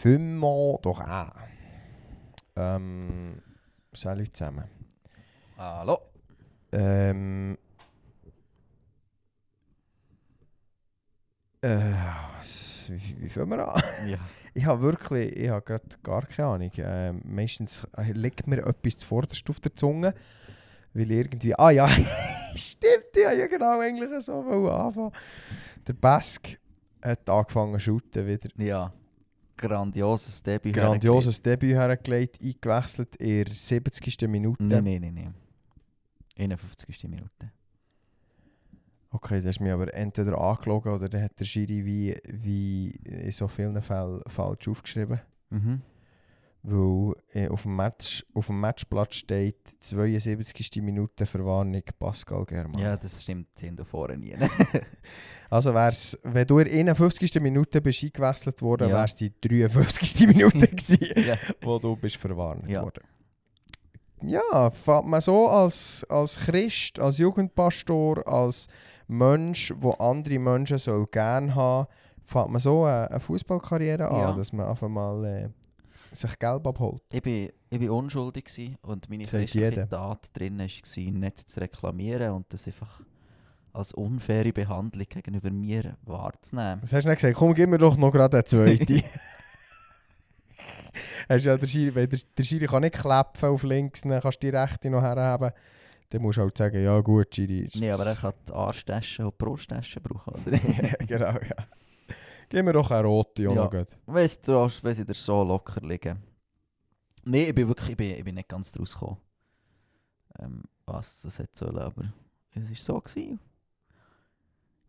Fünfmal doch auch. Ähm, salut zusammen. Hallo. Ähm, äh, was- wie, wie fangen wir an? Ja. Ich habe wirklich, ich habe gerade gar keine Ahnung. Ähm, meistens äh, liegt mir etwas zuvorderst auf der Zunge, weil irgendwie, ah ja, stimmt, ich habe ja genau eigentlich so anfangen. Der Bask hat angefangen zu shooten wieder. ja. Grandioses Debüt. Grandioses Debüt hergelegt, eingewechselt in der 70. Minute. Nein, nein, nein, nein. 51. Minute. Okay, das ist mir aber entweder angelogen oder dann hat der Schiri wie, wie in so vielen Fällen falsch aufgeschrieben. Mhm. Weil äh, auf, dem Match, auf dem Matchplatz steht 72. Minute Verwarnung Pascal Germann. Ja, das stimmt. Sie sind da vorne nie. Also wär's, wenn du in der 51. Minute bist eingewechselt worden, Ja. wär's die 53. Minute gewesen, ja. wo du bist verwarnt Ja. worden. Ja, fängt man so als, als Christ, als Jugendpastor, als Mensch, wo andere Menschen soll gerne haben, fängt man so eine, eine Fußballkarriere an, Ja. dass man einfach mal äh, sich Geld abholt. Ich bin, ich bin unschuldig gewesen und meine Sagt christliche jeder. Tat drin war, nicht zu reklamieren und das einfach als unfaire Behandlung gegenüber mir wahrzunehmen. Was hast du nicht gesagt? Komm, gib mir doch noch gerade eine zweite. hast ja der Schiri, wenn der, der Schiri kann nicht klappen auf links, dann kannst du die rechte noch herhaben. Dann musst du halt sagen, ja gut, Schiri. ist- Nee, aber er kann die Arschtasche und die Brusttasche brauchen, oder? ja, genau, ja. Gib mir doch eine rote auch Ja. noch gut. Weißt du, wenn sie dir so locker liegen. Nein, ich bin wirklich ich bin, ich bin nicht ganz draus gekommen. Ähm, was das hätte sollen, aber es war so. Gewesen.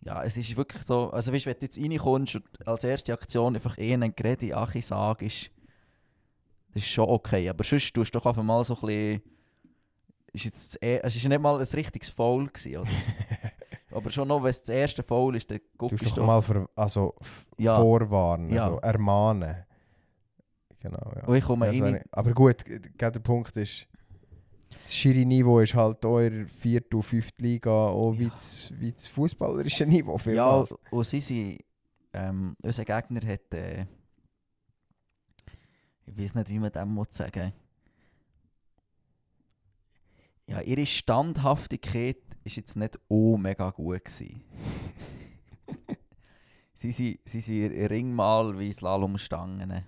Ja, es ist wirklich so, also weißt, wenn du jetzt reinkommst und als erste Aktion einfach einen Gredi Achi sagst, das ist schon okay, aber sonst tust du doch einfach mal so ein bisschen, ist jetzt, e- es ist ja nicht mal ein richtiges Foul gewesen, oder? aber schon noch, wenn es das erste Foul ist, dann Du guckst musst du doch mal ver also, Ja. vorwarnen, Ja. also ermahnen. Genau, ja. Und ich komme Ja, so rein- eine- aber gut, der Punkt ist, das Schiri-Niveau ist halt auch in der vierten und fünften Liga auch wie Ja. das, wie das fußballerische Niveau. Ja, vielmals. und sie sind, ähm, unser Gegner hat, äh, ich weiß nicht, wie man dem muss sagen Ja, ihre Standhaftigkeit ist jetzt nicht oh mega gut gewesen. sie sind, sie sind Ringmal wie Slalomstangen.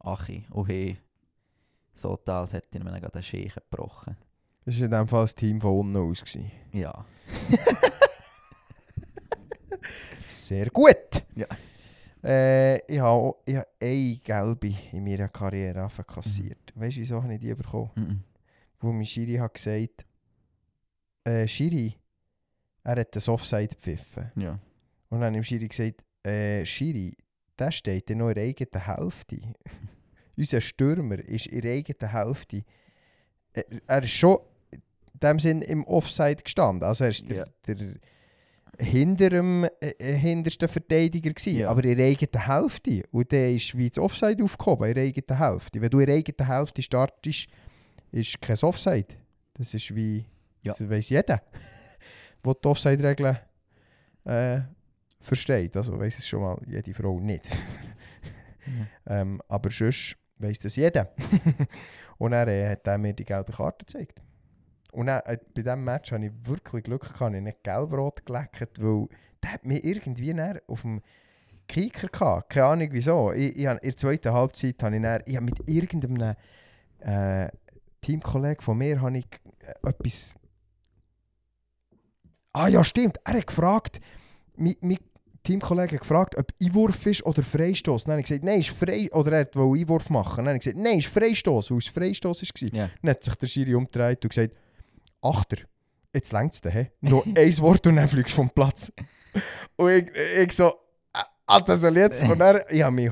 Achi, oh hey. So als hätte ich mir gerade den Schächen gebrochen. Das war in dem Fall das Team von unten aus. Gewesen. Ja. Sehr gut! Ja. Äh, ich habe ich habe eine gelbe in meiner Karriere kassiert. Weißt du, wieso habe ich die bekommen? Mhm. Wo mein Schiri hat gesagt, äh, Schiri, er hat das Offside gepfiffen. Ja. Und dann ich dem Schiri gesagt, äh, Schiri, der steht ja noch in der eigenen Hälfte. Unser Stürmer ist in der eigenen Hälfte. Er, er ist schon in dem Sinn im Offside gestanden. Also er ist der, Ja. der hinter dem äh, äh, hintersten Verteidiger gewesen, Ja. aber in der eigenen Hälfte. Und der ist wie das Offside aufgehoben, in der eigenen Hälfte. Wenn du in der eigenen Hälfte startest, ist kein Offside. Das ist wie, Ja. das weiss jeder, der die Offside-Regeln äh, versteht. Also weiss es schon mal jede Frau nicht. ähm, aber sonst weiss das jeder. Und er äh, hat er mir die gelbe Karte gezeigt. Und dann, äh, bei diesem Match hatte ich wirklich Glück, gehabt, ich nicht gelb-rot geleckt, weil der hat mich irgendwie auf dem Kicker gehabt. Keine Ahnung wieso. Ich, ich, hab- in der zweiten Halbzeit habe ich, dann, ich hab mit irgendeinem äh, Teamkollegen von mir habe ich äh, etwas... Ah ja, stimmt. Er hat gefragt, mein, mein Teamkollege hat gefragt, ob Einwurf ist oder Freistoß. Dann habe ich gesagt, nein, ist frei. Oder er wollte Einwurf machen. Dann habe ich gesagt, nein, ist Freistoß, weil es Freistoß war. Ja. Dann hat sich der Schiri umgedreht und gesagt, Achter, jetzt längt es dir? Noch ein Wort und dann fliegst du vom Platz. Und ich, ich so, das soll jetzt. Und dann, ich habe mich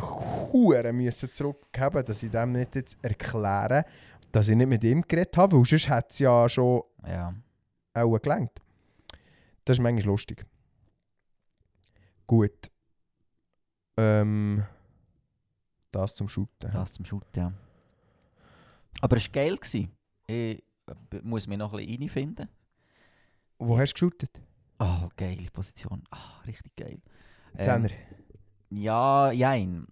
müssen zurückgeben, dass ich dem nicht jetzt erkläre, dass ich nicht mit ihm geredet habe, weil sonst hätte es ja schon Ja. auch gelangt. Das ist manchmal lustig. Gut. Ähm, das zum Shooten. Das zum Shoot, ja. Aber es war geil. gewesen. Ich äh, muss mich noch ein bisschen reinfinden. Wo hast du geshootet? Oh, geile Position. Ah, richtig geil. Ähm, Zehner. Ja, jein.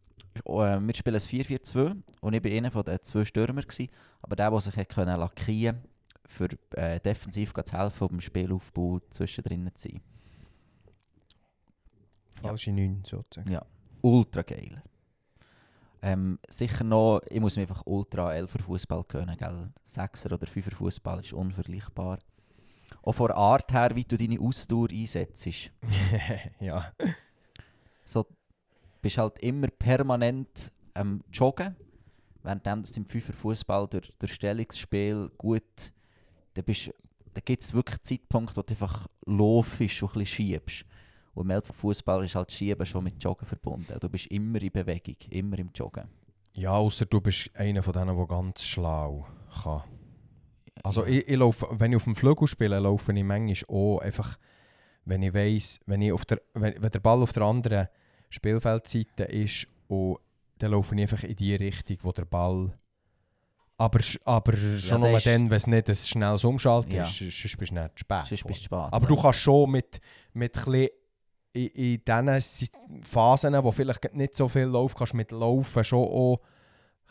oh, äh, wir spielen ein 4-4-2 und ich war einer von den zwei Stürmer. Gewesen, aber der, der sich hat können lackieren für äh, defensiv zu helfen, um im Spielaufbau zwischendrin zu sein. Falsche 9 sozusagen. Ja. Ultra geil. Ähm, sicher noch, ich muss mir einfach ultra 11er Fußball können, gell? 6er oder 5er Fußball ist unvergleichbar. Auch von der Art her, wie du deine Ausdauer einsetzt. ja. So, bist halt immer permanent am Joggen. Während du im 5er Fußball durch, durch Stellungsspiel gut, dann, bist- dann gibt es wirklich Zeitpunkte, wo du einfach laufst und ein bisschen schiebst. Und im Fußball ist halt Schieben schon mit Joggen verbunden. Du bist immer in Bewegung, immer im Joggen. Ja, außer du bist einer von denen, der ganz schlau kann. Also ich, ich laufe, wenn ich auf dem Flügel spiele, laufe ich manchmal auch einfach, wenn ich weiss, wenn, ich auf der, wenn, wenn der Ball auf der anderen Spielfeldseite ist, und dann laufe ich einfach in die Richtung, wo der Ball... Aber, aber schon der nur dann, wenn es nicht ein schnelles Umschalten Ja. ist, sonst bist du nicht spät. Sonst bist du spät. Aber du kannst schon mit, mit ein in, in diesen Phasen, wo vielleicht nicht so viel läuft, kannst du mit Laufen schon auch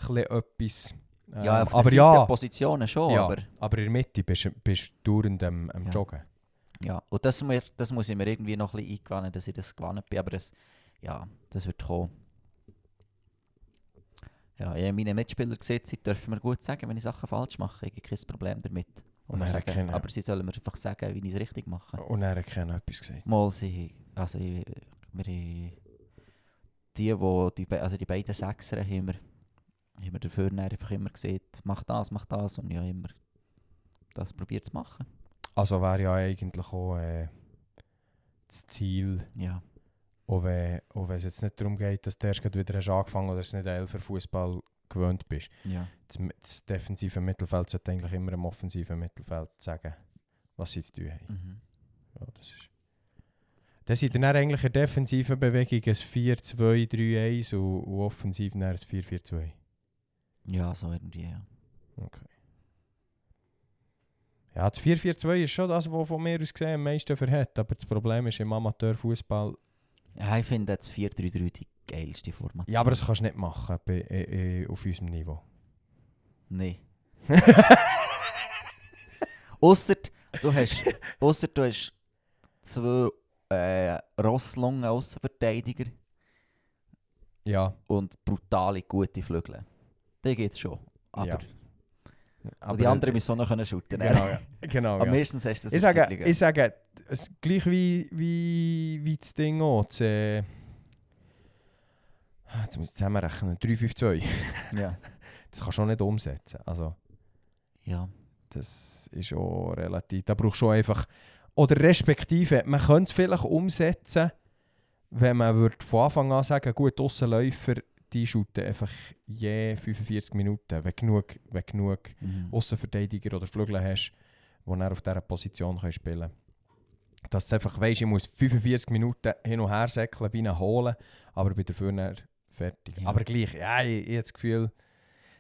ein etwas... ähm, ja, auf aber ja, Positionen schon, ja, aber aber in der Mitte bist du dauernd am, am Ja. Joggen. ja. Und das, das muss ich mir irgendwie noch ein bisschen eingewöhnen, dass ich das gewonnen bin, aber das, ja, das wird kommen. Ja, ich habe meine Mitspieler gesehen, sie dürfen mir gut sagen, wenn ich Sachen falsch mache. Ich habe kein Problem damit. Und er sagen, aber sie sollen mir einfach sagen, wie ich es richtig mache. Und er hat keiner etwas gesagt. Mal sie, also ich, wir, die, wo die, also die beiden Sechser haben wir, haben wir dafür einfach immer gesagt, mach das, mach das und habe immer das probiert zu machen. Also wäre ja eigentlich auch äh, das Ziel, Ja, auch wenn, auch wenn es jetzt nicht darum geht, dass du erst wieder hast angefangen oder du nicht Elfer Fußball gewöhnt bist. ja. Das, das defensive Mittelfeld sollte eigentlich immer im offensiven Mittelfeld sagen, was sie zu tun haben. Mhm. Ja, das ist. Dann sind dann eigentlich in der defensiven Bewegung ein 4-2-3-1 und, und offensiv dann ein 4-4-2. Ja, so irgendwie, ja. Okay. Ja, das 4-4-2 ist schon das, was von mir aus gesehen am meisten verhält. Aber das Problem ist im Amateurfußball. Ja, ich finde das 4-3-3 die geilste Formation. Ja, aber das kannst du nicht machen bei, äh, äh, auf unserem Niveau. Nein. Ausser du hast, ausser du hast zwei äh, Rosslungen Außenverteidiger Ja, und brutale gute Flügel. Die geht es schon. Aber, Ja. Aber die anderen müssen auch noch können shooten. Genau, ja. genau Aber ja. meistens hast du das Ich sage, ich sage es, gleich wie, wie, wie das Ding auch. Das, äh, jetzt muss ich zusammenrechnen. 3-5-2. Ja. Das kannst du auch nicht umsetzen. Also, ja. das ist auch relativ. Da brauchst du schon einfach. Oder respektive, man könnte es vielleicht umsetzen, wenn man würde von Anfang an sagen gut, Aussenläufer, die shooten einfach je 45 Minuten, wenn genug, wenn genug Mhm. Aussenverteidiger oder Flügel hast, die dann auf dieser Position können spielen können. Dass du einfach weisst, ich muss 45 Minuten hin und her säckeln, wie holen, aber bin dafür dann fertig. Ja. Aber gleich, ja, ich, ich habe das Gefühl,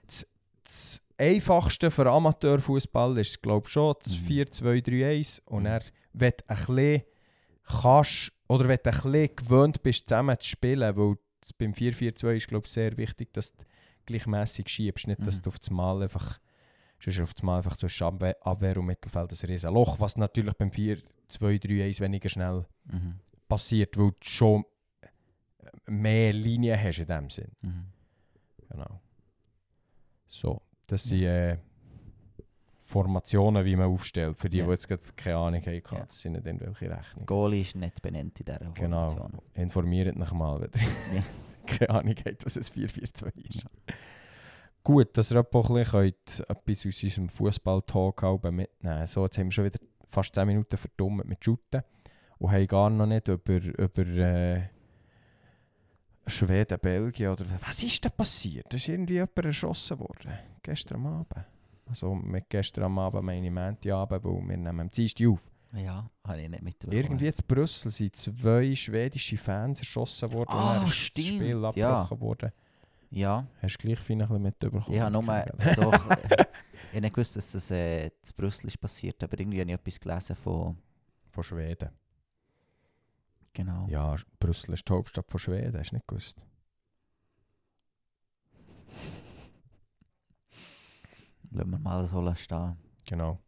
das, das Einfachste für Amateurfußball ist, glaube ich, schon das Mhm. Mhm. 4-2-3-1 und er wenn du ein bisschen kannst, oder wenn du ein bisschen gewöhnt bist, zusammen zu spielen, weil beim 4-4-2 ist, glaube ich, sehr wichtig, dass du gleichmäßig schiebst, nicht, dass Mhm. du auf das Mal einfach sonst auf das Mal einfach zwischen Abwehr, und Mittelfeld ein riesen Loch, was natürlich beim 4-2-3-1 weniger schnell Mhm. passiert, weil du schon mehr Linien hast in dem Sinn. Mhm. Genau. So, das sind äh, Formationen, wie man aufstellt. Für die, Ja. die jetzt gerade keine Ahnung haben, Ja. das sind nicht irgendwelche Rechnungen. Goalie ist nicht benannt in dieser Genau. Formation. Informiert mich mal, wenn ihr Ja. keine Ahnung habt, was ein 4-4-2 ist. Gut, dass ihr auch ein bisschen etwas aus unserem Fußball-Talk mitnehmen So, jetzt haben wir schon wieder fast 10 Minuten verdummt mit Shooten und haben gar noch nicht über, über äh, Schweden, Belgien oder was ist da passiert? Da ist irgendwie jemand erschossen worden, gestern Abend. Also mit gestern am Abend meine Montagabend, weil wir nehmen am Dienstag auf. Ja, habe ich nicht mitbekommen. Irgendwie in Brüssel sind zwei schwedische Fans erschossen worden Ah, und dann ist das Spiel ja. abgebrochen worden. Ja, Hast du gleich ein bisschen mitbekommen? ich habe nur so... ich habe nicht gewusst, dass das äh, in Brüssel ist passiert, aber irgendwie habe ich etwas gelesen von... Von Schweden. Genau. Ja, Brüssel ist die Hauptstadt von Schweden, hast du nicht gewusst? Lassen wir mal so stehen. Genau.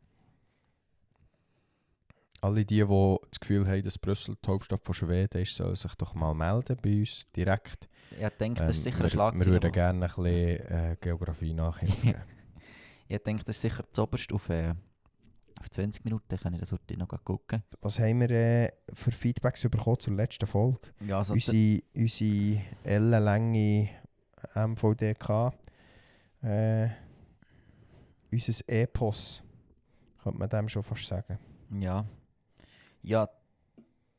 Alle die, die das Gefühl haben, dass Brüssel die Hauptstadt von Schweden ist, sollen sich doch mal melden bei uns direkt. Ich denke, das ist Ähm, sicher ein wir, Schlagzeug. Wir würden gerne ein bisschen äh, Geografie nachhilfen. Ich denke, das ist sicher das oberste auf, äh, auf 20 Minuten. Kann ich das heute noch gucken. Was haben wir äh, für Feedbacks bekommen zur letzten Folge? Ja, also unsere, unsere ellenlange MVDK, äh, unser Epos, könnte man dem schon fast sagen. Ja. Ja,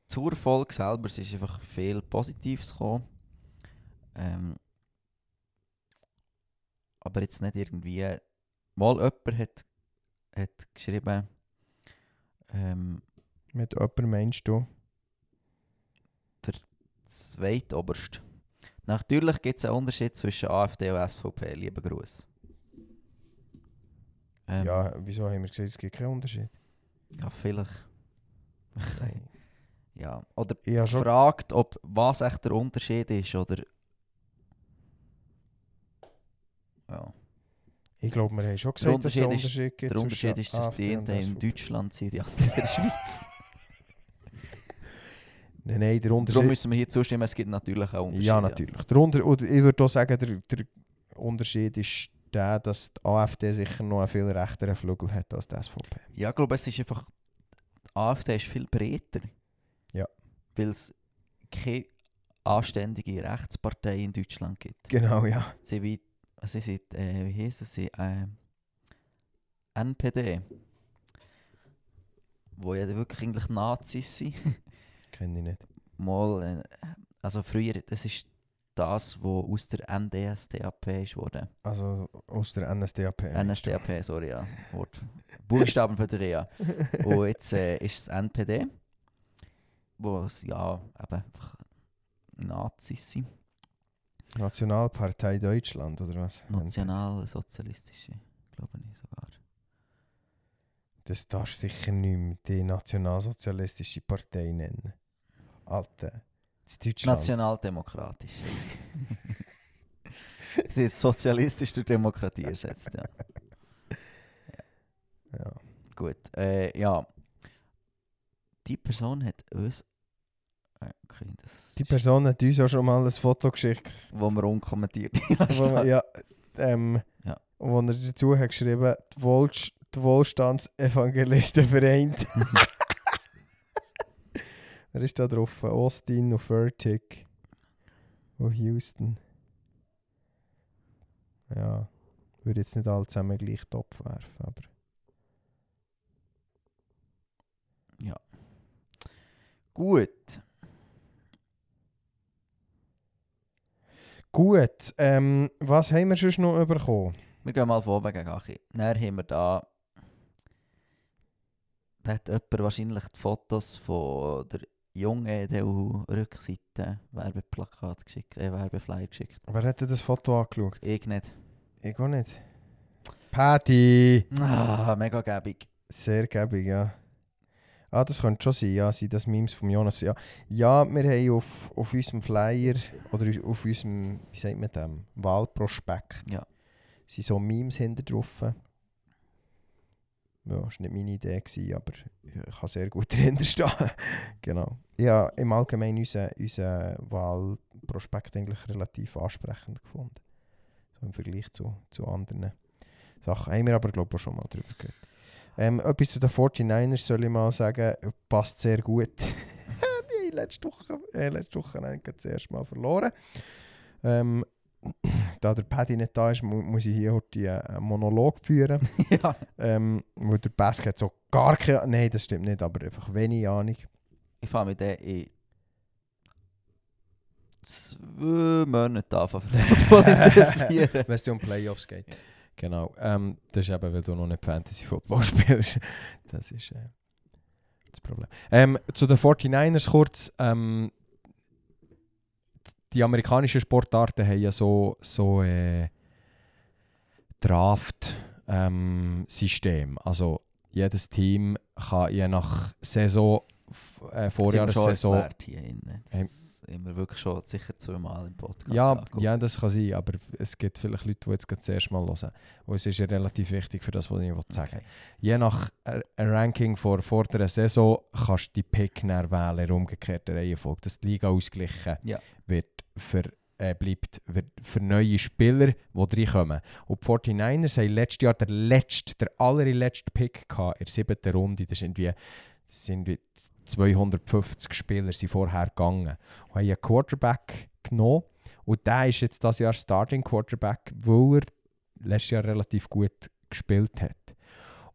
zur Folge selber ist einfach viel Positives gekommen. Ähm, aber jetzt nicht irgendwie. Mal jemand hat, hat geschrieben, ähm, Mit jemandem meinst du? zweitoberst. Natürlich gibt es einen Unterschied zwischen AfD und SVP, lieber Gruß. Ähm, Ja, wieso haben wir gesagt, es gibt keinen Unterschied? ja, vielleicht. Ja, oder schon gefragt, ob was echt der Unterschied ist, oder... Ja. Ich glaube, wir haben schon gesagt, dass es einen Unterschied Unterschied gibt. Der Unterschied ist, dass die einen in. Deutschland sind, die anderen in der Schweiz. Nein, nein, der Darum Unterschied... müssen wir hier zustimmen, es gibt natürlich auch Unterschiede. Ja, natürlich. Der Unter ich würde auch sagen, der, der Unterschied ist der, dass die AfD sicher noch einen viel rechteren Flügel hat als die SVP. Ja, ich glaube, es ist einfach... Die AfD ist viel breiter. Ja. Weil es keine anständige Rechtspartei in Deutschland gibt. Genau, ja. Sie wie... Sie sind... Äh, wie heisst es? Sie, äh, NPD. Wo ja wirklich eigentlich Nazis sind. Kenne ich nicht. Mal... Äh, also früher, das ist das, was aus der NDSDAP ist worden. Also aus der NSDAP. NSDAP, sorry, ja. Wort. Buchstaben verdrehen. Und jetzt äh, ist es NPD, wo es ja eben einfach Nazis sind. Nationalpartei Deutschland, oder was? Nationalsozialistische, glaube ich sogar. Das darfst du sicher nicht mehr die Nationalsozialistische Partei nennen. Alter. Nationaldemokratisch. Sie ist sozialistisch durch Demokratie ersetzt, ja. ja. Gut, äh, ja. Die Person hat uns... äh, Okay, das Die ist- Person hat uns auch schon mal ein Foto geschickt. wo wir unkommentiert wo, man- ja, ähm, Ja. wo er dazu hat geschrieben die, Wohlst die Wohlstandsevangelisten Wer ist da drauf? Austin und Fertig. Und Houston. Ja, würde jetzt nicht alle zusammen gleich Topf werfen, aber... Gut. Gut, ähm, was haben wir sonst noch bekommen? Wir gehen mal vor gegen Achi. Dann haben wir da. Da hat jemand wahrscheinlich die Fotos von der jungen EDU-Rückseite Werbeplakat geschickt, äh, Werbeflyer geschickt. Wer hat das Foto angeschaut? Ich nicht. Ich auch nicht. Patty! Ah, mega gäbig. Sehr gäbig, ja. Ah, das könnte schon sein, ja, sind das Memes von Jonas. Ja, ja wir haben auf, auf unserem Flyer oder auf unserem, wie sagt man dem, Wahlprospekt, Ja. sind so Memes hinter drauf. Ja, das war nicht meine Idee, gewesen, aber ich kann sehr gut dahinter stehen. genau. Ja, im Allgemeinen unseren unser Wahlprospekt eigentlich relativ ansprechend gefunden. So im Vergleich zu, zu anderen Sachen. Haben wir aber, glaube ich, schon mal drüber geredet. Ähm, etwas zu den 49ers soll ich mal sagen, passt sehr gut. Die letzte Woche, äh, letzte Woche haben das erste Mal verloren. Ähm, da der Paddy nicht da ist, mu muss ich hier heute einen Monolog führen. ja. ähm, weil der hat so gar keine Nein, das stimmt nicht, aber einfach wenig Ahnung. Ich fange mit der in zwei Monaten an, Football interessieren. Wenn es um Playoffs geht. Genau. Ähm, das ist eben, weil du noch nicht Fantasy Football spielst. Das ist äh, das Problem. Ähm, zu den 49ers kurz. Ähm, die amerikanischen Sportarten haben ja so, so äh, Draft-System. also jedes Team kann je nach Saison, äh, Vorjahressaison. Das, haben wir wirklich schon sicher zweimal im Podcast Ja, angeguckt. ja, das kann sein, aber es gibt vielleicht Leute, die jetzt das erste Mal hören. Und es ist ja relativ wichtig für das, was ich sagen Okay. Je nach äh, Ranking vor, vor der Saison kannst du die Pick wählen, in umgekehrter Reihenfolge, dass die Liga ausgeglichen Ja. wird für, äh, bleibt für neue Spieler, die reinkommen. Und die 49ers haben letztes Jahr den letzten, der allerletzte Pick gehabt, in der siebten Runde. Das sind wie, sind wie 250 Spieler sind vorher gegangen. Und haben einen Quarterback genommen. Und der ist jetzt das Jahr Starting Quarterback, weil er letztes Jahr relativ gut gespielt hat.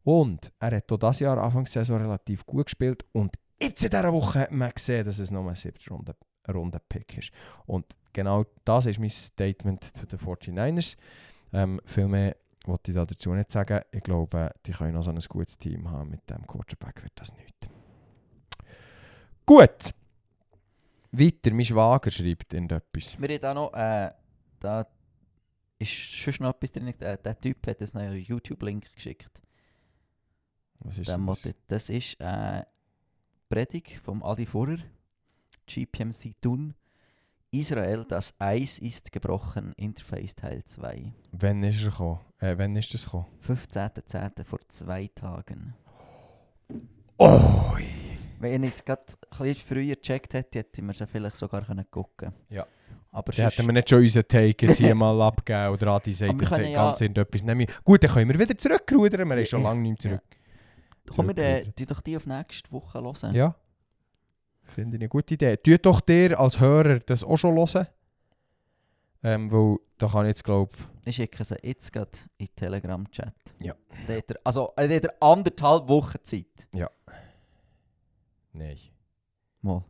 Und er hat auch dieses Jahr Anfangs der Saison relativ gut gespielt. Und jetzt in dieser Woche hat man gesehen, dass es nur ein siebter Runde, Runde Pick ist. Und genau das ist mein Statement zu den 49ers. Ähm, viel mehr wollte ich da dazu nicht sagen. Ich glaube, die können noch so ein gutes Team haben. Mit dem Quarterback wird das nicht. Gut. Weiter, mein Schwager schreibt irgendetwas. Wir haben da noch, äh, da ist schon noch etwas drin. Der, der Typ hat uns einen YouTube-Link geschickt. Was ist das? Das ist äh, Predigt vom Adi Vorer, GPMC Thun. Israel, das Eis ist gebrochen, Interface Teil 2. Wann ist er gekommen? Äh, wann ist das gekommen? 15.10. vor zwei Tagen. Oh! Wenn ich es gerade ein bisschen früher gecheckt hätte, hätte man es vielleicht sogar können gucken Ja. Aber sonst- hätten wir nicht schon unseren Take hier mal abgegeben oder Adi sagt, das können ist ja- ganz irgendetwas. Nehmen. Gut, dann können wir wieder zurückrudern. Wir haben schon Ja. lange nicht mehr zurück. Komm, wir äh, doch die auf nächste Woche hören. Ja. Finde ich eine gute Idee. Tut doch dir als Hörer das auch schon hören. Ähm, weil da kann ich jetzt glaube Ich schicke sie jetzt gerade in den Telegram-Chat. Ja. Da hat er, also, äh, da hat er anderthalb Wochen Zeit. Nein. Mal.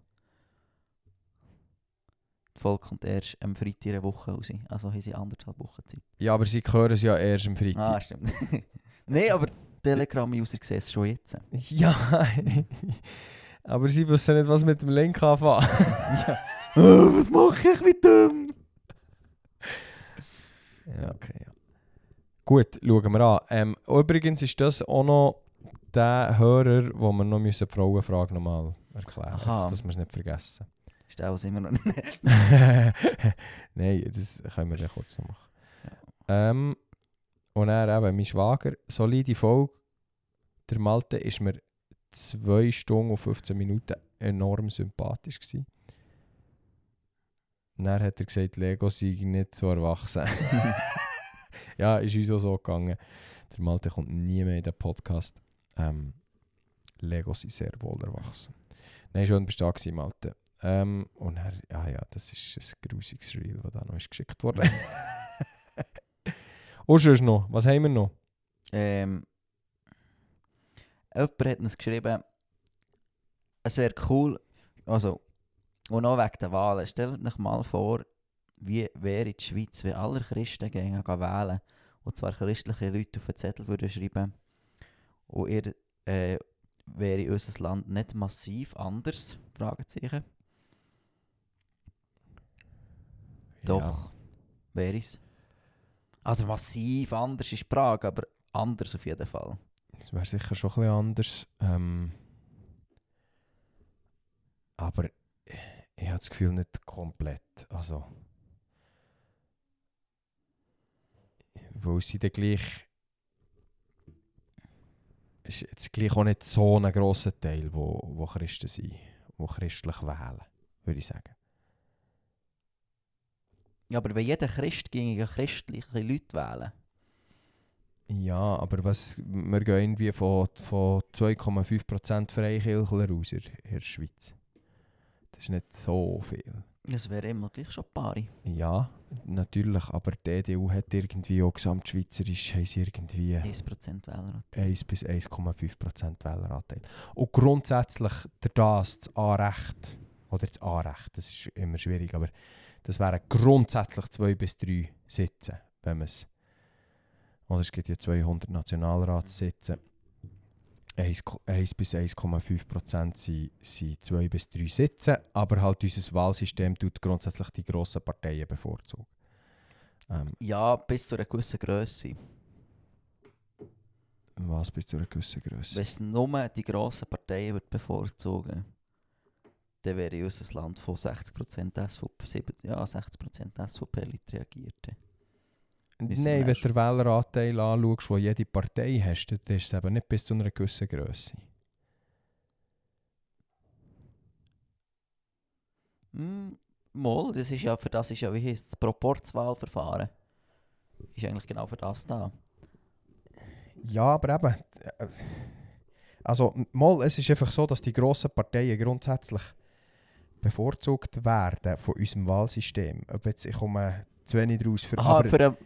Die Folge kommt erst am Freitag in einer Woche raus. Also haben sie anderthalb Wochen Zeit. Ja, aber sie hören es ja erst am Freitag. Ah, stimmt. Nein, aber Telegram-User sehen es schon jetzt. Ja. aber sie wissen nicht, was mit dem Link anfangen. ja. Oh, was mache ich mit dem? Ja, okay, ja. Gut, schauen wir an. Ähm, übrigens ist das auch noch der Hörer, wo wir noch müssen die Frauenfrage nochmal erklären müssen. Dass wir es nicht vergessen. Ist auch immer noch nicht. Nein, das können wir ja kurz noch machen. Ähm, und dann eben mein Schwager, solide Folge. Der Malte ist mir 2 Stunden und 15 Minuten enorm sympathisch gewesen. Dann hat er gesagt, Lego sei nicht so erwachsen. ja, ist uns auch so gegangen. Der Malte kommt nie mehr in den Podcast. Ähm, Lego sind sehr wohl erwachsen. Nein, schon bist du da gewesen, Malte. Ähm, und er, ja, ja, das ist ein grusiges Reel, das da noch ist geschickt wurde. und sonst noch, was haben wir noch? Ähm, jemand hat uns geschrieben, es wäre cool, also, und auch wegen der Wahlen, stellt euch mal vor, wie wäre die Schweiz, wenn alle Christen gehen, gehen wählen und zwar christliche Leute auf einen Zettel würden schreiben und ihr äh, wäre unser Land nicht massiv anders? Fragezeichen. Doch, Ja, wäre es. Also massiv anders ist Prag, aber anders auf jeden Fall. Das wäre sicher schon bisschen anders. Ähm, aber ich, habe das Gefühl nicht komplett. Also, weil sie dann gleich. Es ist jetzt gleich auch nicht so ein grosser Teil, wo, wo Christen sind, wo christlich wählen, würde ich sagen. Ja, aber wenn jeder Christ gegen christliche Leute wählen, Ja, aber was, wir gehen irgendwie von, von 2,5% Freikirchler aus in, in der Schweiz. Das ist nicht so viel. das wäre immer gleich schon ein paar. Ja, natürlich, aber die EDU hat irgendwie auch gesamtschweizerisch haben sie irgendwie 1% Wähler. 1 bis 1,5% Wähleranteil. Und grundsätzlich das, das A-Recht, oder das A-Recht, das ist immer schwierig, aber das wären grundsätzlich 2 bis 3 Sitze, wenn man es... Oder es gibt ja 200 Nationalratssitze. 1, ko- 1 bis 1,5% sind, sind 2 bis 3 Sitze, aber halt unser Wahlsystem tut grundsätzlich die grossen Parteien bevorzugen. Ähm, Ja, bis zu einer gewissen Größe. was bis zu einer gewissen Wenn Größe. es nur die grossen Parteien wird bevorzugen dann wäre unser Land von 60% SVP, 70, ja 60% SVP-Leute reagiert. Nein, wenn du den Wähleranteil anschaust, den jede Partei hast, dann ist es eben nicht bis zu einer gewissen Größe. Hm, mal, das ist ja, für das ist ja, wie heisst das Proporzwahlverfahren. Ist eigentlich genau für das da. Ja, aber eben. Also, mal, es ist einfach so, dass die grossen Parteien grundsätzlich bevorzugt werden von unserem Wahlsystem. Ob jetzt, ich komme zu wenig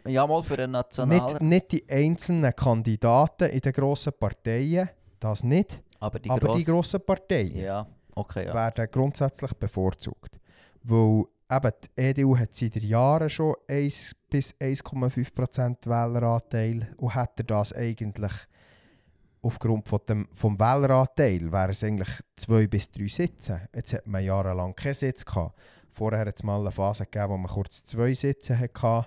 ja mal für einen National... nicht, nicht die einzelnen Kandidaten in den grossen Parteien, das nicht, aber die, aber die grossen Parteien Ja, okay, ja. werden grundsätzlich bevorzugt. Weil eben die EDU hat seit Jahren schon 1 bis 1,5% Wähleranteil und hätte das eigentlich aufgrund von dem, vom Wähleranteil wären es eigentlich zwei bis drei Sitze. Jetzt hat man jahrelang keinen Sitz gehabt. Vorher hat es mal eine Phase gegeben, wo man kurz zwei Sitze hatte.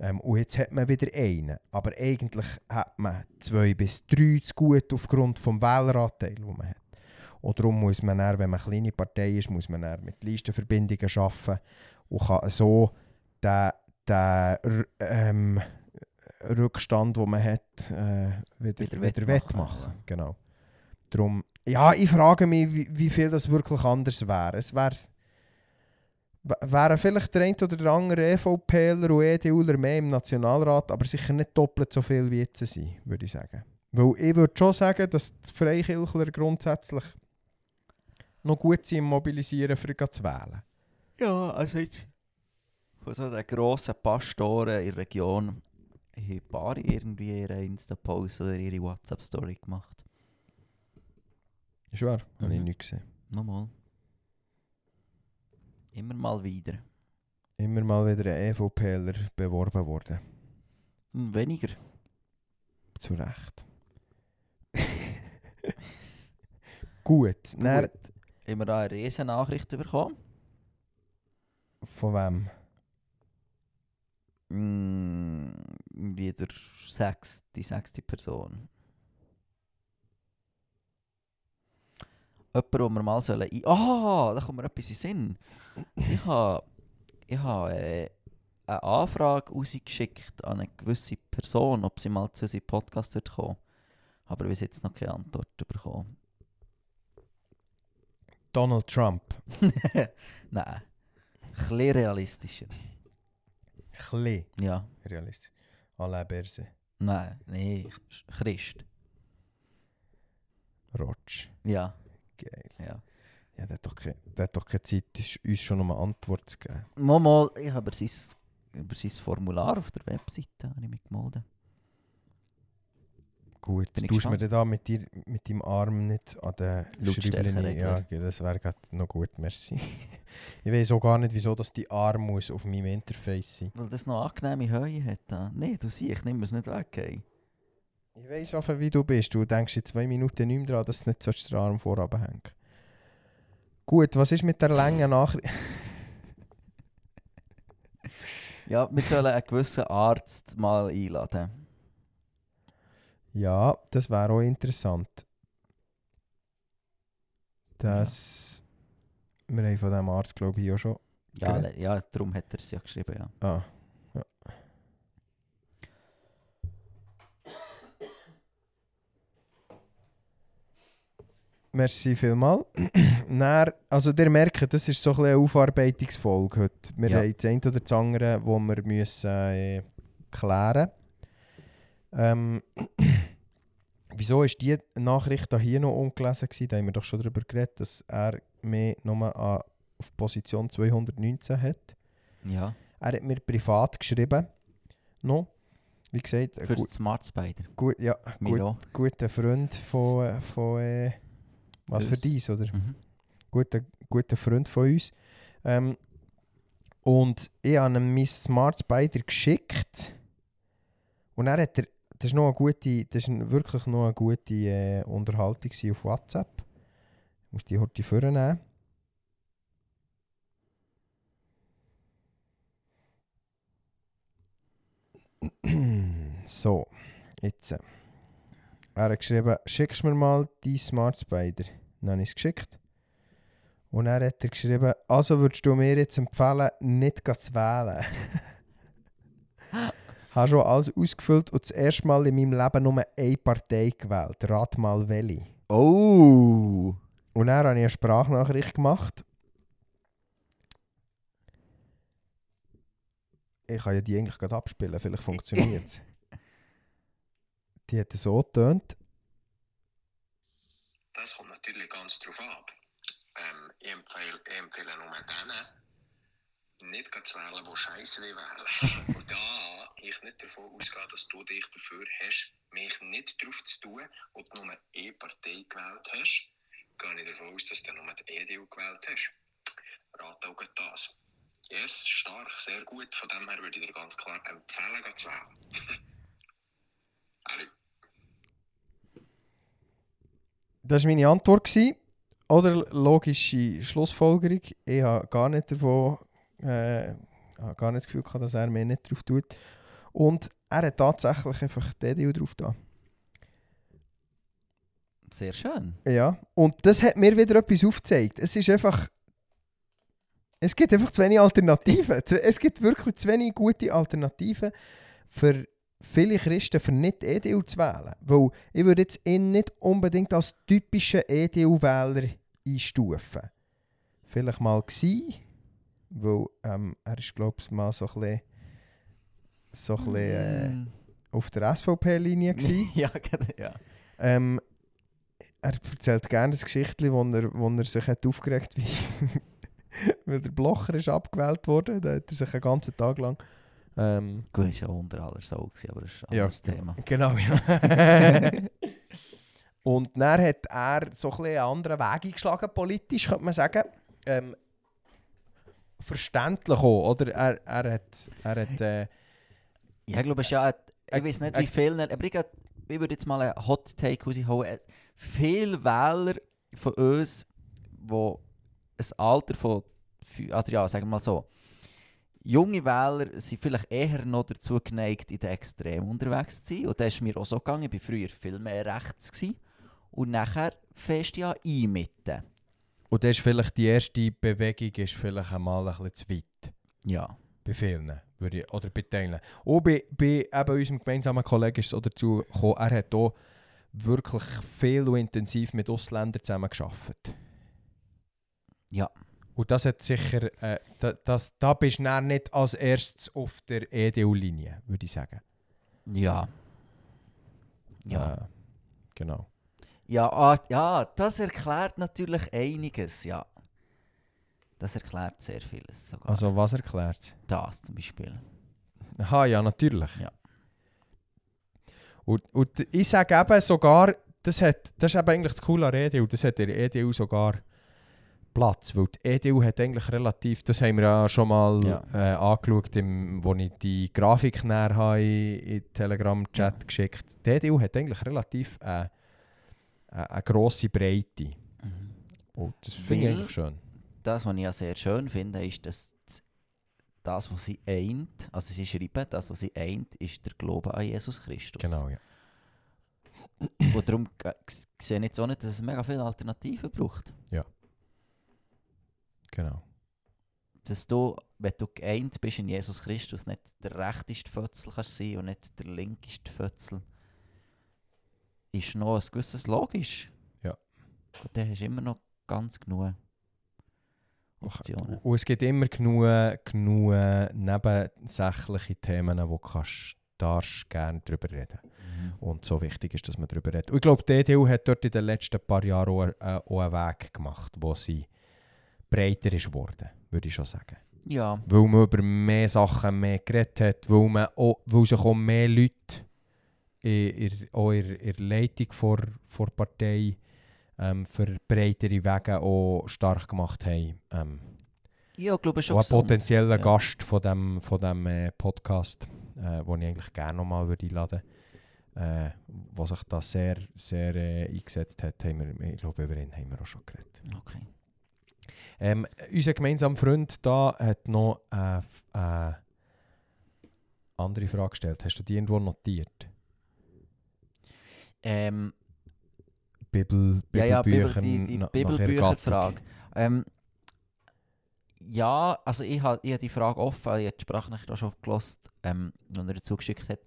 Ähm, und jetzt hat man wieder einen. Aber eigentlich hat man zwei bis drei zu gut aufgrund vom Wähleranteil, den man hat. Und darum muss man dann, wenn man eine kleine Partei ist, muss man dann mit Listenverbindungen arbeiten und kann so den, den ähm, Rückstand, den man hat, äh, wieder, Wieder wieder, wettmachen, ja. Genau. Darum, ja, ich frage mich, wie, wie viel das wirklich anders wäre. Es wäre wären vielleicht der eine oder der andere EVPler und EDUler mehr im Nationalrat, aber sicher nicht doppelt so viel wie jetzt sind, würde ich sagen. Weil ich würde schon sagen, dass die Freikirchler grundsätzlich noch gut sind im Mobilisieren, für zu wählen. Ja, also jetzt von so den grossen Pastoren in der Region haben ein paar irgendwie ihre Insta-Post oder ihre WhatsApp-Story gemacht. Ist wahr? Habe ich Mhm. nicht gesehen. Nochmal. Immer mal wieder. Immer mal wieder ein EVPler beworben worden. Weniger. Zu Recht. gut. Dann, Gut. Haben wir da eine riesen Nachricht bekommen? von wem? Mm, Irgendwie der sechs, die sechste Person. Jemand, wo wir mal sollen... ein- Ah, da kommt mir etwas in den Sinn. Ich habe ich ha, äh, eine Anfrage rausgeschickt an eine gewisse Person, ob sie mal zu unserem Podcast wird kommen. Aber bis jetzt noch keine Antwort bekommen. Donald Trump. Nein. Ein bisschen realistischer. Klee. Ja. Realistisch. Alain Berse. Nein, nee, Christ. Rotsch. Ja, Geil. ja. Ja, der hat doch, keine, der hat doch keine Zeit, uns- schon noch eine Antwort zu geben. Mal, mal, ich habe über sein, über sein Formular auf der Webseite habe ich mich gemeldet. Gut, Bin ich tust mir da mit, dir, mit deinem Arm nicht an den regeln. Ja, das wäre noch gut, merci. ich weiß auch gar nicht, wieso dass die Arm muss auf meinem Interface sein Weil das noch angenehme Höhe hat. Nee, du siehst, ich nehme es nicht weg. Ey. Ich weiss einfach, wie du bist. Du denkst in zwei Minuten nicht mehr dran, dass du nicht sollst den Arm vorab hängen Gut, was ist mit der langen Nachricht? Ja, wir sollen einen gewissen Arzt mal einladen. ja, das wäre auch interessant. Das... Wir haben von diesem Arzt, glaube ich, auch schon... Ja, ja, darum hat er es ja geschrieben, ja. Ah, Merci vielmals. Dann, also ihr merkt, das ist so ein eine Aufarbeitungsfolge heute. Wir Ja. haben das eine oder das andere, wo wir müssen, äh, klären ähm, Wieso ist die Nachricht hier noch ungelesen gewesen? Da haben wir doch schon darüber geredet, dass er mehr nur an, auf Position 219 hat. Ja, Er hat mir privat geschrieben. Noch. Wie gesagt, ein für gut, das Smart Spider. gut, ja, gut, guter Freund von, von äh, was für dies, oder? Mhm. Guter, guter Freund von uns. Ähm, und ich habe ihm mein Smart Spider geschickt. Und er hat er, das ist noch eine gute, das ist wirklich noch eine gute äh, Unterhaltung auf WhatsApp. Ich muss die heute vornehmen. so, jetzt. Er hat geschrieben, schickst mir mal die Smart Spider. Dann habe ich es geschickt. Und dann hat er geschrieben, also würdest du mir jetzt empfehlen, nicht zu wählen. habe schon alles ausgefüllt und das erste Mal in meinem Leben nur eine Partei gewählt. Rat mal welche. Oh! Und dann habe ich eine Sprachnachricht gemacht. Ich kann ja die eigentlich gerade abspielen, vielleicht funktioniert es. Die hat so getönt. Das kommt natürlich ganz drauf ab. Ähm, ich, empfehle, ich empfehle nur denen, nicht zu wählen, die Scheiße wählen. Und da ich nicht davon ausgehe, dass du dich dafür hast, mich nicht drauf zu tun und nur eine Partei gewählt hast, gehe ich davon aus, dass du nur die EDU gewählt hast. Rate auch das. Yes, stark, sehr gut. Von dem her würde ich dir ganz klar empfehlen, zu wählen. Das war meine Antwort. Gewesen. Oder logische Schlussfolgerung. Ich habe gar nicht davon, äh, gar nicht das Gefühl gehabt, dass er mir nicht drauf tut. Und er hat tatsächlich einfach die EDU drauf da. Sehr schön. Ja, und das hat mir wieder etwas aufgezeigt. Es ist einfach. Es gibt einfach zu wenig Alternativen. Es gibt wirklich zu wenig gute Alternativen für viele Christen, für nicht EDU zu wählen. Weil ich würde jetzt ihn nicht unbedingt als typischen EDU-Wähler einstufen. Vielleicht mal gsi, weil ähm, er ist, glaube ich, mal so ein bisschen, so ein bisschen äh, Mm. auf der SVP-Linie gsi. ja, ja. Ähm, er erzählt gerne das Geschichtchen, wo er, wo er sich hat aufgeregt wie weil der Blocher ist abgewählt wurde. Da hat er sich einen ganzen Tag lang... Ähm, Gut, ist ja unter aller Sau, aber das ist ein Ja, anderes Thema. genau, ja. Und dann hat er so ein einen anderen Weg eingeschlagen, politisch, könnte man sagen. Ähm, verständlich auch, oder? Er, er hat... Er hat äh, Ja, ich glaube, es ja, ich weiß nicht, wie Äh, viel, aber ich, ich würde jetzt mal einen Hot Take rausholen. Äh, Viele Wähler von uns, die ein Alter von, also ja, sagen wir mal so, junge Wähler sind vielleicht eher noch dazu geneigt, in den Extremen unterwegs zu sein. Und das ist mir auch so gegangen. Ich war früher viel mehr rechts. Gewesen. Und nachher fährst du ja ein mitten. und das ist vielleicht die erste Bewegung ist vielleicht einmal ein bisschen zu weit. Ja. Bei vielen. Würde ich, oder bei teilen. Und bei, bei eben unserem gemeinsamen Kollegen ist es dazu gekommen, er hat auch wirklich viel und intensiv mit Ausländern zusammen gearbeitet. Ja. Und das hat sicher, äh, da, das, da bist du dann nicht als erstes auf der EDU-Linie, würde ich sagen. Ja. Ja. Äh, genau. Ja, ah, ja, das erklärt natürlich einiges, ja. Das erklärt sehr vieles sogar. Also was erklärt das zum Beispiel. Aha, ja, natürlich. Ja. Und, und ich sage eben sogar, das, hat, das ist eben eigentlich das Coole an der EDU, das hat der EDU sogar Platz, weil die EDU hat eigentlich relativ, das haben wir ja schon mal Ja. äh, angeschaut, im, wo ich die Grafik näher habe in, in Telegram-Chat geschickt. Die EDU hat eigentlich relativ äh, äh, eine grosse Breite. Und das finde ich eigentlich schön. Das, was ich ja sehr schön finde, ist, dass das, was sie eint, also sie schreiben, das, was sie eint, ist der Glaube an Jesus Christus. Genau, ja. Und darum äh, sehe ich jetzt auch nicht, dass es mega viele Alternativen braucht. Genau. Dass du, wenn du geeint bist in Jesus Christus, nicht der rechteste Fötzel kannst sein und nicht der linkeste Fötzel, ist noch ein gewisses logisch. Ja. Und dann hast du immer noch ganz genug Optionen. Und es gibt immer genug, genug nebensächliche Themen, wo du kannst, darfst gerne drüber reden Mhm. Und so wichtig ist, dass man darüber redet. Und ich glaube, die EDU hat dort in den letzten paar Jahren auch, äh, auch einen Weg gemacht, wo sie breiter ist geworden, würde ich schon sagen. Ja, Weil man über mehr Sachen mehr geredet hat, weil, man auch, weil sich auch mehr Leute in, in, auch in, in der Leitung vor, vor Partei ähm, für breitere Wege auch stark gemacht haben. Ähm, ja ich glaube schon ein potenzieller Ja. Gast von dem, von dem äh, Podcast, äh, den ich eigentlich gerne nochmal würde einladen würde, äh, der sich da sehr, sehr äh, eingesetzt hat. Haben wir, ich glaube, über ihn haben wir auch schon geredet. Okay. Ähm, unser gemeinsamer Freund da hat noch eine äh, andere Frage gestellt. Hast du die irgendwo notiert? Ähm, Bibel, ja, ja, Bibel, Bibelbücher die, die Bibelbücherfrage. Ähm, Ja, also ich habe ich ha die Frage offen, ich habe die Sprachnachricht auch schon gelost, ähm, und er dazu geschickt hat.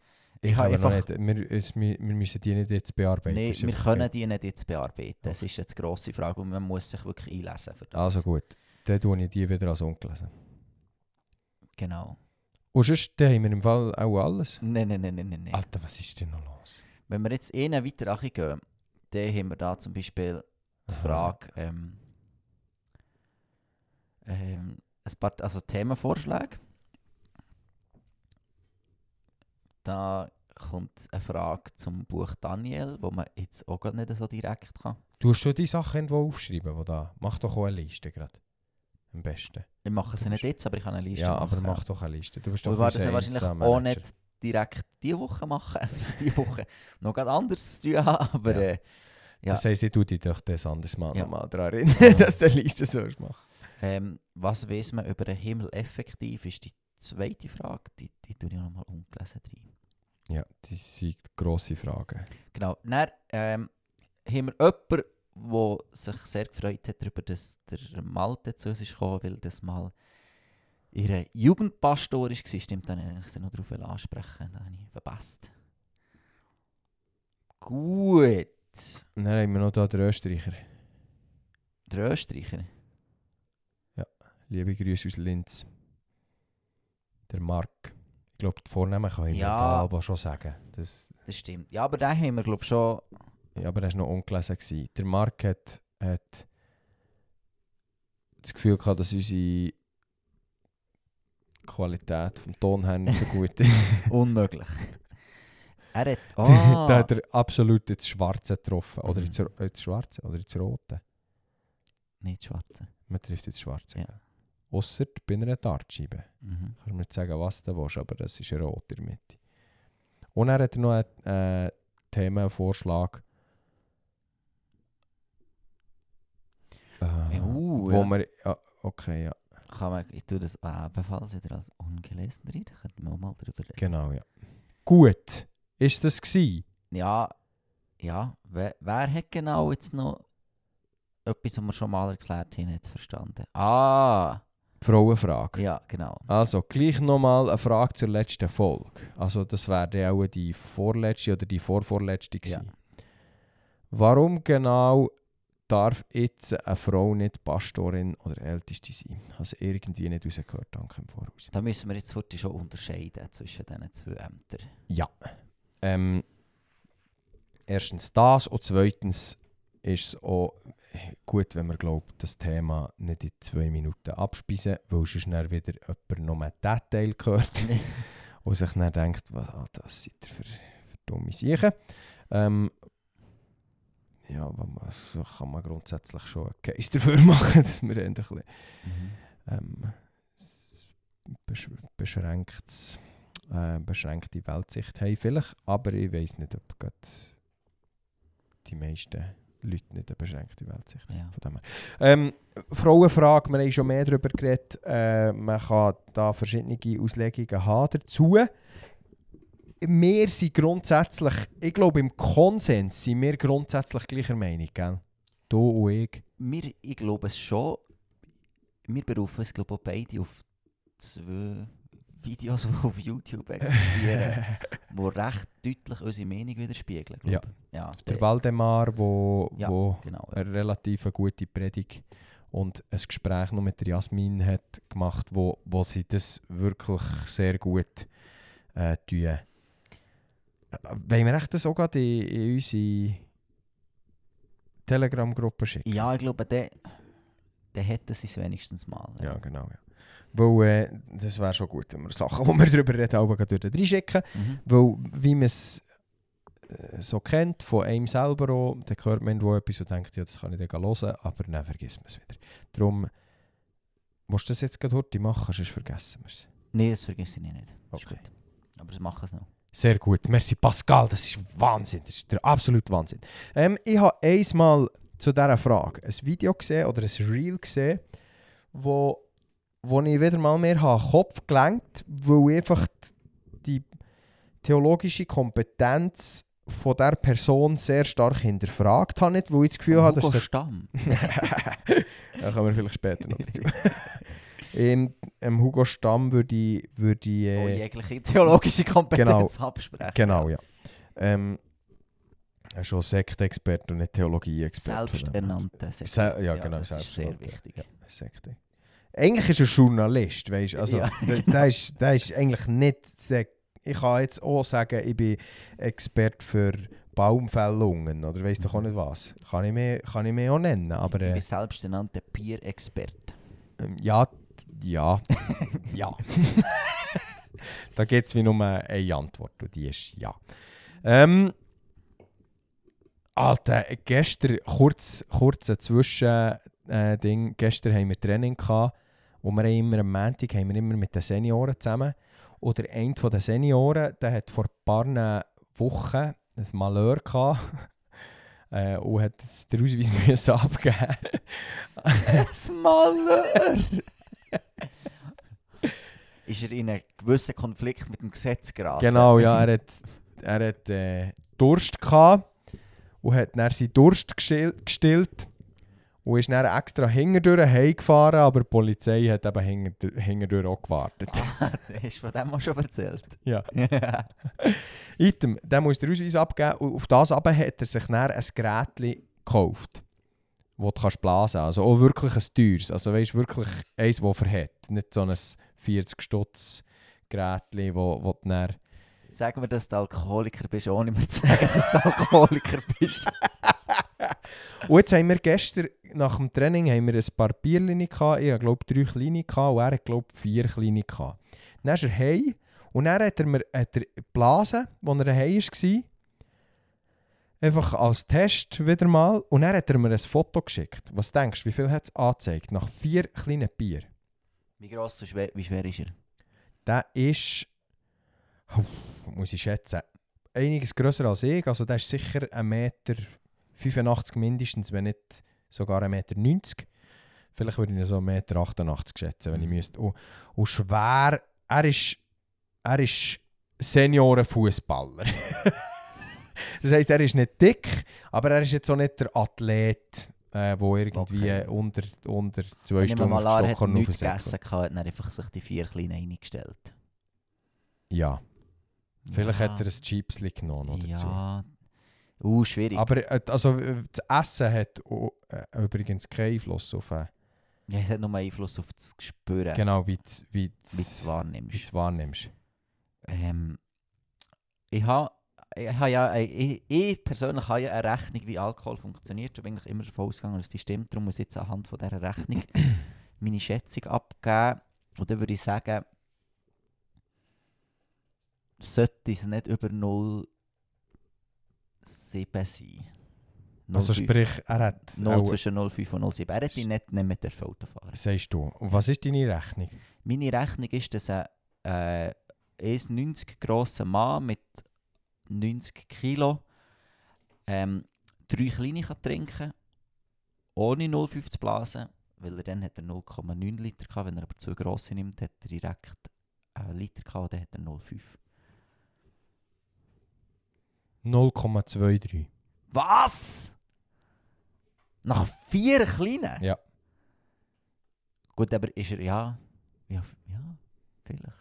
Ich habe einfach- nicht, wir, es- wir, wir müssen die nicht jetzt bearbeiten. Nein, wir können die nicht jetzt bearbeiten. Das ist jetzt die grosse Frage und man muss sich wirklich einlesen für das. Also gut, dann tue ich die wieder als ungelesen. Genau. Und sonst haben wir im Fall auch alles. Nein, nein, nein, nein, nein. Alter, was ist denn noch los? Wenn wir jetzt einen weiter gehen, dann haben wir da zum Beispiel die. Frage, ähm, ähm, ein paar also Themenvorschläge. Da kommt eine Frage zum Buch Daniel, wo man jetzt auch gar nicht so direkt kann. Du hast schon die Sachen irgendwo aufschreiben, wo da. Mach doch auch eine Liste gerade. Am besten. Ich mache sie nicht jetzt, aber ich kann eine Liste ja, machen. aber mach doch eine Liste. Du bist Wir doch werden unser sie wahrscheinlich auch nicht direkt diese Woche machen. diese Woche noch ganz anderes zu tun haben, aber Ja. äh, ja. Das heisst, ich tue dich doch das anderes Mal Ja. nochmal daran erinnern, dass du eine Liste sollst machen. Ähm, was weiß man über den Himmel effektiv, ist die zweite Frage. Die, die tue ich nochmal ungelesen rein. Ja, das sind grosse Fragen. Genau. Dann ähm, haben wir jemanden, der sich sehr gefreut hat darüber, dass der Malte zu uns ist gekommen, weil das mal ihre Jugendpastor war. Stimmt, dann wollte ich noch darauf ansprechen. Dann habe ich verpasst. Gut. Dann haben wir noch da den Österreicher. Der Österreicher. Liebe Grüße aus Linz. Der Mark. Glaube, die Vornamen kann ich Ja. aber schon sagen. Das, Das stimmt. Ja, aber den haben wir, glaube schon. ja, aber er war noch ungelesen. Gewesen. Der Mark hat, hat das Gefühl gehabt, dass unsere Qualität vom Ton her nicht so gut ist. Unmöglich. er hat. da Ah, hat er absolut ins Schwarze getroffen. Oder Mhm. ins, ins Schwarze oder ins Rote. nicht schwarze. Man trifft ins Schwarze. Ja. Ja. Ausser bei einer Dartscheibe. Mhm. Kannst du mir nicht sagen, was du willst, aber das ist rot in der Mitte. Und er hat noch einen äh, Themenvorschlag. Äh, Uh, wo ja. wir, ja, okay, ja, Kann man, ich tue das ebenfalls wieder als ungelesen rein. Da könnten wir auch mal drüber reden. genau, ja. Gut, ist das gsi? Ja, ja. Wer, wer hat genau jetzt noch etwas, was wir schon mal erklärt haben, nicht verstanden? Ah, Frauenfrage. ja, genau. Also, gleich nochmal eine Frage zur letzten Folge. Also, das wäre dann auch die vorletzte oder die vorvorletzte Ja. gewesen. Warum genau darf jetzt eine Frau nicht Pastorin oder Älteste sein? Also irgendwie nicht rausgehört, danke im Voraus. Da müssen wir jetzt heute schon unterscheiden zwischen diesen zwei Ämtern. Ja. Ähm, erstens das und zweitens ist es auch gut, wenn man glaubt, das Thema nicht in zwei Minuten abspeisen, weil sonst dann wieder jemand noch mehr Detail gehört und sich dann denkt, was ah, das sind für, für dumme Sachen. Ähm, ja, man, so kann man grundsätzlich schon einen Case dafür machen, dass wir eher ein bisschen Mhm. ähm, besch beschränktes, äh, beschränkte Weltsicht haben vielleicht, aber ich weiß nicht, ob gerade die meisten Leute nicht eine beschränkte Weltsicht. Ja. Von dem her. Ähm, Frauenfrage, wir haben schon mehr darüber geredet, äh, man kann da verschiedene Auslegungen haben dazu. Wir sind grundsätzlich, ich glaube im Konsens sind wir grundsätzlich gleicher Meinung, gell? Du und ich. Wir, ich glaube es schon. Wir berufen uns, glaube ich, beide auf zwei Videos, die auf YouTube existieren, die recht deutlich unsere Meinung widerspiegeln. glaub Ja. ja Der der- Waldemar, wo, Ja, wo genau. eine relativ gute Predigt und ein Gespräch noch mit der Jasmin hat gemacht, wo, wo sie das wirklich sehr gut äh, tun. Wollen wir echt das auch gerade in, in unsere Telegram-Gruppe schicken? Ja, ich glaube, der, der hätte es wenigstens mal. Ja, genau. Ja. Weil äh, das wäre schon gut, wenn wir Sachen, wo wir darüber reden, auch gerade dort reinschicken. Mhm. Weil, wie man es äh, so kennt, von einem selber auch, dann hört man irgendwo etwas und denkt, ja, das kann ich dann hören, aber dann vergisst man es wieder. Darum, musst du das jetzt gerade heute machen, sonst vergessen wir es. Nein, das vergesse ich nicht. Das Okay. gut. Aber das machen es noch. Sehr gut, merci Pascal, das ist Wahnsinn, das ist der absolute Wahnsinn. Ähm, ich habe einmal zu dieser Frage ein Video gesehen oder ein Reel gesehen, wo, wo ich wieder mal mehr habe Kopf gelenkt, weil ich einfach die theologische Kompetenz von der Person sehr stark hinterfragt habe, nicht, weil ich das Gefühl Von habe, Hugo dass er... Stamm. da kommen wir vielleicht später noch dazu. Ähm, ähm, Hugo Stamm würde ich, würde ich äh, jegliche theologische Kompetenz absprechen. Genau, ja. Ähm, er ist schon Sektenexperte und nicht Theologie-Experte. Selbsternannte Se Sekte. ja, genau, Das ist sehr wichtig. Ja. Sekte. Eigentlich ist er Journalist, weißt du? Also, Ja, der, der, ist, der ist eigentlich nicht. Sek ich kann jetzt auch sagen, ich bin Experte für Baumfällungen oder weißt du auch nicht was. Kann ich mir, kann ich mir auch nennen. Aber Ich äh, bin selbsternannter Peer-Experte. ähm, ja, ja, ja. da gibt es wie nur eine Antwort und die ist ja. Ähm, Alter, gestern, kurz, kurz ein Zwischen, äh. Gestern haben wir Training gehabt, wo wir immer am Montag haben wir immer mit den Senioren zusammen. Oder einer von den Senioren, der hat vor ein paar Wochen ein Malheur gehabt. äh, und hat den Ausweis müssen abgeben. Smaller! ist er in einem gewissen Konflikt mit dem Gesetz geraten? Genau, ja, er hat, er hat äh, Durst gehabt und hat dann seinen Durst gestil- gestillt und ist dann extra hinterdurch heimgefahren, aber die Polizei hat eben hinter- hinterdurch auch gewartet. Ah, hast du von dem auch schon erzählt? Ja. Item, der muss den Ausweis abgeben und auf das aber hat er sich dann ein Gerät gekauft, das du kannst blasen kannst. Also auch wirklich ein teures, also weißt wirklich eins, das verhält. Nicht so ein 40 Stutz Gerät, wo, wo du dann Sag mir, dass du Alkoholiker bist, ohne mir zu sagen, dass du Alkoholiker bist. Und jetzt haben wir gestern nach dem Training haben wir ein paar Bierchen gehabt. Ich glaube drei kleine gehabt und er hat glaube vier kleine gehabt. Dann ist er heim und dann hat er mir hat er geblasen, als er heim war. Einfach als Test wieder mal. Und dann hat er mir ein Foto geschickt. Was denkst du, wie viel hat es angezeigt? Nach vier kleinen Bier. Wie gross und schwer, wie schwer ist er? Der ist, muss ich schätzen, einiges grösser als ich. Also der ist sicher 1,85 Meter mindestens, wenn nicht sogar 1,90 Meter. Vielleicht würde ich ihn so 1,88 Meter schätzen, wenn ich Mhm. müsste. Und, und schwer, er ist, er ist Seniorenfußballer. das heisst, er ist nicht dick, aber er ist jetzt auch nicht der Athlet, äh, wo irgendwie Okay. unter, unter zwei Stunden auf an, hat nichts gegessen, gehabt, hat er einfach sich die vier kleinen eingestellt. Ja. Vielleicht ja. hat er ein Chipsli genommen oder dazu. Uh, schwierig. Aber äh, also, äh, das Essen hat auch, äh, übrigens keinen Einfluss auf äh, ja, es hat nur Einfluss auf das Gespüren, genau wie du wie wie es wie wahrnimmst. du's wahrnimmst. Ähm, ich habe ich, ha ja, ich, ich persönlich habe ja eine Rechnung, wie Alkohol funktioniert. Ich bin eigentlich immer davon ausgegangen, dass die stimmt. Darum muss ich jetzt anhand von dieser Rechnung meine Schätzung abgeben. Und dann würde ich sagen, sollte es nicht über 0,7 sein. Also 0,5. sprich, er hat 0 auch, zwischen 0,5 und 0,7. Er hätte nicht, nicht mit der Auto fahren. sagst du. Und was ist deine Rechnung? Meine Rechnung ist, dass ein äh, 1,90 grosser Mann mit 90 Kilo ähm, drei kleine kann trinken ohne 0,5 zu blasen, weil er dann hat er 0,9 Liter gehabt. Wenn er aber zwei grosse nimmt, hat er direkt einen Liter gehabt, dann hat er 0,5. 0,23. Was? Nach vier kleinen? Ja. Gut, aber ist er, ja, ja, ja vielleicht.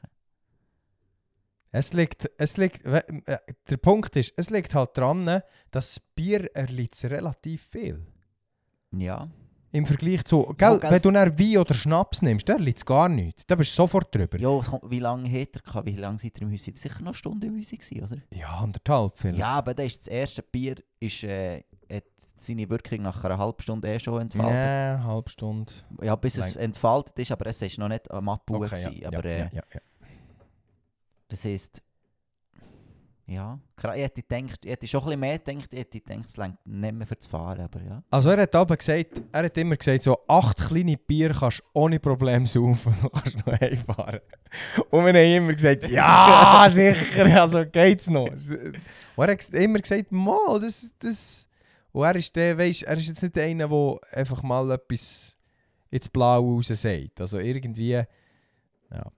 Es liegt, es liegt, äh, der Punkt ist, es liegt halt dran, dass das Bier erliegt relativ viel. Ja. Im Vergleich zu, gell, gell. wenn du dann Wein oder Schnaps nimmst, dann liegt es gar nichts. Da bist du sofort drüber. Ja, wie lange hat er gehabt? Wie lange seid ihr im ihr Sicher noch eine Stunde im gewesen, oder? Ja, anderthalb vielleicht. Ja, aber das, ist das erste Bier ist, äh, hat seine Wirkung nach einer halben Stunde eh schon entfaltet. Nee, eine halbe Stunde. Ja, bis es entfaltet ist, aber es ist noch nicht am Abbauen. Okay, gewesen. ja, aber ja, äh, ja, ja, ja. das heisst, ja, ich hätte, gedacht, ich hätte schon ein bisschen mehr gedacht, ich hätte gedacht, es reicht nicht mehr für das Fahren, aber ja. Also er hat aber gesagt, er hat immer gesagt, so acht kleine Bier kannst du ohne Probleme saufen, du kannst noch heimfahren. Und wir haben immer gesagt, ja, sicher, also geht's noch. Und er hat immer gesagt, mal, das, das... Und er ist der, weisst, er ist jetzt nicht einer, der einfach mal etwas ins Blaue raus sagt. Also irgendwie, Ja,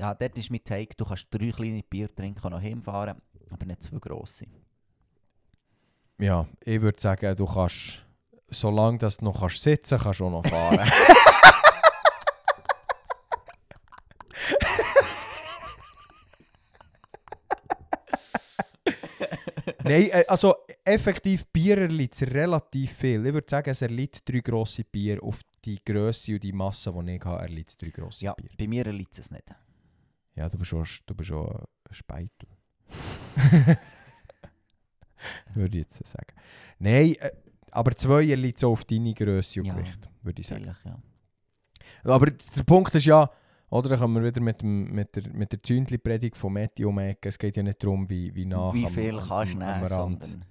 ja, dort ist mein Take, du kannst drei kleine Bier trinken und noch hinfahren, aber nicht zwei grosse. Ja, ich würde sagen, du kannst, solange du noch kannst sitzen kannst, du auch noch fahren. Nein, äh, also effektiv Bier erliegt relativ viel. Ich würde sagen, es erliegt drei grosse Bier auf die Größe und die Masse, die ich habe, erliegt drei grosse ja, Bier. bei mir erliegt es nicht. Ja, du bist schon, du bist schon ein Speitel. würde ich jetzt sagen. Nein, äh, aber zwei erliegt so auf deine Grösse und Ja. Gewicht, würde ich sagen. Ja. Aber der Punkt ist ja, oder, da kommen wir wieder mit, dem, mit der, mit der Zündli-Predigt von Matti um. Es geht ja nicht darum, wie, wie nach Wie viel am- kannst du nehmen, sondern...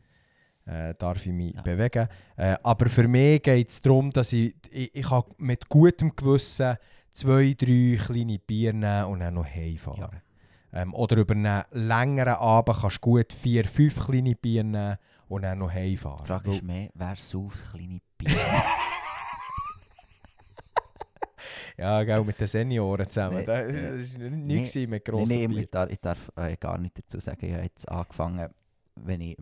äh, darf ich mich Ja. bewegen. Äh, aber für mich geht es darum, dass ich, ich, ich mit gutem Gewissen zwei, drei kleine Bier nehmen und dann noch heimfahren. Ähm, oder über einen längeren Abend kannst du gut vier, fünf kleine Bier nehmen und dann noch heimfahren. Die Frage ist mehr, wer sauft kleine Bier? Ja, gell, mit den Senioren zusammen. Nee, das, ja. war Nee, nichts mit Nein, grossen nein, Bier. ich darf, ich darf äh, gar nicht dazu sagen. Ich habe jetzt angefangen, wenn ich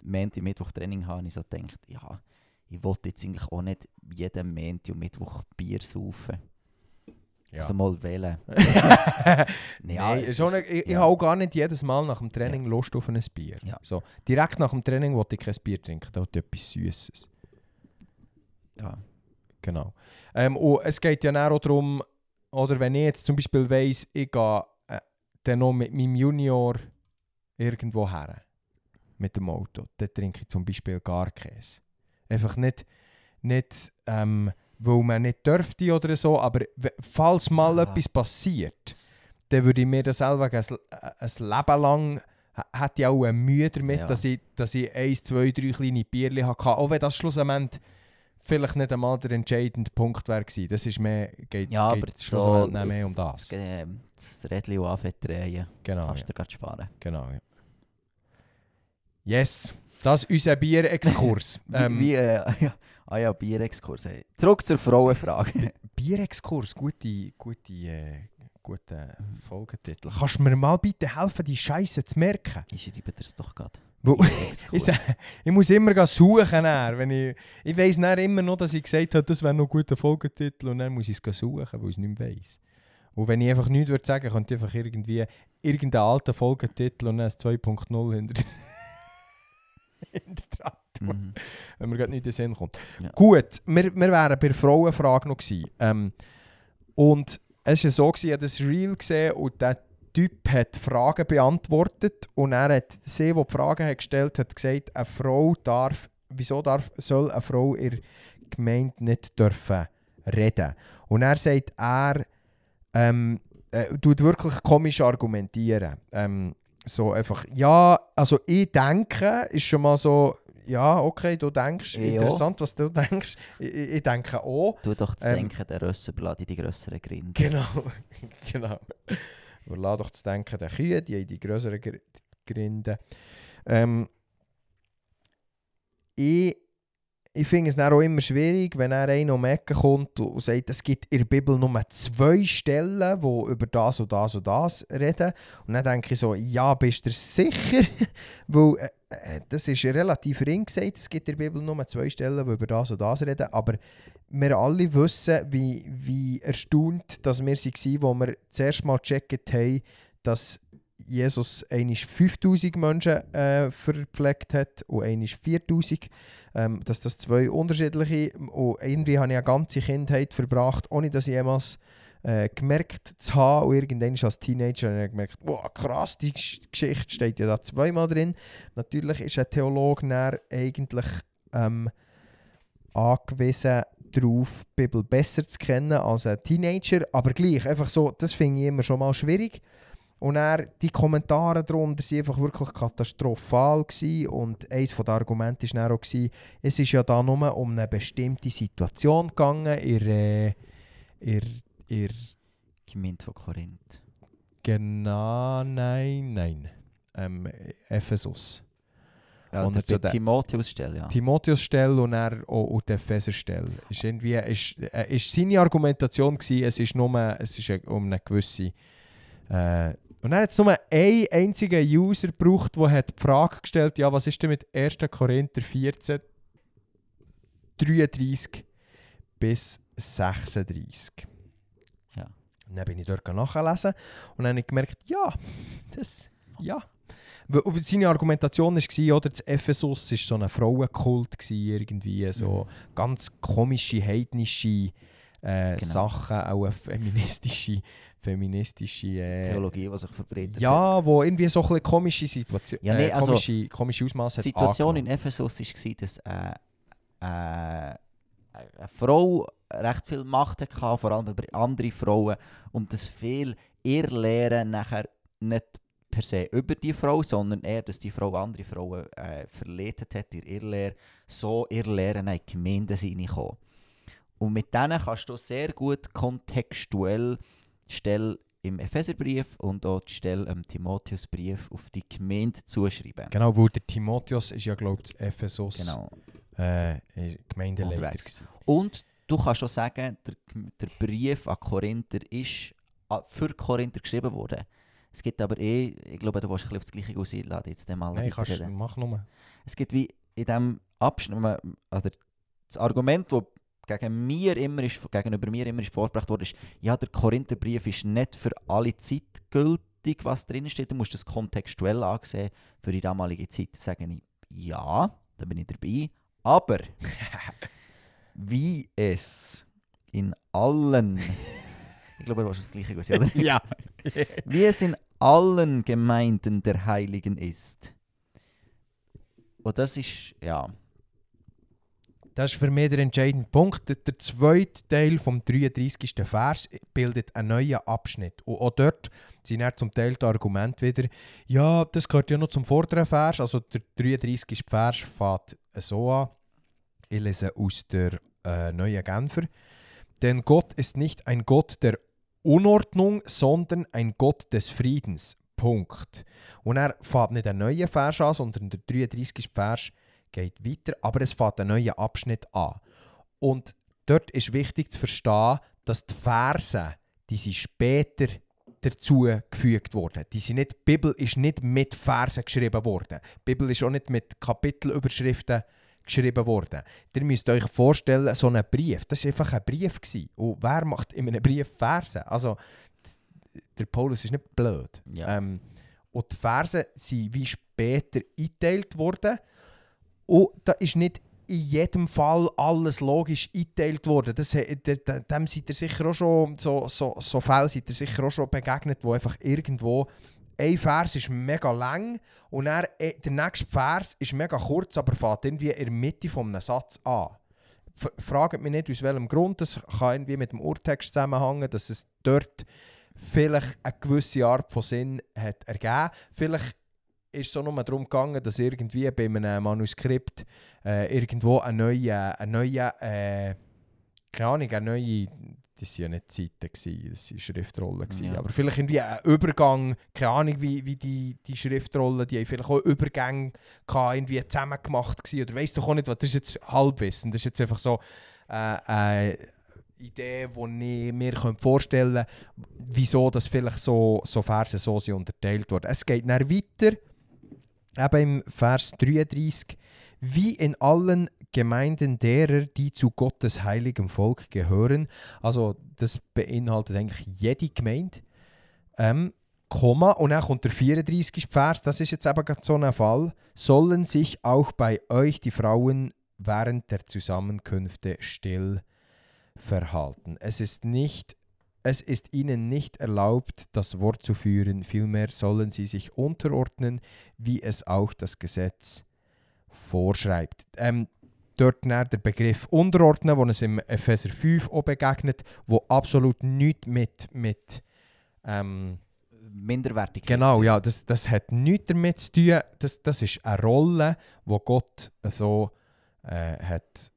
Montag, Mittwoch Training habe, habe ich so gedacht, ja, ich wollte jetzt eigentlich auch nicht jeden Montag und Mittwoch Bier saufen. Ja. Also mal wählen. Nein, Ja, ist- nicht, ich, ich ja. habe auch gar nicht jedes Mal nach dem Training Lust auf ein Bier. So, direkt nach dem Training wollte ich kein Bier trinken, da wollte ich etwas Süßes. Ja. Genau. Ähm, und es geht ja auch darum, oder wenn ich jetzt zum Beispiel weiss, ich gehe äh, dann noch mit meinem Junior irgendwo her, mit dem Auto, dann trinke ich zum Beispiel gar Käse. Einfach nicht, nicht ähm, weil man nicht dürfte oder so, aber falls mal Ja. etwas passiert, dann würde ich mir das selber ein, ein Leben lang hätte ich auch eine Mühe damit, Ja. dass, ich, dass ich eins, zwei, drei kleine Bierchen hatte. Auch wenn das schlussendlich vielleicht nicht einmal der entscheidende Punkt wäre. Das ist mehr, geht, Ja, aber geht so schlussendlich nicht mehr um das. Das, ähm, das Rädchen anfangen zu drehen, Genau, kannst ja. du gerade sparen. genau ja. Yes, das ist unser Bierexkurs. ähm, wie, wie, äh, ja, ah ja, Bierexkurs. Hey. Zurück zur Frauenfrage. Bierexkurs, gute, gute, äh, gute Folgetitel. Kannst du mir mal bitte helfen, die Scheiße zu merken? ich schreibe das doch gerade. Ich, ich muss immer suchen. Dann, wenn ich ich weiss dann immer noch, dass ich gesagt habe, das wäre noch ein guter Folgetitel und dann muss ich es suchen, weil ich es nicht mehr weiss. Und wenn ich einfach nichts würde sagen, könnte ich einfach irgendwie irgendeinen alten Folgetitel und dann ein 2.0 hinter, hinter dran Mhm. wenn mir gerade nicht in den Sinn kommt. Ja. Gut, wir, wir wären bei der Frauenfrage noch gewesen. Ähm, und es war so, gewesen, ich habe das Reel gesehen und der Typ hat Fragen beantwortet und er hat sie, die die Fragen hat gestellt hat, gesagt, eine Frau darf, wieso darf, soll eine Frau in der Gemeinde nicht dürfen reden. Und er sagt, er ähm, äh, tut wirklich komisch argumentieren. Ähm, so einfach, ja, also ich denke, ist schon mal so, ja, okay, du denkst, Ich interessant, was du denkst. Ich, ich, denke auch. Tu doch zu Ähm, denken, der Rösser bleibt in die grösseren Grinde. Genau, genau. Überlass doch zu denken, die Kühe, die haben die größeren Gr Grinde. Ähm, ich ich finde es auch immer schwierig, wenn er einer um Ecke kommt und sagt, es gibt in der Bibel nur zwei Stellen, die über das und das und das reden. Und dann denke ich so, ja, bist du sicher? Weil äh, äh, das ist relativ ring gesagt, es gibt in der Bibel nur zwei Stellen, die über das und das reden. Aber wir alle wissen, wie, wie erstaunt dass wir waren, wo wir zuerst mal gecheckt haben, dass Jesus einmal 5000 Menschen äh, verpflegt hat und einmal 4000. Ähm, dass das zwei unterschiedliche und irgendwie habe ich eine ganze Kindheit verbracht, ohne dass ich jemals äh, gemerkt zu haben und irgendwann als Teenager habe ich gemerkt, wow, krass, die Gesch- Geschichte steht ja da zweimal drin. Natürlich ist ein Theologe eigentlich ähm, angewiesen darauf, die Bibel besser zu kennen als ein Teenager, aber gleich, einfach so, das finde ich immer schon mal schwierig. Und er, die Kommentare darunter waren einfach wirklich katastrophal. Gewesen. Und eines der Argumente war auch, gewesen, es ist ja da nur um eine bestimmte Situation gegangen, äh, in, in Gemeinde von Korinth. genau, nein, nein, ähm, Ephesus. Ja, Und der, so Timotheus-Stelle, ja. Timotheus-Stelle und er auch und die Epheser-Stelle. Ist irgendwie, ist, äh, ist seine Argumentation gewesen, es ist nur, es ist um eine gewisse... Äh, und er hat es nur einen einzigen User gebraucht, der hat die Frage gestellt ja, was ist denn mit 1. Korinther 14, 33 bis 36. Ja. Und dann bin ich dort nachlesen und dann habe ich gemerkt, ja, das, ja, und Seine Argumentation war, oder, das Ephesus war so ein Frauenkult, irgendwie, so ganz komische, heidnische äh, Genau. Sachen, auch eine feministische, feministische äh, Theologie, die sich verbreitet hat. Ja, wo irgendwie so ein bisschen komische Situation, Ja, nee, äh, also, komische, komische Ausmaße Die Situation in. Ephesus war, dass äh, äh, eine Frau recht viel Macht hatte, vor allem über andere Frauen, und dass viel ihr Lehren nachher nicht per se über die Frau, sondern eher, dass die Frau andere Frauen äh, verleitet hat, ihr Irrlehre, so ihr Lehren in die Gemeinde reinkommen. Und mit denen kannst du sehr gut kontextuell Stelle im Epheserbrief und auch die Stelle im Timotheusbrief auf die Gemeinde zuschreiben. Genau, weil der Timotheus ist ja, glaube ich, Ephesus Genau. äh, Gemeindeleiter. Und du kannst schon sagen, der, der Brief an Korinther ist a- für Korinther geschrieben worden. Es gibt aber eh, ich glaube, du willst ein bisschen auf das Gleiche aus, ich lade jetzt den mal Nein, kannst, mach nur. Es gibt wie in diesem Abschnitt, also das Argument, das gegen mir immer ist, gegenüber mir immer ist vorgebracht wurde, ist, ja, der Korintherbrief ist nicht für alle Zeit gültig, was drin steht. Du musst das kontextuell ansehen für die damalige Zeit. Sage ich, ja, da bin ich dabei. Aber wie es in allen, ich glaube, du willst das Gleiche oder? ja. wie es in allen Gemeinden der Heiligen ist. Und das ist, ja, Das ist für mich der entscheidende Punkt. Der, zweite Teil vom 33. Vers bildet einen neuen Abschnitt. Und auch dort sind dann zum Teil die Argumente wieder, ja, das gehört ja noch zum vorderen Vers. Also der 33. Vers fängt so an. Ich lese aus der äh, neuen Genfer. Denn Gott ist nicht ein Gott der Unordnung, sondern ein Gott des Friedens. Punkt. Und er fängt nicht einen neuen Vers an, sondern der 33. Vers geht weiter, aber es fängt einen neuen Abschnitt an. Und dort ist wichtig zu verstehen, dass die Verse, die sind später dazu gefügt worden. Die sind nicht, die Bibel ist nicht mit Versen geschrieben worden. Die Bibel ist auch nicht mit Kapitelüberschriften geschrieben worden. Ihr müsst euch vorstellen, so ein Brief, das war einfach ein Brief. Gewesen. Und wer macht in einem Brief Verse? Also, der Paulus ist nicht blöd. Ja. Ähm, und die Verse sind wie später eingeteilt worden. Und da ist nicht in jedem Fall alles logisch eingeteilt worden. Das, dem seid ihr sicher auch schon, so, so, so Fälle seid ihr sicher auch schon begegnet, wo einfach irgendwo ein Vers ist mega lang und dann, eh, der nächste Vers ist mega kurz, aber fängt irgendwie in der Mitte von einem Satz an. Fragt mich nicht, aus welchem Grund. Das kann irgendwie mit dem Urtext zusammenhängen, dass es dort vielleicht eine gewisse Art von Sinn hat ergeben. Vielleicht ist auch nur darum gegangen, dass irgendwie bei einem Manuskript äh, irgendwo eine neue, eine neue äh, keine Ahnung, eine neue, das waren ja nicht Zeiten, gewesen, das waren Schriftrollen, gewesen, Ja. aber vielleicht irgendwie ein Übergang, keine Ahnung, wie, wie die, die Schriftrollen, die haben vielleicht auch Übergänge gehabt, irgendwie zusammen gemacht gewesen, oder weißt doch auch nicht, was, das ist jetzt Halbwissen, das ist jetzt einfach so äh, eine Idee, die ich mir vorstellen könnte, wieso das vielleicht so, so Verse so unterteilt wurden. Es geht dann weiter, eben im Vers 33, wie in allen Gemeinden derer, die zu Gottes heiligem Volk gehören. Also das beinhaltet eigentlich jede Gemeinde. Ähm, Komma, und dann kommt der 34. Vers, das ist jetzt eben so ein Fall, sollen sich auch bei euch die Frauen während der Zusammenkünfte still verhalten. Es ist nicht es ist ihnen nicht erlaubt, das Wort zu führen, vielmehr sollen sie sich unterordnen, wie es auch das Gesetz vorschreibt. Ähm, dort der Begriff Unterordnen, wo es im Epheser 5 auch begegnet, wo absolut nichts mit, mit ähm, Minderwertigkeit. Genau, ja, das, das hat nichts damit zu tun. Das, das ist eine Rolle, die Gott so äh, hat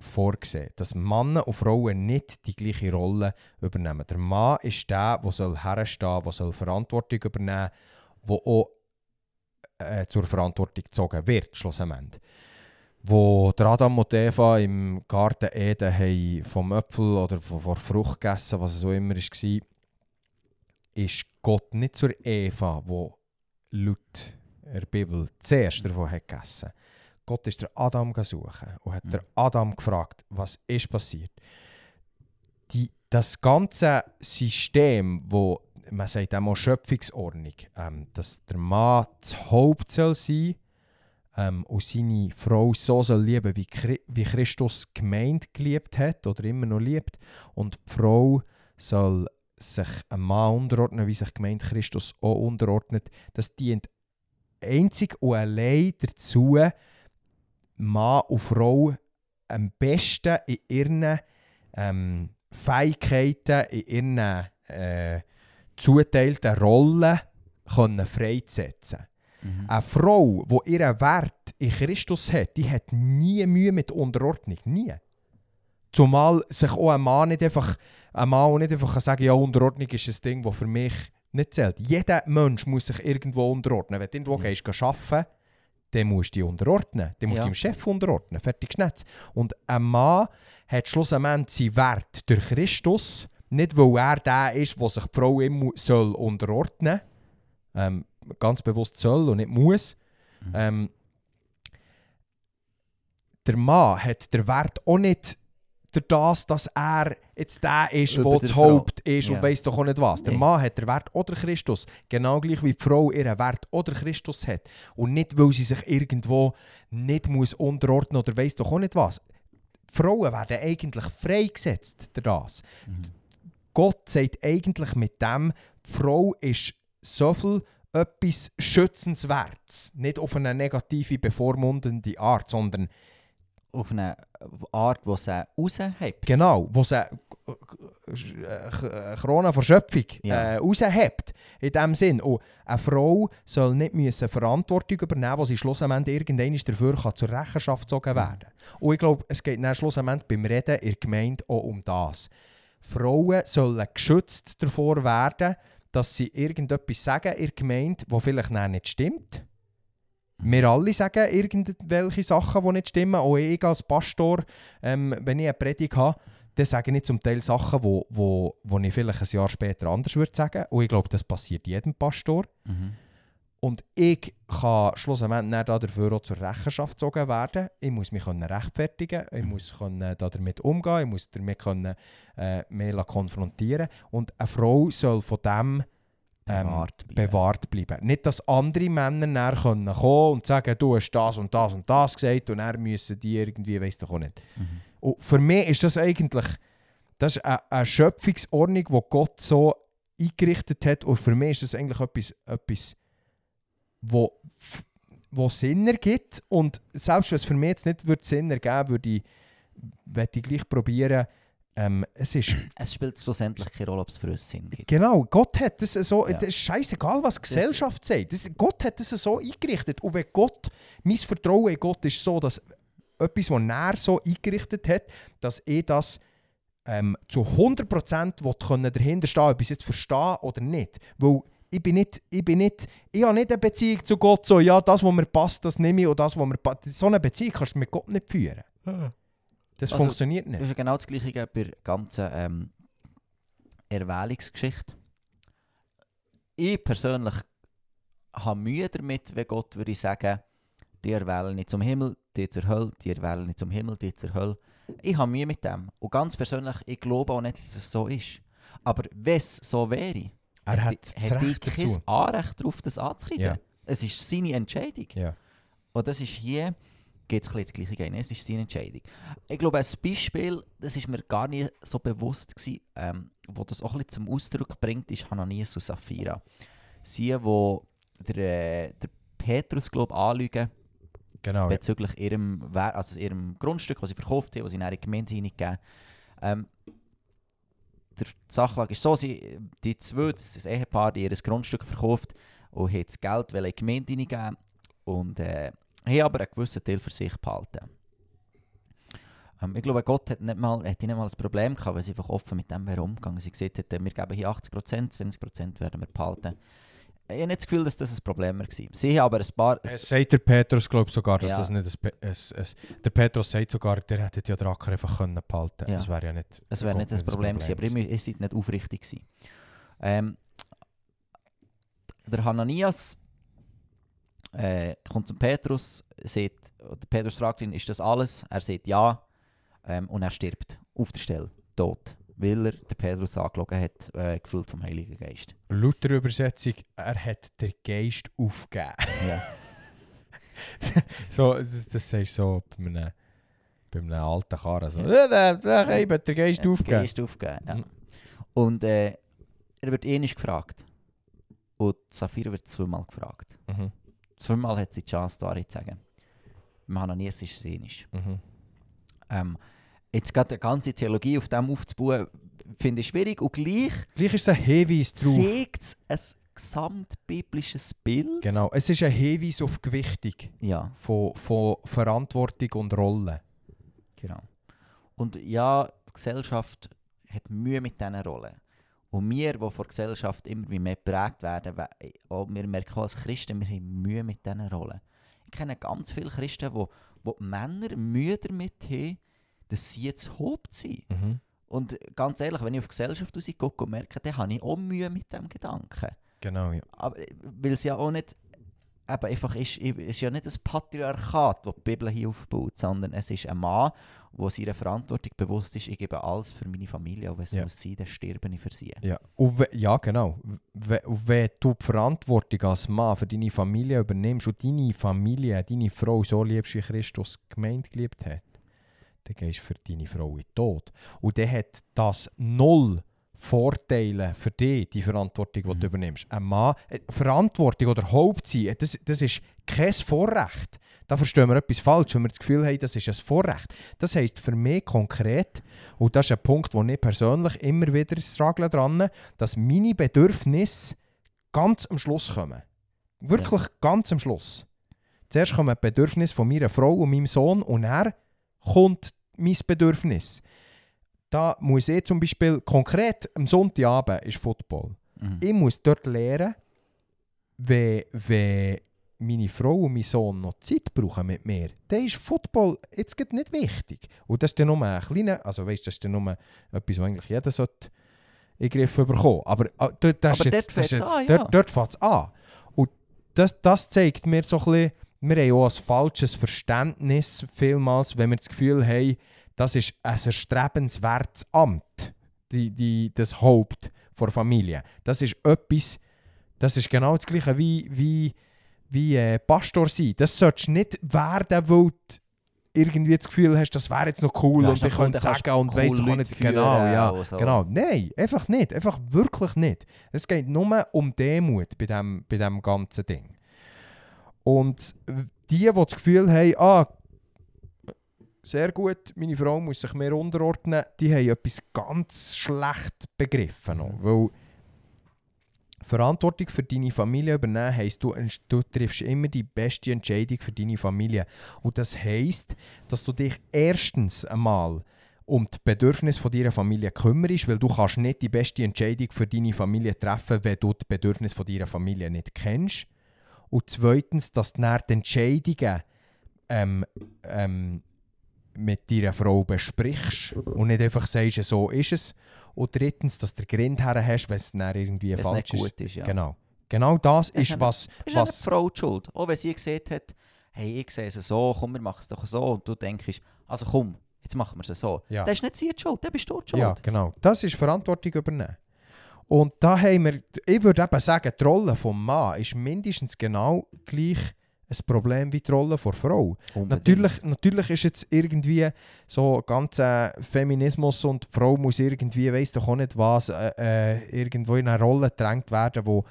vorgesehen. Dass Männer und Frauen nicht die gleiche Rolle übernehmen. Der Mann ist der, der soll herstehen, der soll Verantwortung übernehmen, der auch äh, zur Verantwortung gezogen wird, schlussendlich. Wo der Adam und Eva im Garten Eden haben vom Äpfel oder von, von Frucht gegessen, was es auch immer war, ist Gott nicht zur Eva, wo laut der Bibel zuerst davon hat gegessen. Gott ist der Adam suchen und hat Mhm. der Adam gefragt, was ist passiert. Die, das ganze System, wo man sagt auch Schöpfungsordnung, ähm, dass der Mann das Haupt soll sein ähm, und seine Frau so soll lieben, wie, Chri wie Christus gemeint geliebt hat oder immer noch liebt. Und die Frau soll sich einem Mann unterordnen, wie sich gemeint Christus auch unterordnet. Das dient einzig und allein dazu, Mann und Frau am besten in ihren ähm, Fähigkeiten, in ihren äh, zuteilten Rollen können freizusetzen. Mhm. Eine Frau, die ihren Wert in Christus hat, die hat nie Mühe mit Unterordnung. Nie. Zumal sich auch ein Mann nicht einfach, ein Mann nicht einfach kann sagen ja, Unterordnung ist ein Ding, das für mich nicht zählt. Jeder Mensch muss sich irgendwo unterordnen. Wenn du irgendwo Ja. gehst, arbeiten dann musst du dich unterordnen. Dann musst du Ja. deinem Chef unterordnen. Fertig Schnetz. Und ein Mann hat schlussendlich seinen Wert durch Christus, nicht weil er der ist, der sich die Frau immer soll unterordnen ähm, ganz bewusst soll und nicht muss. Mhm. Ähm, der Mann hat den Wert auch nicht durch das, dass er jetzt der ist, der das. Haupt ist Ja. und weiss doch auch nicht was. Der Nee. Mann hat den Wert oder Christus, genau gleich wie die Frau ihren Wert oder Christus hat. Und nicht, weil sie sich irgendwo nicht muss unterordnen oder weiss doch auch nicht was. Frauen werden eigentlich freigesetzt durch das. Mhm. Gott sagt eigentlich mit dem, die Frau ist so viel etwas Schützenswertes. Nicht auf eine negative, bevormundende Art, sondern Auf eine Art, die sie raushebt. genau, wo sie äh, äh, Krone vor Schöpfung Ja. äh, raushebt. In dem Sinn. Und eine Frau soll nicht müssen Verantwortung übernehmen, wo sie schlussendlich irgendwann dafür kann zur Rechenschaft gezogen werden Und ich glaube, es geht dann schlussendlich beim Reden in der Gemeinde auch um das. Frauen sollen geschützt davor werden, dass sie irgendetwas sagen in der Gemeinde, was vielleicht nicht stimmt. Wir alle sagen irgendwelche Sachen, die nicht stimmen. Auch ich als Pastor, ähm, wenn ich eine Predigt habe, dann sage ich zum Teil Sachen, wo, wo, wo ich vielleicht ein Jahr später anders würde sagen. Und ich glaube, das passiert jedem Pastor. Mhm. Und ich kann schlussendlich dafür auch zur Rechenschaft gezogen werden. Ich muss mich können rechtfertigen, ich muss können da damit umgehen, ich muss damit können, äh, mehr konfrontieren Und eine Frau soll von dem ähm, Bewahrt bleiben. bewahrt bleiben. Nicht, dass andere Männer können kommen und sagen, du hast das und das und das gesagt und dann müssen die irgendwie, weiss doch auch nicht. Mhm. Und für mich ist das eigentlich das ist eine, eine Schöpfungsordnung, die Gott so eingerichtet hat. Und für mich ist das eigentlich etwas, etwas wo, wo Sinn ergibt. Und selbst wenn es für mich jetzt nicht würde Sinn ergeben würde, ich, würde ich gleich probieren, ähm, es ist Es spielt schlussendlich keine Rolle, ob es für uns Sinn gibt. Genau, Gott hat das so, Ja. das ist scheißegal, was die Gesellschaft sagt. Das, Gott hat das so eingerichtet. Und wenn Gott, mein Vertrauen in Gott ist so, dass etwas, was er so eingerichtet hat, dass ich das ähm, zu 100% will können dahinter stehen, ob ich es jetzt verstehe oder nicht. Weil ich bin nicht, ich bin nicht, ich habe nicht eine Beziehung zu Gott, so, ja, das, was mir passt, das nehme ich und das, was mir passt. So eine Beziehung kannst du mit Gott nicht führen. Das Also, funktioniert Das nicht. ist ja genau das Gleiche bei der ganzen ähm, Erwählungsgeschichte. Ich persönlich habe Mühe damit, wenn Gott würde sagen, die erwählen nicht zum Himmel, die zur Hölle, die erwählen nicht zum Himmel, die zur Hölle. Ich habe Mühe mit dem. Und ganz persönlich, ich glaube auch nicht, dass es so ist. Aber wenn es so wäre, Er hat das hätte ich kein. Anrecht darauf, das anzukriegen. Ja. Es ist seine Entscheidung. Ja. Und das ist hier, geht es das gleiche gehen. Es ist seine Entscheidung. Ich glaube, ein Beispiel, das ist mir gar nicht so bewusst gewesen, ähm, wo das auch ein bisschen zum Ausdruck bringt, ist Hananias und Sapphira. Sie, wo der, äh, der Petrus, glaube ich, anlügen Genau. Ja. bezüglich ihrem, Wer- also ihrem Grundstück, das sie verkauft haben, das sie in ihre Gemeinde hineingegeben ähm, Der die Sachlage ist so, sie, die zwei, das das Ehepaar, die ihr Grundstück verkauft und haben das Geld in die Gemeinde hineingeben und äh, haben aber einen gewissen Teil für sich behalten. Ähm, ich glaube, Gott hat nicht mal, hätte nicht mal ein Problem gehabt, weil sie einfach offen mit dem wäre umgegangen. Sie gesagt hätte, wir geben hier 80%, 20% werden wir behalten. Ich habe nicht das Gefühl, dass das ein Problem war. Sie haben aber ein paar... Es sagt der Petrus, glaube sogar, dass Ja. das nicht ein, ein, ein, Der Petrus sagt sogar, der hätte ja den Acker einfach können behalten Ja. Das wäre ja nicht... Es wäre nicht das Problem gewesen, aber ihr, seid nicht aufrichtig gewesen. Ähm, der Hananias äh, kommt zum Petrus, sagt, der Petrus fragt ihn, ist das alles? Er sagt ja ähm, und er stirbt auf der Stelle, tot. weil er den Petrus angelogen hat, äh, gefüllt vom Heiligen Geist. Laut der Übersetzung, er hat den Geist aufgegeben. Ja. so, das, das sagst du so bei einem, bei einem alten Karren. So, ja. der, der Geist hat den Geist Ja, aufgegeben. Geist aufgegeben, ja. Mhm. Und äh, er wird eh nicht gefragt. Und Saphira wird zweimal gefragt. Mhm. Zweimal hat sie die Chance, die Wahrheit zu sagen. Im Hananias ist es ähnlich. Mhm. Ähm, jetzt gerade eine ganze Theologie auf dem aufzubauen, finde ich schwierig. Und gleich Gleich ist es ein Hinweis drauf. zeigt es ein gesamtbiblisches Bild. Genau, es ist ein Hinweis auf die Gewichtung Ja, von, von Verantwortung und Rolle. genau. Und ja, die Gesellschaft hat Mühe mit diesen Rollen. Und wir, die von der Gesellschaft immer mehr geprägt werden, we- auch wir merken als Christen, wir haben Mühe mit diesen Rollen. Ich kenne ganz viele Christen, wo, wo die Männer Mühe damit haben, dass sie jetzt Haupt sind. Mhm. Und ganz ehrlich, wenn ich auf die Gesellschaft rausgucke und merke, dann habe ich auch Mühe mit dem Gedanken. Genau, ja. Aber äh, weil es ja auch nicht eben einfach ist, ist ja nicht ein Patriarchat, das die Bibel hier aufbaut, sondern es ist ein Mann, der seiner Verantwortung bewusst ist, ich gebe alles für meine Familie, auch wenn es Ja. muss sein, dann sterbe ich für sie. Ja, und ja genau. We, und wenn du die Verantwortung als Mann für deine Familie übernimmst und deine Familie, deine Frau so liebst, wie Christus die Gemeinde geliebt hat, dann gehst du für deine Frau in den Tod. Und dann hat das null Vorteile für dich, die Verantwortung, die Mhm. du übernimmst. Ein Mann, äh, Verantwortung oder Hauptsein, das, das ist kein Vorrecht. Da verstehen wir etwas falsch, wenn wir das Gefühl haben, das ist ein Vorrecht. Das heisst für mich konkret, und das ist ein Punkt, wo ich persönlich immer wieder struggle dran, dass meine Bedürfnisse ganz am Schluss kommen. Wirklich ganz am Schluss. Zuerst kommen die Bedürfnisse von meiner Frau und meinem Sohn und dann kommt mein Bedürfnis. Da muss ich zum Beispiel konkret am Sonntagabend ist Football. Mhm. Ich muss dort lernen, wenn, wenn meine Frau und mein Sohn noch Zeit brauchen mit mir, dann ist Football jetzt gerade nicht wichtig. Und das ist dann nur ein kleiner, also weißt, das ist dann nur etwas, was eigentlich jeder sollte in den Griff bekommen. Aber äh, dort, das Aber jetzt, dort an, ja. fängt es an. Und das, das zeigt mir so ein bisschen, wir haben auch ein falsches Verständnis vielmals, wenn wir das Gefühl haben, das ist ein erstrebenswertes Amt, die, die, das Haupt der Familie. Das ist etwas, das ist genau das Gleiche wie, wie, wie äh, Pastor sein. Das solltest du nicht werden, weil du irgendwie das Gefühl hast, das wäre jetzt noch cool Ja, und ich könnte sagen und cool du Leute nicht führen genau, ja, so. genau. Nein, einfach nicht, einfach wirklich nicht. Es geht nur um Demut bei dem, bei dem ganzen Ding. Und die, die das Gefühl haben, ah, sehr gut, meine Frau muss sich mehr unterordnen, die haben etwas ganz schlecht begriffen. Noch, weil Verantwortung für deine Familie übernehmen heisst, du, du triffst immer die beste Entscheidung für deine Familie. Und das heisst, dass du dich erstens einmal um die Bedürfnisse von deiner Familie kümmerst, weil du kannst nicht die beste Entscheidung für deine Familie treffen, wenn du die Bedürfnisse von deiner Familie nicht kennst. Und zweitens, dass du die Entscheidungen ähm, ähm, mit deiner Frau besprichst und nicht einfach sagst, so ist es. Und drittens, dass du Grind her hast, wenn es dann irgendwie Wenn es falsch nicht ist. gut ist, ja. Genau. Genau das ist ist eine- was, ist eine was Frau die schuld. Auch wenn sie gesehen hat, hey, ich sehe es so, komm, wir machen es doch so. Und du denkst, also komm, jetzt machen wir es so. Ja. Das ist nicht sie die schuld, dann bist du die schuld. Ja, genau. Das ist Verantwortung übernehmen. Und da haben wir, ich würde eben sagen, die Rolle des Mann ist mindestens genau gleich ein Problem wie die Rolle der Frau. Unbedingt. Natürlich, natürlich ist jetzt irgendwie so ganz äh, Feminismus und die Frau muss irgendwie, weiss doch auch nicht was, äh, äh, irgendwo in eine Rolle gedrängt werden, wo,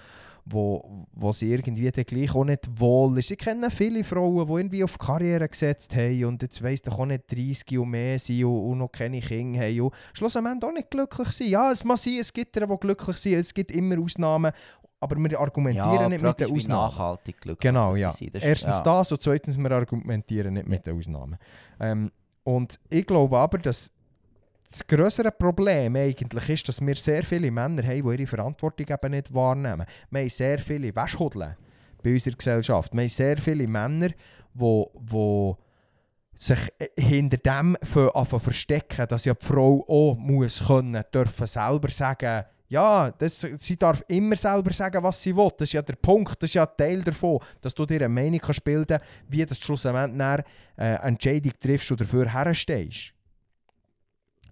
wo, wo sie irgendwie dann gleich auch nicht wohl ist. Ich kenne viele Frauen, die irgendwie auf Karriere gesetzt haben und jetzt weiss doch auch nicht 30 und mehr sind und, und noch keine Kinder haben und schlussendlich auch nicht glücklich sind. Ja, es mag sein, es gibt die, die glücklich sind, es gibt immer Ausnahmen, aber wir argumentieren ja, nicht mit den Ausnahmen. nachhaltig glücklich Genau, ja. sind. Erstens ja. das und zweitens, wir argumentieren nicht mit den Ausnahmen. Ähm, und ich glaube aber, dass das größere Problem eigentlich ist, dass wir sehr viele Männer haben, die ihre Verantwortung eben nicht wahrnehmen. Wir haben sehr viele Wäschhudeln bei unserer Gesellschaft. Wir haben sehr viele Männer, die, die sich äh, hinter dem anfangen verstecken, dass ja die Frau auch muss können, dürfen selber sagen, ja, das, sie darf immer selber sagen, was sie will. Das ist ja der Punkt, das ist ja Teil davon, dass du dir eine Meinung kannst bilden wie du schlussendlich äh, eine Entscheidung triffst und dafür herstehst.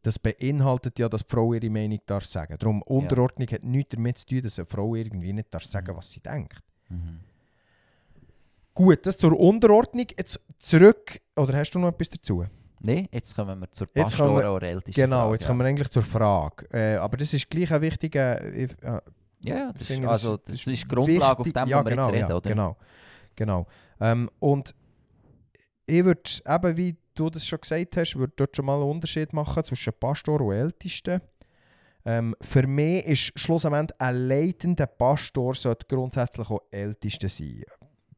das beinhaltet ja, dass die Frau ihre Meinung darf sagen. Darum, Unterordnung hat nichts damit zu tun, dass eine Frau irgendwie nicht darf sagen Mhm. was sie denkt. Mhm. Gut, das zur Unterordnung. Jetzt zurück, oder hast du noch etwas dazu? Nein, jetzt kommen wir zur Jetzt kommen wir- Pastoren oder ältesten Genau, Frage, jetzt ja. kommen wir eigentlich zur Frage. Äh, aber das ist gleich ein wichtiger... Äh, äh, Ja, ja, das, ist, also, das das, ist ist die Grundlage, wichtig- auf dem ja, wir genau, jetzt reden, ja, oder? Genau, genau. Ähm, und ich würde, eben wie du das schon gesagt hast, würde dort schon mal einen Unterschied machen zwischen Pastor und Ältesten. Ähm, für mich ist schlussendlich ein leitender Pastor sollte grundsätzlich auch Ältester sein.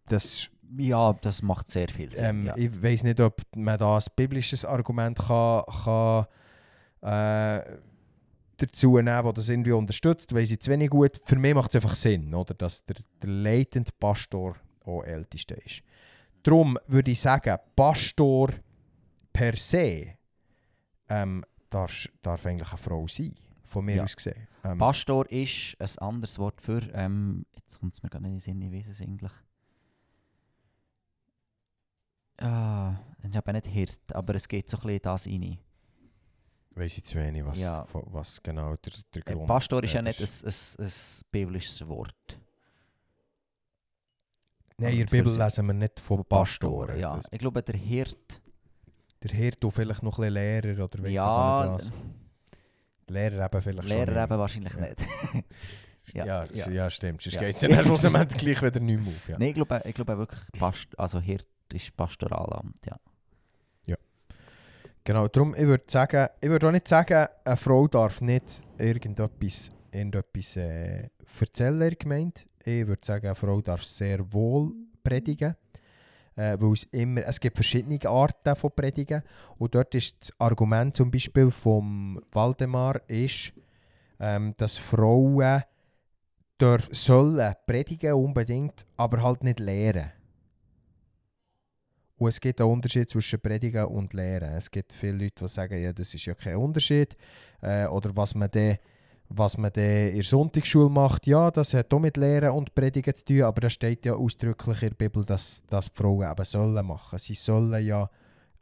Das, Ja, das macht sehr viel Sinn. ähm, ja. Ich weiß nicht, ob man da ein biblisches Argument kann, kann äh, dazu nehmen das das irgendwie unterstützt, weiß ich zu wenig gut. Für mich macht es einfach Sinn, oder, dass der, der leitende Pastor auch Ältester ist. Darum würde ich sagen, Pastor per se ähm, darf, darf eigentlich eine Frau sein, von mir Ja. aus gesehen. Ähm, Pastor ist ein anderes Wort für, ähm, jetzt kommt es mir gar nicht in den Sinn, ich weiß es eigentlich. Ah, ich habe nicht Hirt, aber es geht so ein bisschen das rein. weiß ich zu wenig, was, Ja. was genau der, der Äh, Grund Pastor ist ja nicht ein, ein, ein biblisches Wort. Nein, in der Bibel lesen wir nicht von Pastoren. ja. Das- Ich glaube, der Hirt, Der Hirt und vielleicht noch ein bisschen Lehrer oder weiss ja, ich was. Lehrer eben vielleicht schon Lehrer nicht. eben wahrscheinlich Ja. nicht. Ja, Ja, ja, ja. stimmt. Sonst Ja. geht es dann schlussendlich gleich wieder nicht mehr auf. Ja. Nein, ich glaube, ich glaube wirklich, Past also Hirt ist Pastoralamt, ja. Genau, darum, ich würde sagen, ich würde auch nicht sagen, eine Frau darf nicht irgendetwas, irgendetwas äh, erzählen Gemeinde. Ich würde sagen, eine Frau darf sehr wohl predigen. Äh, weil es, immer, es gibt verschiedene Arten von Predigen. Und dort ist das Argument zum Beispiel vom Waldemar, ist, ähm, dass Frauen dürf, sollen predigen unbedingt, aber halt nicht lehren. Und es gibt einen Unterschied zwischen Predigen und Lehren. Es gibt viele Leute, die sagen, ja, das ist ja kein Unterschied. Äh, oder was man dann was man dann in der Sonntagsschule macht, ja, das hat auch mit Lehren und Predigen zu tun, aber da steht ja ausdrücklich in der Bibel, dass, dass die Frauen eben sollen machen. Sie sollen ja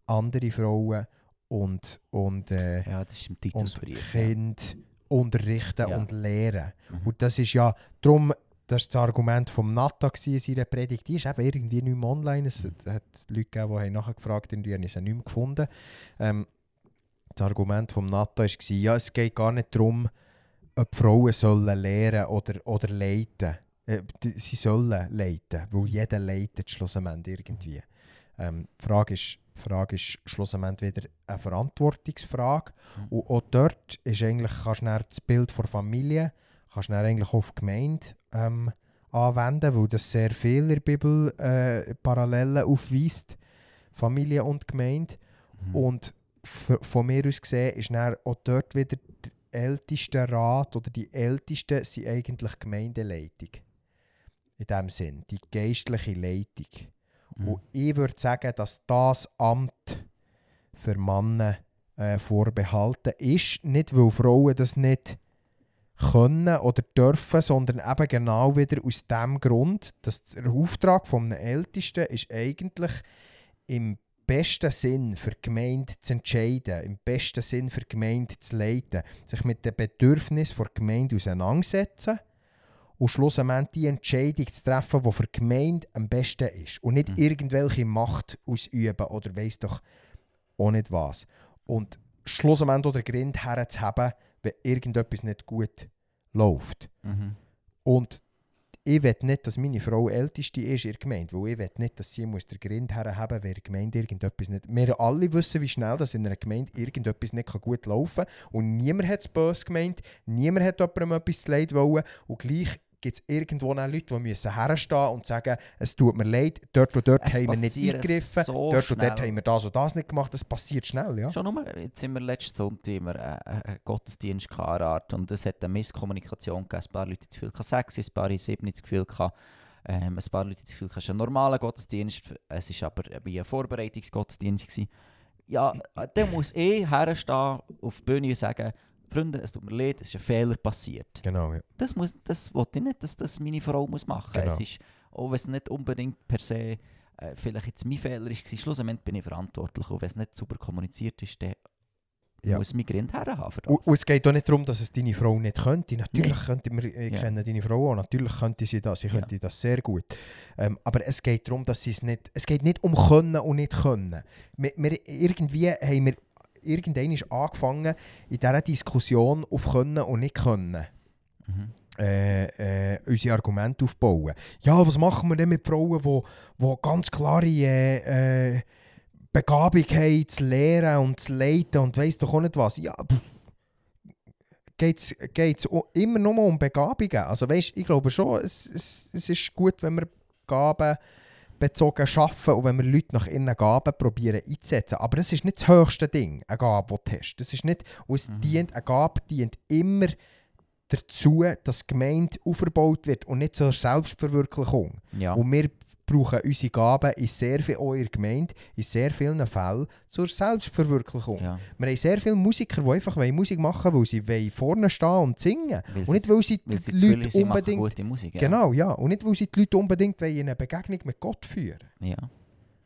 andere Frauen und, und, äh, Ja, und Titusbrief. ja. Kinder unterrichten Ja. und lehren. Mhm. Und das ist ja, darum, das war das Argument vom Natta in seiner Predigt, die ist eben irgendwie nicht mehr online. Es hat Leute gegeben, die nachgefragt haben, die haben sie nicht mehr gefunden. Ähm, das Argument vom Natta war, ja, es geht gar nicht darum, ob Frauen sollen lehren oder, oder leiten. Äh, sie sollen leiten, weil jeder leitet schlussendlich irgendwie. Ähm, die Frage ist, die Frage ist schlussendlich wieder eine Verantwortungsfrage. Mhm. Und auch dort ist eigentlich, kannst du das Bild der Familie kannst du dann eigentlich auf die Gemeinde ähm, anwenden, weil das sehr viel in der Bibel äh, Parallelen aufweist. Familie und Gemeinde. Mhm. Und von mir aus gesehen ist dann auch dort wieder der älteste Rat oder die Ältesten sind eigentlich Gemeindeleitung. In dem Sinn, die geistliche Leitung. Mhm. Und ich würde sagen, dass das Amt für Männer äh, vorbehalten ist. Nicht, weil Frauen das nicht können oder dürfen, sondern eben genau wieder aus dem Grund, dass der Auftrag von einem Ältesten ist eigentlich im besten Sinn für die Gemeinde zu entscheiden, im besten Sinn für die Gemeinde zu leiten, sich mit den Bedürfnissen der Gemeinde auseinandersetzen und schlussendlich die Entscheidung zu treffen, die für die Gemeinde am besten ist. Und nicht Mhm. irgendwelche Macht ausüben oder weiss doch auch nicht was. Und schlussendlich den Grind herzuhaben, wenn irgendetwas nicht gut läuft. Mhm. Und ich will nicht, dass meine Frau älteste ist in der Gemeinde, weil ich will nicht, dass sie muss den Grind herhaben muss, wenn in der Gemeinde irgendetwas nicht... Wir alle wissen, wie schnell das in einer Gemeinde irgendetwas nicht gut laufen kann. Und niemand hat es böse gemeint, niemand hat jemandem etwas zu leid wollen. Und gleich gibt es irgendwo auch Leute, die müssen herstehen und sagen, es tut mir leid, dort und dort Es haben wir nicht eingegriffen, so dort und dort schnell. haben wir das und das nicht gemacht. Das passiert schnell, ja. Schon nur, jetzt sind wir letzten Sonntag immer äh, einen Gottesdienst gehabt, und es hat eine Misskommunikation gegeben. Ein paar Leute haben das Gefühl, sechs, ein paar haben das Gefühl, gehabt, ähm, ein paar Leute haben das Gefühl, es ist ein normaler Gottesdienst, es war aber wie ein Vorbereitungsgottesdienst. Gewesen. Ja, äh, dann muss ich herstehen auf die Bühne und sagen, Freunde, es tut mir leid, es ist ein Fehler passiert. Genau, ja. Das, muss, das wollte ich nicht, dass das meine Frau muss machen muss. Genau. Es ist, auch wenn es nicht unbedingt per se äh, vielleicht jetzt mein Fehler ist, schlussendlich bin ich verantwortlich. Und wenn es nicht super kommuniziert ist, dann Ja. muss mein Grind herhaben. Und, und es geht auch nicht darum, dass es deine Frau nicht könnte. Natürlich Nee. könnte, wir ich Ja. kenne deine Frau auch, natürlich könnte sie das, sie Ja. könnte das sehr gut. Ähm, aber es geht darum, dass sie es nicht, es geht nicht um können und nicht können. Wir, wir, irgendwie haben wir irgendwann ist angefangen, in dieser Diskussion auf können und nicht können. Mhm. äh, äh, unsere Argumente aufbauen. Ja, was machen wir denn mit Frauen, die, die ganz klare äh, äh, Begabung haben, zu lehren und zu leiten und weiss doch auch nicht was. Ja, geht es immer nur um Begabungen. Also weißt, ich glaube schon, es, es, es ist gut, wenn wir Gaben bezogen arbeiten und wenn wir Leute nach ihren Gaben probieren einzusetzen. Aber es ist nicht das höchste Ding, eine Gabe, die du hast. Das ist nicht, und es Mhm. dient, eine Gabe dient immer dazu, dass die Gemeinde aufgebaut wird und nicht zur Selbstverwirklichung. Ja. Und wir brauchen unsere Gaben in sehr viel, der Gemeinde, in sehr vielen Fällen zur Selbstverwirklichung. ja. Wir haben sehr viele Musiker, die einfach wollen Musik machen wollen, weil sie wollen vorne stehen und singen Weil Und nicht, sie, weil sie weil sie die haben, Leute sie machen unbedingt... gute Musik. Ja. Genau, ja. Und nicht, weil sie die Leute unbedingt wollen in eine Begegnung mit Gott führen Ja.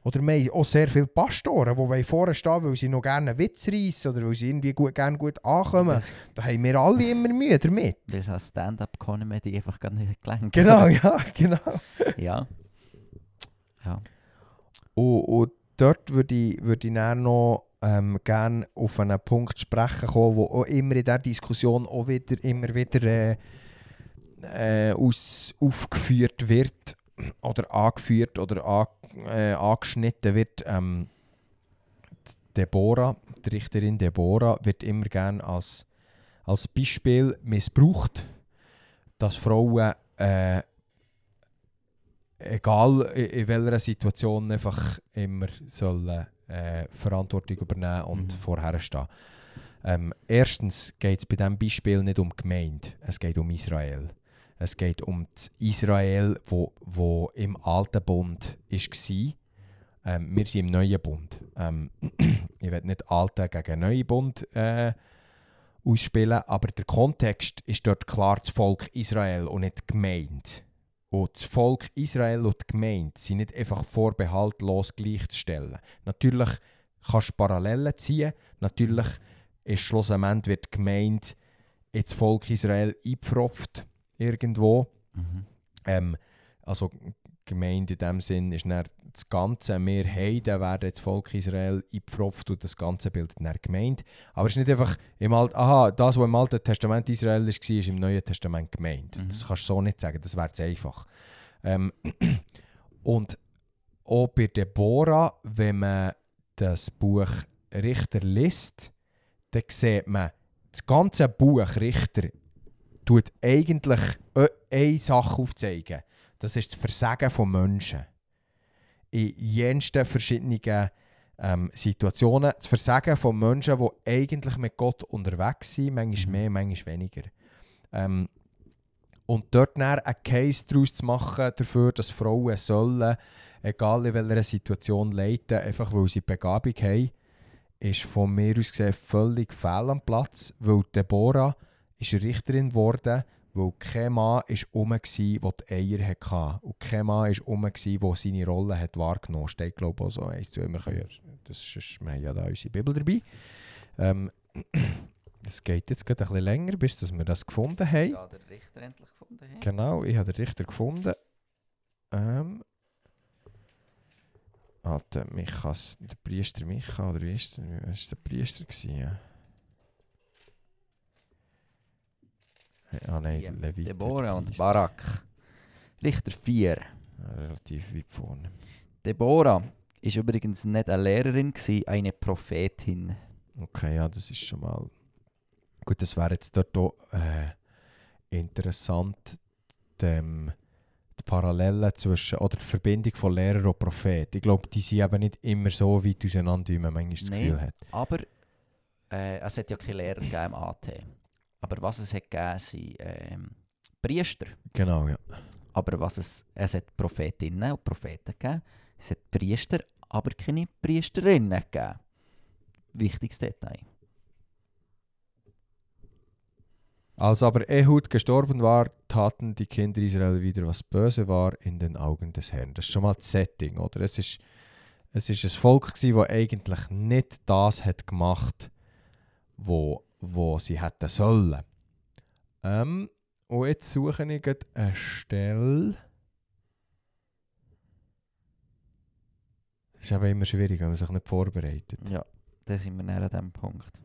Oder wir haben auch sehr viele Pastoren, die wollen vorne stehen weil sie noch gerne einen Witz reissen oder weil sie irgendwie gut, gerne gut ankommen. Das, Da haben wir alle immer Mühe damit. das hat Stand-up-Comedy einfach gar nicht gelenkt. Genau, ja, genau. ja. Ja. Und, und dort würde ich, würde ich dann noch ähm, gerne auf einen Punkt sprechen kommen, wo auch immer in dieser Diskussion auch wieder, immer wieder äh, äh, aus, aufgeführt wird oder angeführt oder an, äh, angeschnitten wird. Ähm, Deborah, die Richterin Deborah, wird immer gerne als, als Beispiel missbraucht, dass Frauen äh, egal in, welcher Situation einfach immer sollen, äh, Verantwortung übernehmen und Mhm. vorher stehen. Ähm, erstens geht es bei diesem Beispiel nicht um Gemeinde, es geht um Israel. Es geht um das Israel, wo, wo im alten Bund war. Ähm, wir sind im neuen Bund. Ähm, ich will nicht alten gegen neuen Bund äh, ausspielen, aber der Kontext ist dort klar das Volk Israel und nicht die Gemeinde. Und das Volk Israel und die Gemeinde sind nicht einfach vorbehaltlos gleichzustellen. Natürlich kannst du Parallelen ziehen. Natürlich ist schlussendlich wird die Gemeinde ins Volk Israel eingepfropft irgendwo. Mhm. Ähm, also Gemeinde in dem Sinn ist dann das Ganze, wir Heiden werden ins Volk Israel eingepfropft und das Ganze bildet dann Gemeinde. Aber es ist nicht einfach, im Alt, aha, das, was im Alten Testament Israel war, ist im Neuen Testament Gemeinde. Mhm. Das kannst du so nicht sagen, das wäre zu einfach. Ähm, und auch bei Deborah, wenn man das Buch Richter liest, dann sieht man, das ganze Buch Richter tut eigentlich äh, eine Sache aufzeigen. Das ist das Versagen von Menschen. In jensten verschiedenen ähm, Situationen. Das Versagen von Menschen, die eigentlich mit Gott unterwegs sind, manchmal Mhm. mehr, manchmal weniger. Ähm, und dort dann einen Case daraus zu machen, dafür, dass Frauen sollen, egal in welcher Situation leiten, einfach weil sie Begabung haben, ist von mir aus gesehen völlig fehl am Platz, weil Deborah ist Richterin geworden, weil kein Mann ist rum war, der die Eier hatte. Und kein Mann ist rum war, der seine Rolle hat wahrgenommen hat. Steht, glaube ich, auch so eins zu. Wir, können, ja- das ist, wir haben ja da unsere Bibel dabei. Ähm, das geht jetzt gerade ein bisschen länger, bis dass wir das gefunden haben. Ja, der Richter endlich gefunden. Hey? Genau, ich habe den Richter gefunden. Ähm. Alter, Michas, der Priester Micha, oder wie ist der, ist der Priester gewesen? Ja? Ah nein, Hier, Leviter. Deborah und. Barak. Richter 4. Ja, relativ weit vorne. Deborah ist übrigens nicht eine Lehrerin, gewesen, eine Prophetin. Okay, ja, das ist schon mal. Gut, das wäre jetzt dort auch äh, interessant, dem, die Parallelen zwischen, oder die Verbindung von Lehrer und Prophet. Ich glaube, die sind eben nicht immer so weit auseinander, wie man manchmal das Nein. Gefühl hat. Aber äh, es hat ja keine Lehrer gegeben im AT. Aber was es hat gegeben, sind ähm, Priester. Genau, ja. Aber was es, es hat Prophetinnen und Propheten gegeben. Es hat Priester, aber keine Priesterinnen gegeben. Wichtiges Detail. Als aber Ehud gestorben war, taten die Kinder Israel wieder, was böse war in den Augen des Herrn. Das ist schon mal das Setting, oder? Es ist, es ist ein Volk, das eigentlich nicht das hat gemacht wo, wo sie hätten sollen. Ähm, und jetzt suche ich eine Stelle. Das ist aber immer schwierig, wenn man sich nicht vorbereitet. Ja, da sind wir näher an diesem Punkt.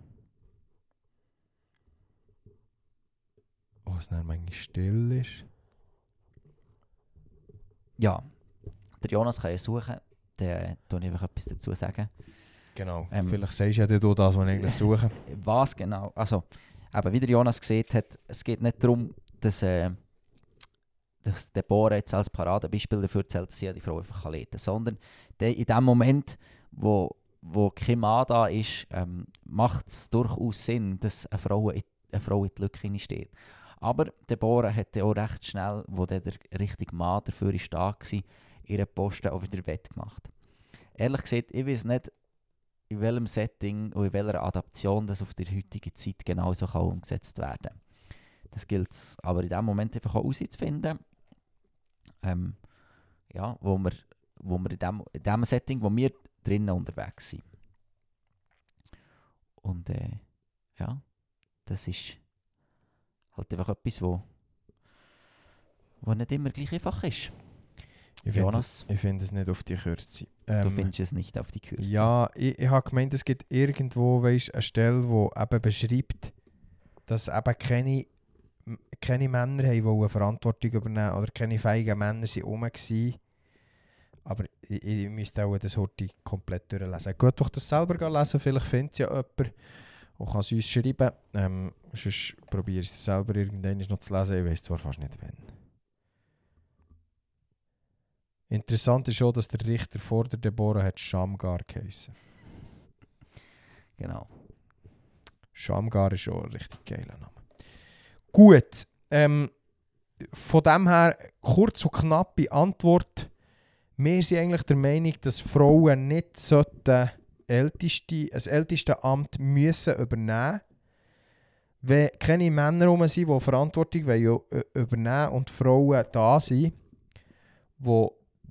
Wo es dann manchmal still ist. Ja, der Jonas kann ja suchen, dann tue ich einfach etwas dazu sagen. Genau. Ähm, Vielleicht sagst ja du das, was ich eigentlich suche. Was genau? Also, eben, wie der Jonas gesehen hat, es geht nicht darum, dass, äh, dass Deborah jetzt als Paradebeispiel dafür zählt, dass sie die Frau einfach leiten kann, sondern der, in dem Moment, wo, wo kein Mann da ist, ähm, macht es durchaus Sinn, dass eine Frau in, eine Frau in die Lücke steht. Aber Deborah hat dann auch recht schnell, wo dann der richtige Mann dafür ist da war, ihren Posten auch wieder Bett gemacht. Ehrlich gesagt, ich weiß nicht, in welchem Setting und in welcher Adaption das auf der heutigen Zeit genauso kann umgesetzt werden kann. Das gilt es aber in dem Moment einfach auch herauszufinden, ähm, ja, wo wir, wo wir in, dem, in dem Setting, wo wir drinnen unterwegs sind. Und äh, ja, das ist halt einfach etwas, wo, wo nicht immer gleich einfach ist. Ich finde Jonas, ich find es nicht auf die Kürze. du Ähm, findest es nicht auf die Kürze. Ja, ich, ich habe gemeint, es gibt irgendwo weißt, eine Stelle, die eben beschreibt, dass eben keine, keine Männer haben wollen Verantwortung übernehmen oder keine feigen Männer sind rum waren. Aber ich, ich müsste auch das heute komplett durchlesen. Gut, doch das selber lesen, vielleicht findet es ja jemand und kann es uns schreiben. Ähm, sonst probiere ich es selber irgendwann noch zu lesen. Ich weiß zwar fast nicht wann. Interessant ist auch, dass der Richter vor der Deborah hat Shamgar geheißen. Genau. Shamgar ist schon ein richtig geiler Name. Gut, ähm, von dem her kurz und knappe Antwort. Wir sind eigentlich der Meinung, dass Frauen nicht sollten älteste, ein älteste Amt müssen übernehmen Wenn keine Männer rum sind, die Verantwortung wollen, äh, übernehmen und Frauen da sind, die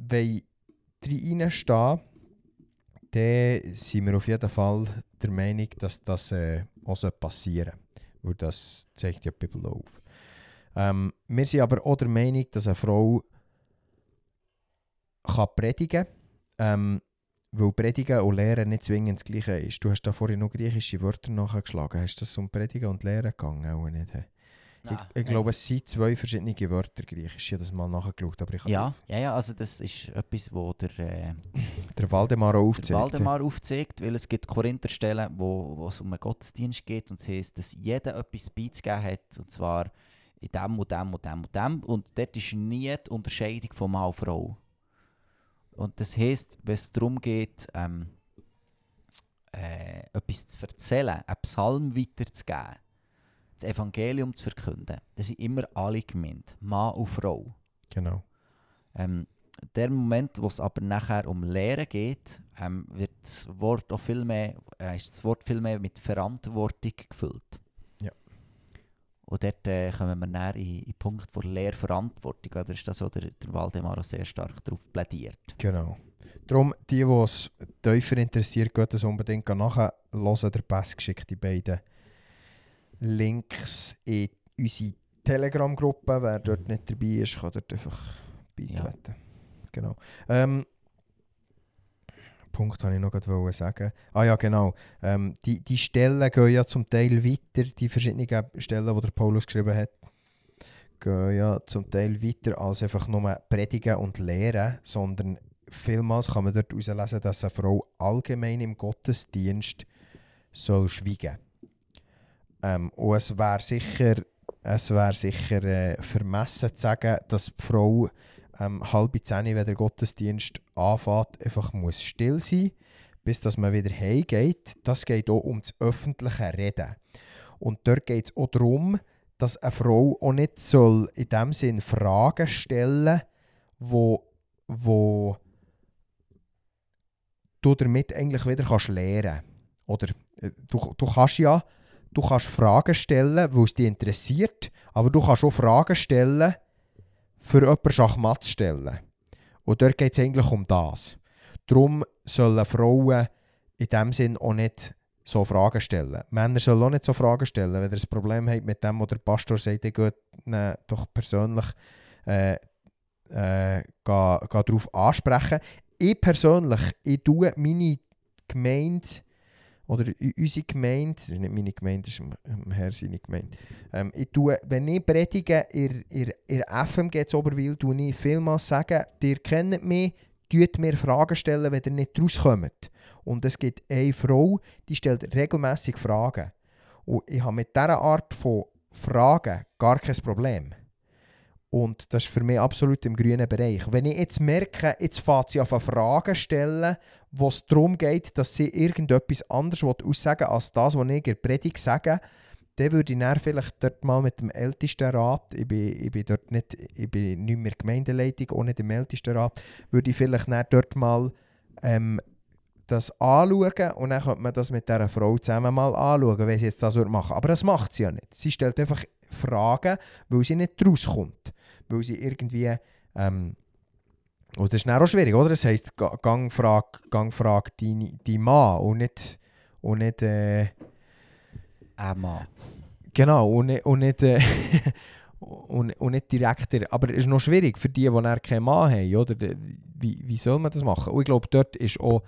reinstehen dann sind wir auf jeden Fall der Meinung, dass das äh, auch passieren sollte. Weil das zeigt ja die Bibel auf. Ähm, wir sind aber auch der Meinung, dass eine Frau kann predigen kann. Ähm, weil Predigen und Lehren nicht zwingend das Gleiche ist. Du hast da vorhin noch griechische Wörter nachgeschlagen. Hast du das um Predigen und Lehren gegangen? Auch nicht. Ich, ich glaube, es sind zwei verschiedene Wörter griechisch. Ich habe das mal nachgeschaut. Aber ich Ja, ja, ja, also das ist etwas, wo der, äh, der Waldemar auch der aufzeigt. Waldemar aufzeigt, weil es gibt Korintherstellen, wo, wo es um einen Gottesdienst geht und es heisst, dass jeder etwas beizugeben hat, und zwar in dem und dem und dem und dem und dort ist nie die Unterscheidung von Mann und Frau. Und das heisst, wenn es darum geht, ähm, äh, etwas zu erzählen, einen Psalm weiterzugeben, das Evangelium zu verkünden, dann sind immer alle gemeint, Mann und Frau. Genau. Ähm, der Moment, wo es aber nachher um Lehren geht, ähm, wird das Wort auch viel mehr, äh, ist das Wort viel mehr mit Verantwortung gefüllt. Ja. Und dort äh, kommen wir näher in, den Punkt von Lehrverantwortung. Oder ist das, wo der, der Waldemar auch sehr stark darauf plädiert? Genau. Darum, die, die es tiefer interessiert, geht das unbedingt nachhören. Der Pass geschickt die beiden Links in unsere Telegram-Gruppe. Wer dort nicht dabei ist, kann dort einfach beitreten. Genau. Ähm, Punkt wollte ich noch gerade sagen. Ah ja, genau. Ähm, die, die Stellen gehen ja zum Teil weiter, die verschiedenen Stellen, die der Paulus geschrieben hat, gehen ja zum Teil weiter als einfach nur predigen und lehren, sondern vielmals kann man dort herauslesen, dass eine Frau allgemein im Gottesdienst soll schweigen. Ähm, und es wäre sicher, es wär sicher äh, vermessen zu sagen, dass die Frau ähm, halb zehn, wenn der Gottesdienst anfängt, einfach muss still sein bis dass man wieder heimgeht. Das geht auch um das öffentliche Reden. Und dort geht es auch darum, dass eine Frau auch nicht soll in dem Sinn Fragen stellen wo, wo du damit eigentlich wieder kannst lernen Oder äh, du, du kannst ja du kannst Fragen stellen, weil es dich interessiert, aber du kannst auch Fragen stellen, für jemanden Schachmatt zu stellen. Und dort geht es eigentlich um das. Darum sollen Frauen in dem Sinn auch nicht so Fragen stellen. Männer sollen auch nicht so Fragen stellen. Wenn ihr ein Problem habt mit dem, was der Pastor sagt, dann geht ihn doch persönlich äh, äh, darauf ansprechen. Ich persönlich, ich tue meine Gemeinde oder unsere Gemeinde, das ist nicht meine Gemeinde, das ist Herr seine Gemeinde. Ähm, ich tue, wenn ich predige in, in, in FMG zu Oberwil, tue ich vielmals sagen, ihr kennt mich, tut mir Fragen stellen, wenn ihr nicht rauskommt. Und es gibt eine Frau, die stellt regelmäßig Fragen. Und ich habe mit dieser Art von Fragen gar kein Problem. Und das ist für mich absolut im grünen Bereich. Wenn ich jetzt merke, jetzt fängt sie auf Fragen stellen, wo es darum geht, dass sie irgendetwas anderes aussagen als das, was ich in der Predigt sage, dann würde ich dann vielleicht dort mal mit dem Ältestenrat, ich bin, ich bin dort nicht, ich bin nicht mehr Gemeindeleitung, auch nicht im Ältestenrat, würde ich vielleicht dann dort mal ähm, das anschauen und dann könnte man das mit dieser Frau zusammen mal anschauen, wenn sie jetzt das würde machen Aber das macht sie ja nicht. Sie stellt einfach Fragen, weil sie nicht rauskommt. Weil sie irgendwie... Ähm, und das ist dann auch schwierig, oder? Das heisst, ga- gang frag, gang frag deinen dein Mann und nicht... Und nicht äh, Emma. Genau, und nicht, und nicht, äh, und, und nicht direkt. der- Aber es ist noch schwierig für die, die dann keinen Mann haben. Oder? De- Wie, wie soll man das machen? Und ich glaube, dort ist auch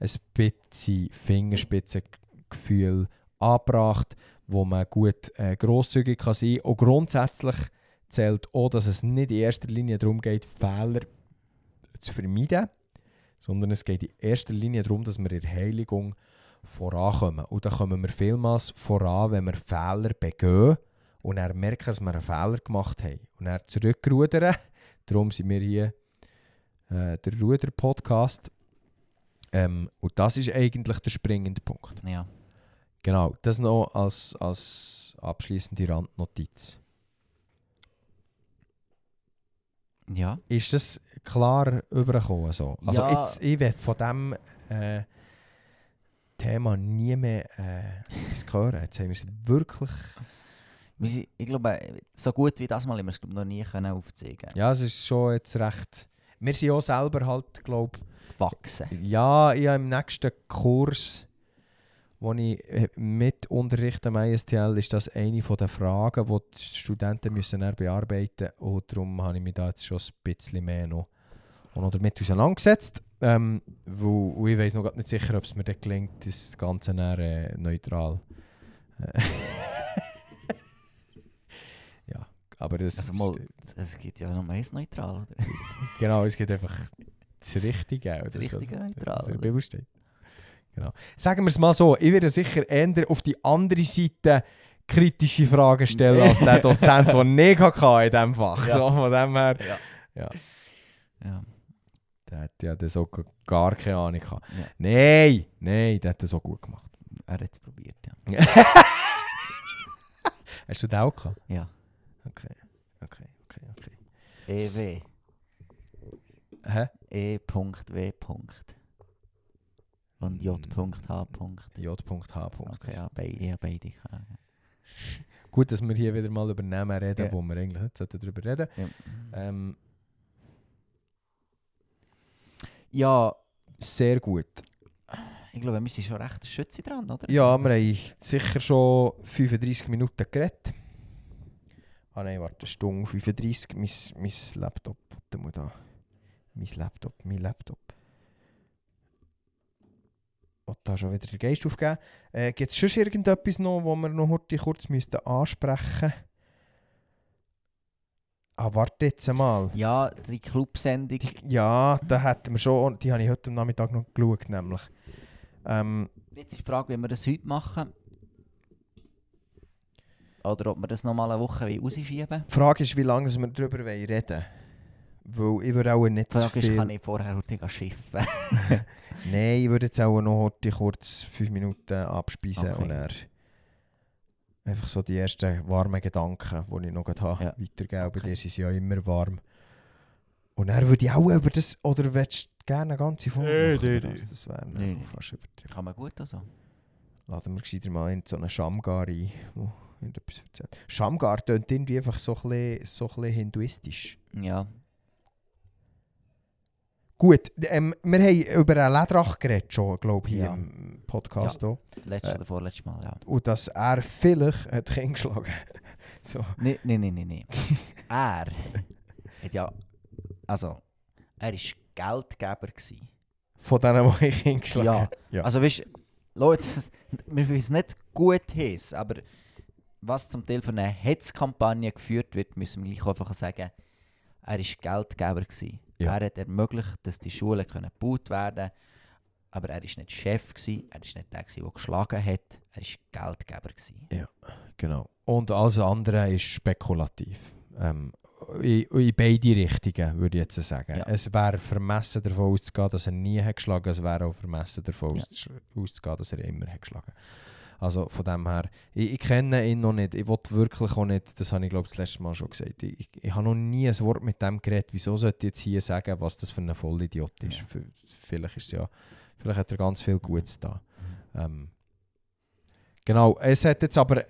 ein bisschen Fingerspitzengefühl angebracht, wo man gut äh, grosszügig kann sein kann. Und grundsätzlich zählt auch, dass es nicht in erster Linie darum geht, Fehler zu vermeiden, sondern es geht in erster Linie darum, dass wir in der Heiligung vorankommen. Und da kommen wir vielmals voran, wenn wir Fehler begehen und dann merken, dass wir einen Fehler gemacht haben. Und dann zurückrudern. Darum sind wir hier äh, der Ruder-Podcast. Ähm, und das ist eigentlich der springende Punkt. Ja. Genau, das noch als, als abschließende Randnotiz. Ja. Ist das klar übergekommen? So? Also Ja. jetzt, ich will von diesem äh, Thema nie mehr äh, etwas hören. Jetzt haben wir es wirklich... Ich glaube, so gut wie das mal haben wir es noch nie können aufzeigen Ja, es ist schon jetzt recht... Wir sind auch selber halt, glaube Wachsen. Ja, ich habe im nächsten Kurs, wo ich äh, mit unterrichte am ISTL, ist das eine den Fragen, die die Studenten müssen bearbeiten müssen. Und darum habe ich mich da jetzt schon ein bisschen mehr noch, noch damit auseinandergesetzt. Ähm, wo, wo ich weiß noch nicht sicher, ob es mir dann gelingt, das Ganze dann, äh, neutral. Äh, ja, aber das Also mal, es gibt ja noch eins neutral, oder? Genau, es gibt einfach das Richtige. oder? Das Richtige neutral, was in der? Bibel steht. Genau. Sagen wir es mal so, ich werde sicher eher auf die andere Seite kritische Fragen stellen als der Dozent, der nicht hatte in diesem Fach. Ja. So, von dem her, Ja. Ja. der hat ja das auch gar keine Ahnung gehabt. Ja. Nein, nein, der hat das auch gut gemacht. Er hat es probiert, ja. Hast du das auch gehabt? Ja. Okay, okay, okay, okay. EW. Hä? E.W. Und J.H. J.H. Okay, ja, bei, ich habe beide. Gut, dass wir hier wieder mal über Namen reden, Ja. wo wir eigentlich nicht darüber reden Ja. Ähm, ja, sehr gut. Ich glaube, wir sind schon recht Schütze dran, oder? Ja, wir haben sicher schon 35 Minuten geredet. Ah nein, warte, eine Stunde 35. Mein, mein Laptop, warte mal da. Mein Laptop, mein Laptop. Da schon wieder der Geist aufgeben. Äh, Gibt es schon irgendetwas noch, wo wir noch heute kurz müssten ansprechen Ah, warte jetzt mal. Ja, die Clubsendung. Ja, da hätten wir schon, die habe ich heute am Nachmittag noch geschaut, nämlich. Ähm, Jetzt ist die Frage, wie wir das heute machen. Oder ob wir das nochmal eine Woche rausschieben die Frage ist, wie lange wir darüber reden wollen. Weil ich würde auch nicht Die Frage ist, viel... kann ich vorher heute schiffen? Nein, ich würde jetzt auch noch heute kurz 5 Minuten abspeisen Okay. und dann einfach so die ersten warmen Gedanken, die ich noch habe, Ja. weitergeben. Bei Okay. dir sind sie ja immer warm. Und dann würde ich auch über das... Oder willst du gerne eine ganze Folge Nee, machen? nee, oder was? nee. Das wäre Nee, nee. fast übertrieben. Kann man gut also. Laden wir gescheiter mal in so einen Schamgar ein, der irgendetwas erzählt. Schamgar tönt irgendwie einfach so ein bisschen, so ein bisschen hinduistisch. Ja. Gut, ähm, wir haben über einen Ledrach geredet schon, glaube ich, hier Ja. im Podcast. auch. Letztes Äh. oder vorletztes Mal, ja. Und dass er vielleicht hat Kind geschlagen so. Nein, nein, nein, nein. er hat ja. Also, er war Geldgeber. Gewesen. Von denen, die ich Kind geschlagen Ja. habe. Ja. Also, weißt du, Leute, wir wissen nicht gut heiß, aber was zum Teil von einer Hetzkampagne geführt wird, müssen wir gleich einfach sagen, er war Geldgeber. Gewesen. Ja. Er hat ermöglicht, dass die Schulen können gebaut werden aber er war nicht Chef, gewesen, er war nicht der, gewesen, der geschlagen hat, er war Geldgeber. Gewesen. Genau. Und alles andere ist spekulativ. Ähm, in, in beide Richtungen, würde ich jetzt sagen. Ja. Es wäre vermessen davon auszugehen, dass er nie hat geschlagen Es wäre auch vermessen davon Ja. auszugehen, dass er immer hat geschlagen Also von dem her, ich, ich kenne ihn noch nicht. Ich will wirklich auch nicht, das habe ich glaube ich das letzte Mal schon gesagt, ich, ich, ich habe noch nie ein Wort mit dem geredet. Wieso sollte ich jetzt hier sagen, was das für ein Vollidiot ist? Ja. Vielleicht ist ja, vielleicht hat er ganz viel Gutes da. Ähm, genau, es hat jetzt aber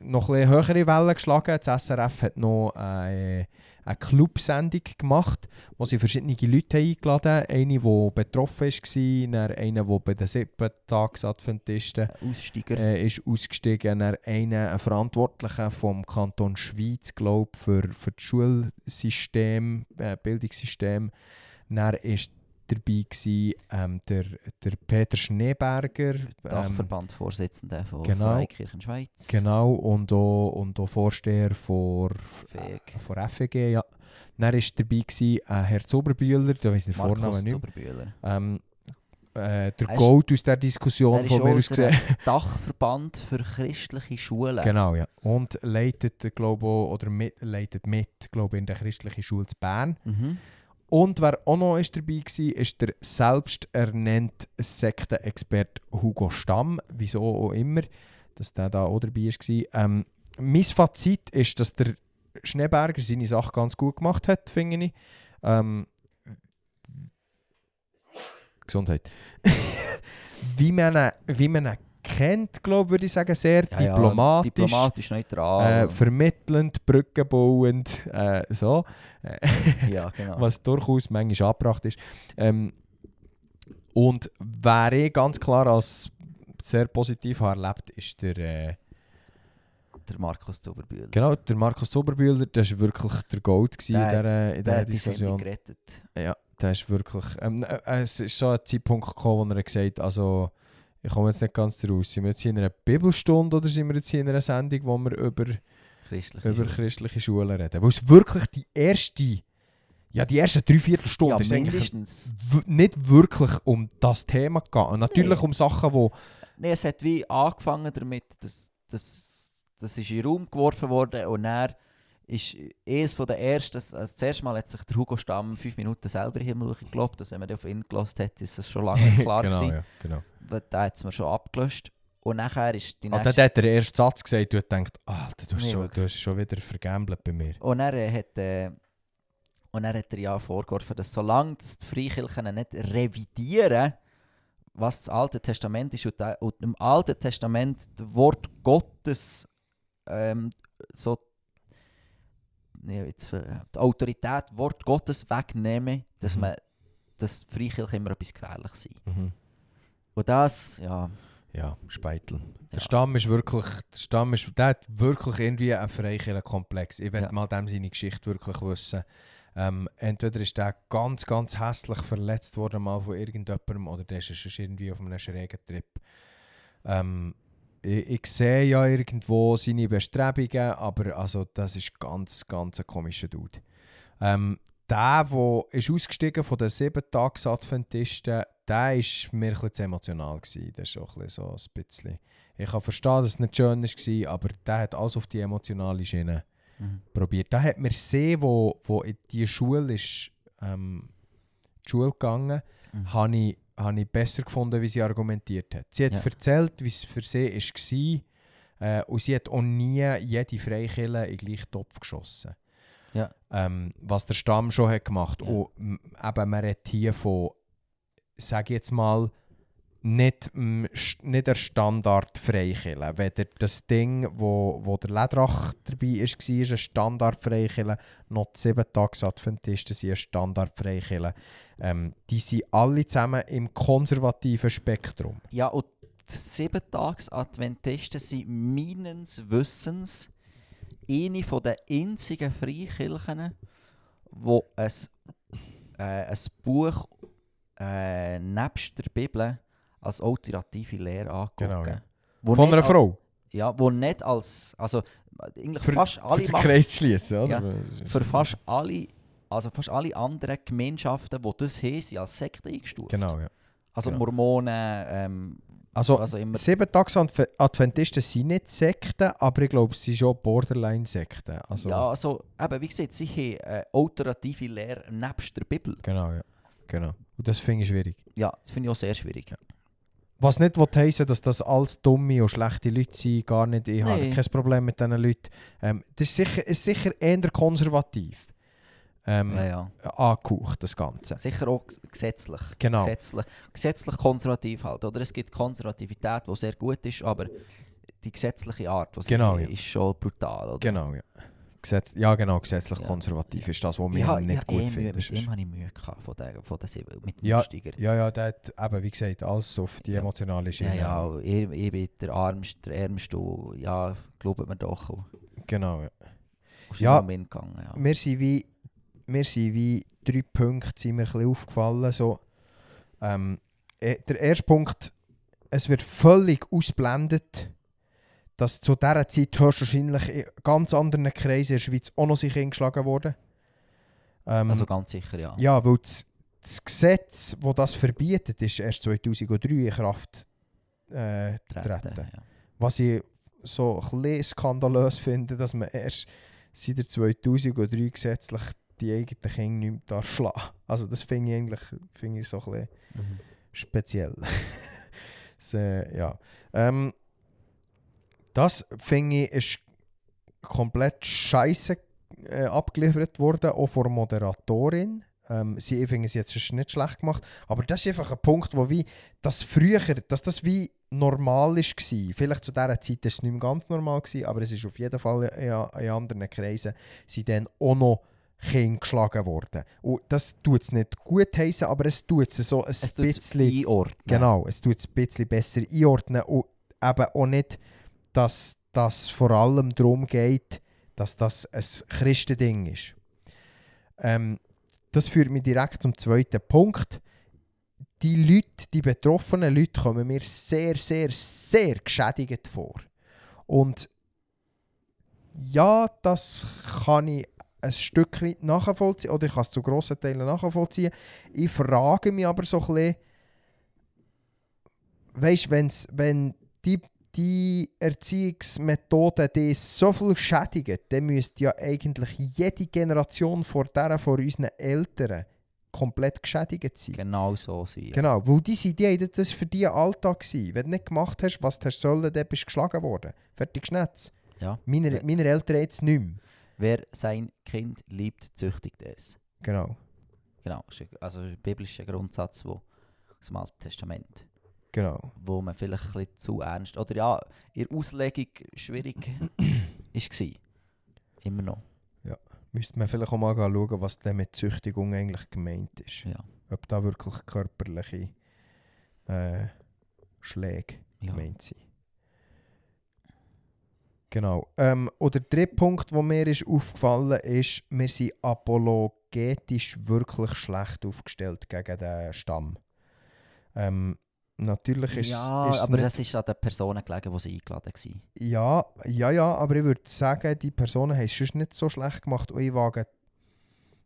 noch ein bisschen höhere Wellen geschlagen. Das SRF hat noch eine, eine Clubsendung gemacht, wo sie verschiedene Leute eingeladen haben. Eine, die betroffen war, dann eine, die bei den sieben Tagesadventisten Aussteiger. äh, ist ausgestiegen, dann einer, ein Verantwortlicher vom Kanton Schweiz, glaube für, für das Schulsystem, äh, Bildungssystem. Dann ist dabei gewesen, ähm, der, der Peter Schneeberger, ähm, Dachverbandvorsitzender von genau. Freikirchen Schweiz. Genau, und auch, und auch Vorsteher vor, FEG. äh, vor FEG, ja. Dann war dabei gewesen, äh, Herr Zuberbühler, da weiß ich den Vornamen nicht. Ähm, äh, der Er Gold aus der Diskussion von mir aus aus gesehen. Dachverband für christliche Schulen. Genau, ja. Und leitet, glaube ich, oder mit, leitet mit, glaube in der christlichen Schule zu Bern. Mhm. Und wer auch noch ist dabei war, ist der selbsternannte Sektenexperte Hugo Stamm. Wieso auch immer, dass der da auch dabei war. Ähm, mein Fazit ist, dass der Schneeberger seine Sache ganz gut gemacht hat, finde ich. Ähm, Gesundheit. wie, man wie man kennt, glaube würde ich sagen, sehr Ja, ja, diplomatisch. diplomatisch, neutral. Äh, vermittelnd, brückenbauend, äh, so. Äh, ja, genau. was durchaus manchmal angebracht ist. Ähm, und wer ich ganz klar als sehr positiv habe erlebt, ist der, äh, Der Markus Zuberbühler. genau, der Markus Zuberbühler. Der war wirklich der Gold Der- in dieser, in Der dieser hat die Diskussion. gerettet. Ja, der ist wirklich. Ähm, äh, es ist so ein Zeitpunkt gekommen, wo er gesagt hat, also ich komme jetzt nicht ganz raus. Sind wir jetzt hier in einer Bibelstunde oder sind wir jetzt hier in einer Sendung, wo wir über Christliche über christliche Schulen reden. Weil es wirklich die erste, ja die ersten drei Viertelstunden Ja, ist eigentlich mindestens. nicht wirklich um das Thema gegangen. Natürlich Nee. um Sachen, wo Nee, es hat wie angefangen damit, dass, dass das ist in den Raum geworfen wurde und dann ist eines von der ersten, also das erste Mal hat sich der Hugo Stamm fünf Minuten selber Himmel geglaubt, dass wenn man auf ihn gelost hat, ist das schon lange klar genau, gewesen. ja, genau. weil Da hat es mir schon abgelöscht. Und nachher ist die Ah, nächste... dann hat er den ersten Satz gesagt und gedacht, Alter, du hast, Nee, schon, wirklich. du hast schon wieder vergambelt bei mir. Und er äh, hat, äh, und er hat er ja vorgeworfen, dass solange das die Freikirchen nicht revidieren, was das Alte Testament ist und, da- und im Alten Testament das Wort Gottes ähm, so jetzt, äh, die Autorität Wort Gottes wegnehmen, dass Mhm. man dass die Freikirche immer etwas gefährlich sind. Mhm. Und das, ja, Ja, Speitel. Der Ja. Stamm ist wirklich, der Stamm ist, der hat wirklich irgendwie einen freikirchen Komplex. Ich will Ja. mal dem seine Geschichte wirklich wissen. Ähm, entweder ist der ganz, ganz hässlich verletzt worden mal von irgendjemandem oder der ist sonst irgendwie auf einem schrägen Trip. Ähm, ich, ich sehe ja irgendwo seine Bestrebungen, aber also das ist ganz, ganz ein komischer Dude. Ähm, der, der ist ausgestiegen von den sieben Tages-Adventisten, der ist mir ein bisschen zu emotional gewesen. Das ist auch ein bisschen so ein bisschen... Ich kann verstehen, dass es nicht schön war, aber der hat alles auf die emotionale Schiene mhm. probiert. Da hat mir gesehen, wo, wo in die Schule ist, ähm, die Schule gegangen, Mhm. habe ich, habe ich besser gefunden, wie sie argumentiert hat. Sie hat Ja. erzählt, wie es für sie war äh, und sie hat auch nie jede Freikirche in den gleichen Topf geschossen. Ja. Ähm, was der Stamm schon hat gemacht. Ja. Und eben, man redet hier von, sage ich jetzt mal, nicht, mm, nicht der Standard Freikille. Weder das Ding, wo, wo der Ledrach dabei ist, war ein Standard Freikille, noch die 7-Tags-Adventisten sind ein Standard Freikille. Ähm, die sind alle zusammen im konservativen Spektrum. Ja, und die Sieben-Tags-Adventisten sind meines Wissens eine den einzigen Freikirchen, wo ein, äh, ein Buch äh, nebst der Bibel als alternative Lehre angucken. Genau, ja. Von einer als- Frau. Ja, wo nicht als... Also, eigentlich Für- fast Für alle den machen Kreis zu schließen, oder? für fast alle, also fast alle anderen Gemeinschaften, die das haben, sind als Sekte eingestuft. Genau, ja. Also genau. Mormonen, ähm, Also, also immer... Sieben-Tags-Adventisten sind nicht Sekten, aber ich glaube, sie sind schon Borderline-Sekten. Also, Ja, also, eben, wie gesagt, sie haben eine alternative Lehre nebst der Bibel. Genau, ja. Genau. Und das finde ich schwierig. Ja, das finde ich auch sehr schwierig. Was nicht will heissen, dass das alles dumme und schlechte Leute sind, gar nicht. Ich habe Nee. kein Problem mit diesen Leuten. Ähm, das ist sicher, ist sicher eher konservativ ähm, Ja, ja. angehaucht, das Ganze. Sicher auch gesetzlich. Genau. Gesetzlich, gesetzlich konservativ halt. Oder es gibt Konservativität, die sehr gut ist, aber die gesetzliche Art, was Genau, ja. ist schon brutal. Oder? Genau, ja. Gesetz, ja, genau, gesetzlich Ja. konservativ ist das, was wir Ja, nicht ja, gut eh finden. mit dem hatte ich Mühe gehabt, von der, von der Sieben- mit dem Ja, Einsteiger. Ja, ja, der hat eben, wie gesagt, alles auf die Ja. emotionale Ja, Schiene. ja, ich, ich bin der Armste, der Ärmste, ja, glaubt mir doch. Genau, ja. Ja. gegangen, ja. Wir sind wie, wir sind wie drei Punkte sind mir ein aufgefallen. So, ähm, eh, der erste Punkt, es wird völlig ausblendet, dass zu dieser Zeit höchstwahrscheinlich in ganz anderen Kreisen in der Schweiz auch noch sich eingeschlagen wurde. Ähm, Also ganz sicher, ja. ja, weil das, das Gesetz, das das verbietet, ist erst 2003 in Kraft äh, Treten, ja. Was ich so ein skandalös finde, dass man erst seit der 2003 gesetzlich die eigenen Kinder nicht mehr darf schlagen Also das finde ich eigentlich finde ich so ein bisschen Mhm. speziell. das, äh, ja. ähm, das finde ich ist komplett scheiße äh, abgeliefert worden, auch von der Moderatorin. Ähm, sie ich finde sie jetzt ist nicht schlecht gemacht, aber das ist einfach ein Punkt, wo wie das früher, dass das wie normal ist gsi. Vielleicht zu dieser Zeit ist es nicht mehr ganz normal gsi, aber es ist auf jeden Fall in, in anderen Kreisen sind dann auch noch Kinder geschlagen worden. Und das tut es nicht gut heißen, aber es tut es so ein Es bisschen einordnen. Genau, es tut es ein bisschen besser einordnen und eben auch nicht, dass das vor allem darum geht, dass das ein Christending ist. Ähm, das führt mich direkt zum zweiten Punkt. Die Leute, die betroffenen Leute kommen mir sehr, sehr, sehr geschädigt vor. Und ja, das kann ich ein Stück weit nachvollziehen, oder ich kann es zu grossen Teilen nachvollziehen. Ich frage mich aber so ein bisschen, weißt, wenn's, wenn die, die Erziehungsmethoden die so viel schädigen, dann müsste ja eigentlich jede Generation vor der von unseren Eltern komplett geschädigt sein. Genau so sein. Genau, weil die sind die, das für die ein Alltag. Gewesen. Wenn du nicht gemacht hast, was du hast sollen, dann bist du geschlagen worden. Fertig Schnetz. Ja. Meine, meine Eltern jetzt nicht mehr. Wer sein Kind liebt, züchtigt es. Genau, Genau. Also ein biblischer Grundsatz wo, aus dem Alten Testament, genau. wo man vielleicht ein bisschen zu ernst oder ja, der Auslegung schwierig war. Immer noch. Müsste man vielleicht auch mal schauen, was denn mit Züchtigung eigentlich gemeint ist. Ja. Ob da wirklich körperliche äh, Schläge ja. gemeint sind. Genau. Ähm, oder der dritte Punkt, der mir ist aufgefallen ist, wir sind apologetisch wirklich schlecht aufgestellt gegen den Stamm. Ähm, natürlich ist ja, ist aber das ist an den Personen gelegen, die sie eingeladen waren. ja, ja, ja, aber ich würde sagen, die Personen haben es sonst nicht so schlecht gemacht. Und ich wage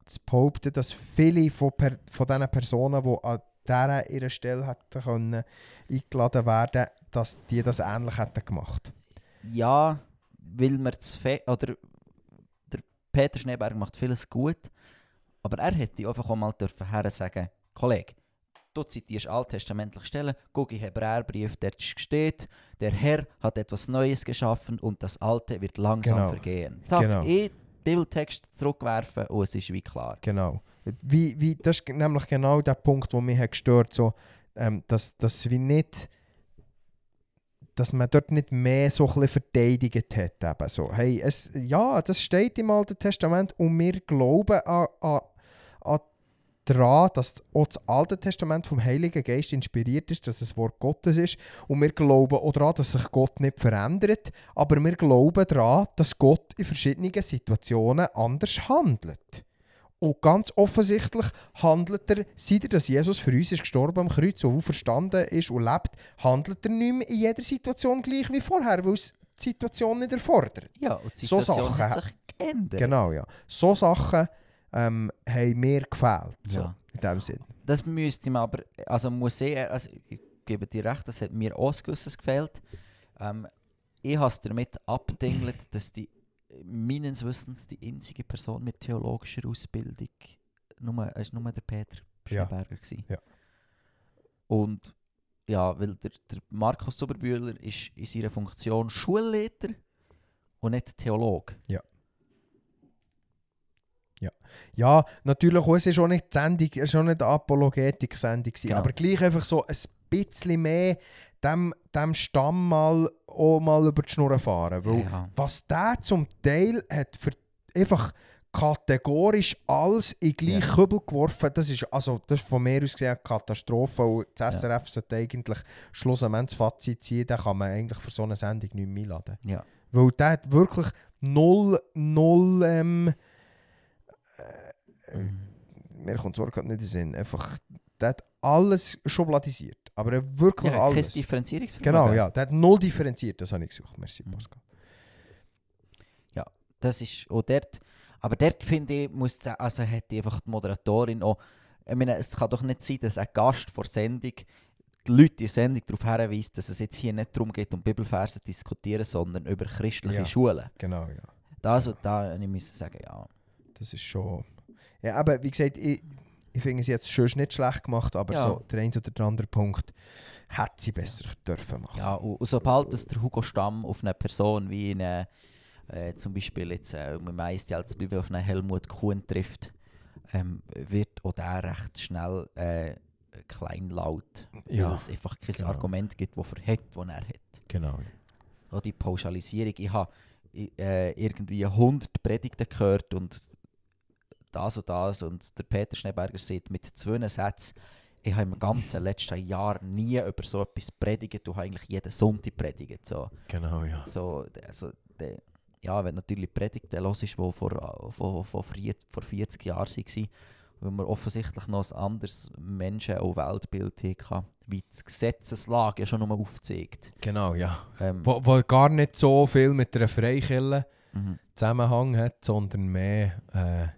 zu behaupten, dass viele von, per, von diesen Personen, die an dieser ihrer Stelle hätten können, eingeladen werden dass die das ähnlich hätten gemacht. Ja, weil man zu fe oder der Peter Schneeberg macht vieles gut, aber er hätte einfach auch mal dürfen her sagen, Kollege, du zitierst alttestamentliche Stellen, guck in Hebräerbrief, dort steht, der Herr hat etwas Neues geschaffen und das Alte wird langsam Genau. vergehen. Zack, Genau. ich Bibeltext zurückwerfen und es ist wie klar. Genau. Wie, wie, das ist nämlich genau der Punkt, der mich hat gestört so ähm, dass, dass wie nicht dass man dort nicht mehr so ein verteidigt hat. Eben so. Hey, es, ja, das steht im Alten Testament und wir glauben an, an daran, dass auch das Alte Testament vom Heiligen Geist inspiriert ist, dass es Wort Gottes ist. Und wir glauben auch daran, dass sich Gott nicht verändert. Aber wir glauben daran, dass Gott in verschiedenen Situationen anders handelt. Und ganz offensichtlich handelt er, seit er, dass Jesus für uns ist gestorben am Kreuz und verstanden ist und lebt, handelt er nicht mehr in jeder Situation gleich wie vorher, weil es die Situation nicht erfordert. Ja, und die So Situation hat Sachen- sich geändert. Genau, ja. So Sachen ähm, haben mir gefehlt. So, Ja. In dem Sinn. Das müsste man aber, also muss ich, also ich gebe dir recht, das hat mir auch gewisses gefehlt. Ähm, ich habe es damit abgedingelt, dass die, meines Wissens, die einzige Person mit theologischer Ausbildung, nur, es war nur der Peter Ja. Schneeberger. gewesen. Ja. Und ja, weil der, der Markus Zuberbühler ist in seiner Funktion Schulleiter und nicht Theologe. Ja, natürlich, auch, es ist auch nicht die Sendung, es ist auch nicht eine Apologetik-Sendung, Genau. aber gleich einfach so ein bisschen mehr dem, dem Stamm mal, auch mal über die Schnur fahren. Weil Ja. was der zum Teil hat für einfach kategorisch alles in gleich Ja. Kübel geworfen, das ist, also, das ist von mir aus gesehen eine Katastrophe. Und das Ja. SRF sollte eigentlich schlussendlich das Fazit ziehen, da kann man eigentlich für so eine Sendung nicht mehr einladen. Ja. Weil der hat wirklich null, null, ähm, äh, mir kommt das Wort gerade nicht in den Sinn, einfach, der hat alles schubladisiert. Aber er wirklich Ja, kein alles. Differenzierungsvermögen. Genau, ja, der hat null differenziert, das habe ich gesucht. Merci, Mhm. Pascal. Das ist auch dort. Aber dort finde ich, muss ich sagen, also hat die einfach die Moderatorin auch. Ich meine, es kann doch nicht sein, dass ein Gast vor Sendung die Leute in der Sendung darauf hinweist, dass es jetzt hier nicht darum geht, um Bibelverse zu diskutieren, sondern über christliche Ja. Schulen. Genau, ja. Das und da ich muss sagen, ja. Das ist schon. Ja, aber wie gesagt, ich, ich finde es jetzt schon nicht schlecht gemacht, aber Ja. so der eine oder der andere Punkt hätte sie besser dürfen machen. ja und, und sobald dass der Hugo Stamm auf eine Person wie eine, äh, zum Beispiel jetzt, äh, man meist ja als Beispiel auf einen Helmut Kuhn trifft, ähm, wird auch der recht schnell äh, kleinlaut, Ja, weil es einfach kein genau. Argument gibt, das er hat, das er hat. Genau. Auch die Pauschalisierung. Ich habe äh, irgendwie 100 Predigten gehört und das und das und der Peter Schneeberger sagt mit zwei Sätzen, ich habe im ganzen letzten Jahr nie über so etwas predigt, du hast eigentlich jeden Sonntag predigt. So, Genau, ja. so, also, de, ja, wenn natürlich Predigten los ist, die vor, vor, vor, 40 vor 40 Jahren waren, weil wir offensichtlich noch ein anderes Menschen- und Weltbild hatten, wie die Gesetzeslage ja schon nur aufzeigt. Genau, ja. Ähm, Wo, wo gar nicht so viel mit einer Freikille mhm. Zusammenhang hat, sondern mehr äh,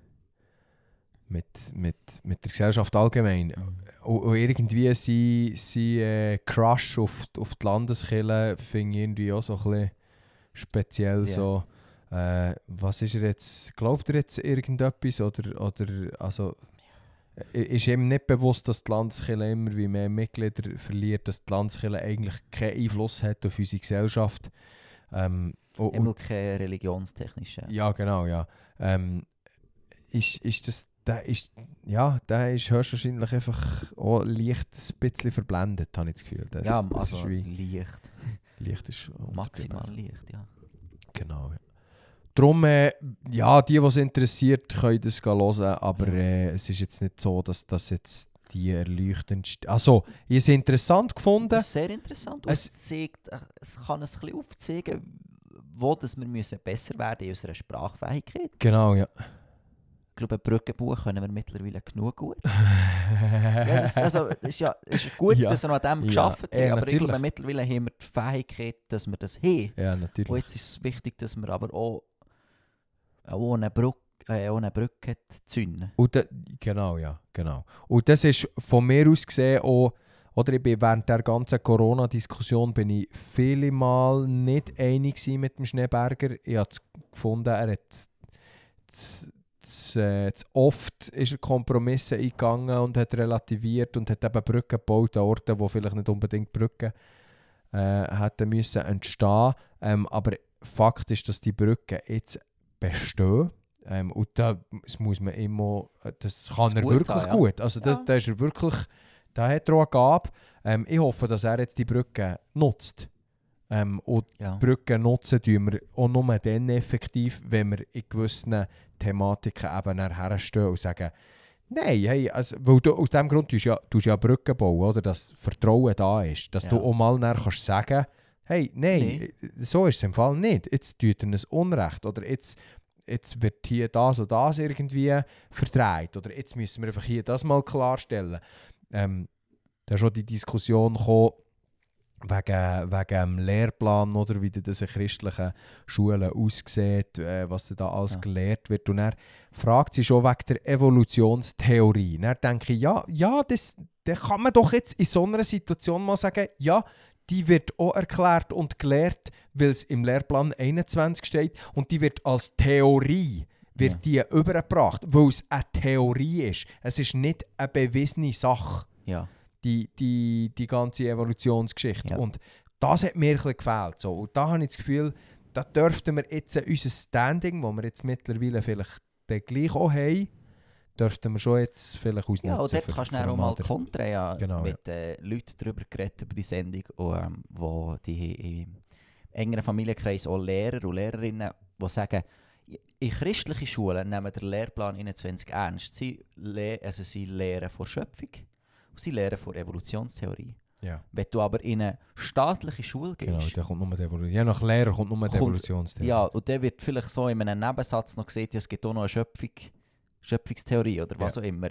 mit, mit, mit der Gesellschaft allgemein. Und, und irgendwie sein, sein äh, Crush auf, die- auf die Landeskille finde ich irgendwie auch so ein bisschen speziell. Ja. So, äh, was ist er jetzt? Glaubt er jetzt irgendetwas? Oder, oder also, ist ihm nicht bewusst, dass die Landeskille immer wie mehr Mitglieder verliert, dass die Landeskille eigentlich keinen Einfluss hat auf unsere Gesellschaft? Ähm, und- Immer keine religionstechnische. ja, genau, ja. Ähm, ist, ist das, der ist, ja, der ist höchstwahrscheinlich einfach auch leicht ein bisschen verblendet, habe ich das Gefühl. Das, Ja, das also ist wie, leicht. Licht ist Maximal leicht, ja. Genau, ja. Darum, äh, ja, die, die es interessiert, können das hören, aber Ja. äh, es ist jetzt nicht so, dass das jetzt die erleuchtendste... Also, ich habe es interessant gefunden. Sehr interessant. Es- es, zeigt, äh, es kann uns ein bisschen aufzeigen, wo dass wir müssen besser werden in unserer Sprachfähigkeit. Genau, ja. Ich glaube, ein Brückenbuch können wir mittlerweile genug gut. Ja, das, also, es ist ja es ist gut, Ja. dass wir noch an dem Ja, geschafft haben, eh, aber ich glaube, natürlich. mittlerweile haben wir die Fähigkeit, dass wir das haben. ja, Und natürlich. jetzt ist es wichtig, dass wir aber auch, auch ohne Brücke, äh, ohne Brücke zünden. Und da, genau, ja, genau. Und das ist von mir aus gesehen auch, oder ich bin während der ganzen Corona-Diskussion bin ich viele Mal nicht einig mit dem Schneeberger. Ich habe gefunden, er hat zu, äh, zu oft ist er Kompromisse eingegangen und hat relativiert und hat eben Brücken gebaut an Orten, wo vielleicht nicht unbedingt Brücken äh, hätten müssen entstehen. Ähm, aber Fakt ist, dass die Brücken jetzt bestehen. Ähm, und da das muss man immer, das kann Das er gut wirklich haben, ja. gut. Also das, Ja. da ist er wirklich, da hat er auch eine Gabe. Ähm, ich hoffe, dass er jetzt die Brücke nutzt. Ähm, und Ja. Brücken nutzen tun wir auch nur dann effektiv, wenn wir in gewissen Thematiken eben herstehen und sagen, nein, hey, also, weil du, aus dem Grund tust du ja, tust ja Brücken bauen, oder, dass Vertrauen da ist, dass du Ja. auch mal kannst sagen, hey, nein, so ist es im Fall nicht, jetzt tut er ein Unrecht oder jetzt, jetzt wird hier das und das irgendwie verdreht oder jetzt müssen wir einfach hier das mal klarstellen. Ähm, da ist schon die Diskussion gekommen, wegen, wegen dem Lehrplan oder wie das in christlichen Schulen aussieht, äh, was da alles Ja. gelehrt wird. Und er fragt sich schon wegen der Evolutionstheorie. Und dann denke ich, ja, ja das, das kann man doch jetzt in so einer Situation mal sagen, ja, die wird auch erklärt und gelehrt, weil es im Lehrplan 21 steht und die wird als Theorie wird die übergebracht, weil es eine Theorie ist. Es ist nicht eine bewiesene Sache Ja. Die, die, die ganze Evolutionsgeschichte. Ja. Und das hat mir ein gefehlt. So. Und da habe ich das Gefühl, da dürften wir jetzt unser Standing, das wir jetzt mittlerweile vielleicht dann gleich auch haben, dürften wir schon jetzt vielleicht ausnutzen. Ja, und dort für- kannst du auch mal kontern. Ja, Genau, mit äh, Leuten darüber geredet, über die Sendung, und, ähm, wo die im engeren Familienkreis auch Lehrer und Lehrerinnen, die sagen, in christlichen Schulen nehmen den Lehrplan 21 ernst. Sie, le also sie lehren von Schöpfung und sie lehren von Evolutionstheorie. Ja, Wenn du aber in eine staatliche Schule genau. gehst, Da kommt nur die Evolution. Je nach Lehrer kommt nur die Evolutionstheorie. ja, und dann wird vielleicht so in einem Nebensatz noch gesehen, ja, es gibt auch noch eine Schöpfung, Schöpfungstheorie oder was auch immer.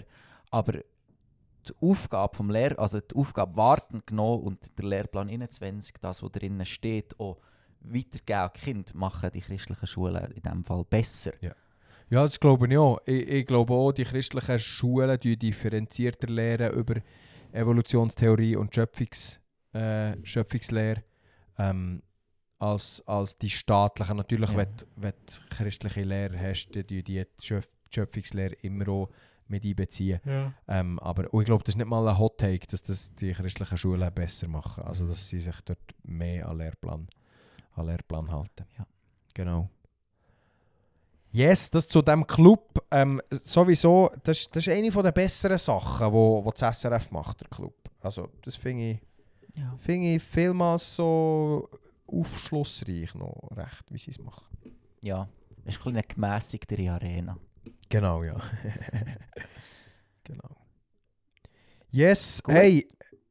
Aber die Aufgabe vom Lehr also die Aufgabe warten genommen und der Lehrplan 21, das, was drinnen steht, auch weitergeben an Kinder, machen die christlichen Schulen in diesem Fall besser. Ja, das glaube ich auch. Ich, ich glaube auch, die christlichen Schulen die differenzierter lehren über Evolutionstheorie und Schöpfungs, äh, Schöpfungslehre ähm, als, als die staatlichen. Natürlich, Ja. wenn, wenn du christliche Lehrer hast, die die die Schöpf Schöpfungslehre immer auch mit einbeziehen. Ähm, aber ich glaube, das ist nicht mal ein Hot Take, dass das die christlichen Schulen besser machen. Also, dass sie sich dort mehr an Lehrplan, an Lehrplan halten. Ja. Genau. Yes, das zu diesem Club. Ähm, sowieso, das, das ist eine der besseren Sachen, wo, wo das SRF macht, der Club. Also, das finde ich, Ja. finde ich vielmals so aufschlussreich noch recht, wie sie es machen. ja. Es ist ein bisschen eine gemässigtere Arena. Genau, ja. genau. Yes, Gut. hey,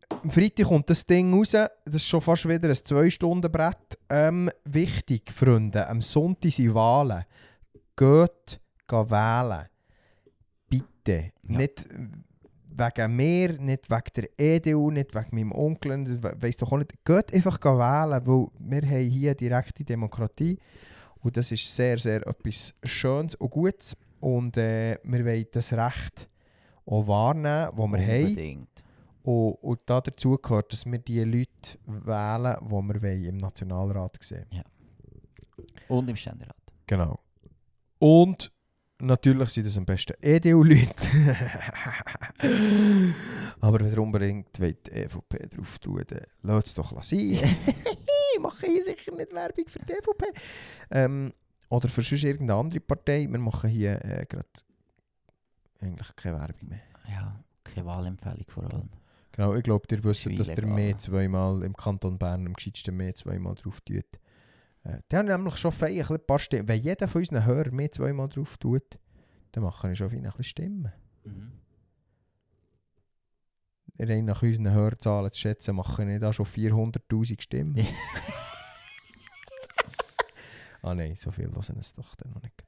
am Freitag kommt das Ding raus. Das ist schon fast wieder ein 2-Stunden-Brett. Ähm, wichtig, Freunde, am Sonntag sind Wahlen. Geht, wählen. Bitte. Ja. Nicht wegen mir, nicht wegen der EDU, nicht wegen meinem Onkel, weiss doch auch nicht. Geht einfach wählen, weil wir haben hier direkte Demokratie. Und das ist sehr, sehr etwas Schönes und Gutes. Und äh, wir wollen das Recht auch wahrnehmen, das wir haben. Unbedingt. Und, und da dazu gehört, dass wir die Leute wählen, die wir wollen im Nationalrat sehen Und im Ständerat. Genau. Und natürlich sind das am besten EDU-Leute. Aber wenn ihr unbedingt wollt, die EVP drauf tun dann lasst es doch sein. ich mache hier sicher nicht Werbung für die EVP. Ähm, oder für sonst irgendeine andere Partei. Wir machen hier äh, gerade eigentlich keine Werbung mehr. Ja, keine Wahlempfehlung vor allem. Genau, ich glaube, ihr wisst, dass der illegal. mehr zweimal im Kanton Bern am gescheitsten mehr zweimal drauf tut. Äh, die haben nämlich schon fein ein paar Stimmen. Wenn jeder von unseren Hörern mehr zweimal drauf tut, dann machen wir schon fein ein bisschen Stimmen. Mhm. Rein nach unseren Hörzahlen zu schätzen, machen wir da schon 400'000 Stimmen. ah nein, so viel hören es doch dann noch nicht.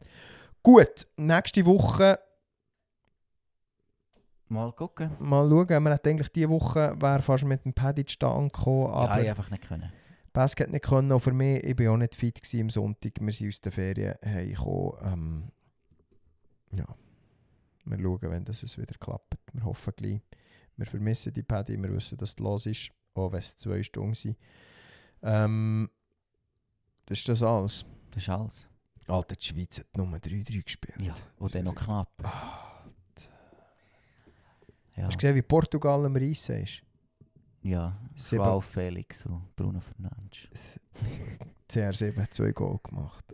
Gut, nächste Woche Mal gucken. mal schauen. Wir hätten eigentlich diese Woche wäre fast mit dem Paddy zustande gekommen, ja, aber ich einfach nicht können. Basket nicht können. Auch für mich, ich war auch nicht fit am Sonntag. Wir sind aus den Ferien heimgekommen. Ähm, ja, wir schauen, wenn das es wieder klappt. Wir hoffen gleich. Wir vermissen die Paddy, wir wissen, dass es los ist, auch wenn es zwei Stunden sind. Ähm, das ist das alles. Das ist alles. Alter, die Schweiz hat Nummer 3-3 gespielt. Ja, und dann noch knapp. Ah, Ja, Hast du gesehen, wie Portugal am Reissen ist? Ja. Sieben- Joao Felix und Bruno Fernandes. CR7 hat zwei Goal gemacht.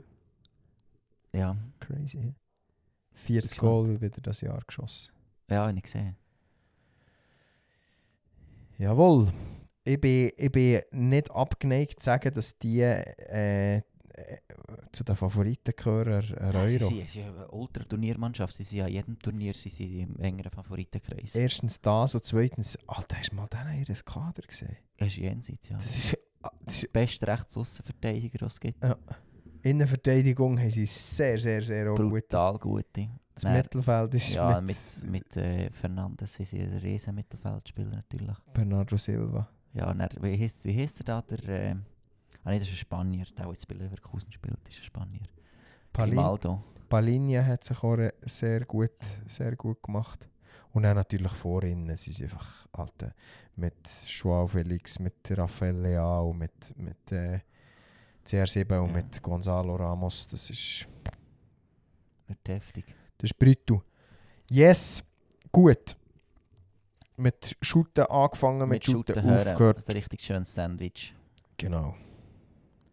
Ja, Crazy. hä? 40 Spannend. Goal wieder das Jahr geschossen. ja, habe ich gesehen. Jawohl. Ich bin, ich bin nicht abgeneigt zu sagen, dass die äh, zu den Favoriten gehören, ein Ja, sie Euro. sind, sie sind eine Ultra-Turniermannschaft. Sie sind an jedem Turnier sie sind im engeren Favoritenkreis. Erstens das und zweitens, Alter, hast du mal den ihres Kader gesehen? Das ist jenseits, ja. Das ist, das ist Best Rechtsaußenverteidiger, was es gibt. Innenverteidigung haben sie sehr, sehr, sehr. Brutal gute. Das Dann- Mittelfeld ist Ja, mit, mit, mit äh, Fernandes sind sie ein riesen Mittelfeldspieler natürlich. Bernardo Silva. Ja, dann, wie heisst, wie heisst er da? Der, äh, ah, nee, das ist ein Spanier. Der, der jetzt bei Leverkusen spielt, ist ein Spanier. Palin. Palinha hat sich auch sehr gut, sehr gut gemacht. Und dann natürlich vorhin, sie sind einfach alte mit Joao Felix, mit Rafael Leao, mit, mit äh, CR7 und Ja. mit Gonzalo Ramos. Das ist, Wird heftig. das ist Brüto. Yes, gut. Mit Shooten angefangen, mit, Mit Shooten Shooten hören. aufgehört. Das ist ein richtig schönes Sandwich. Genau.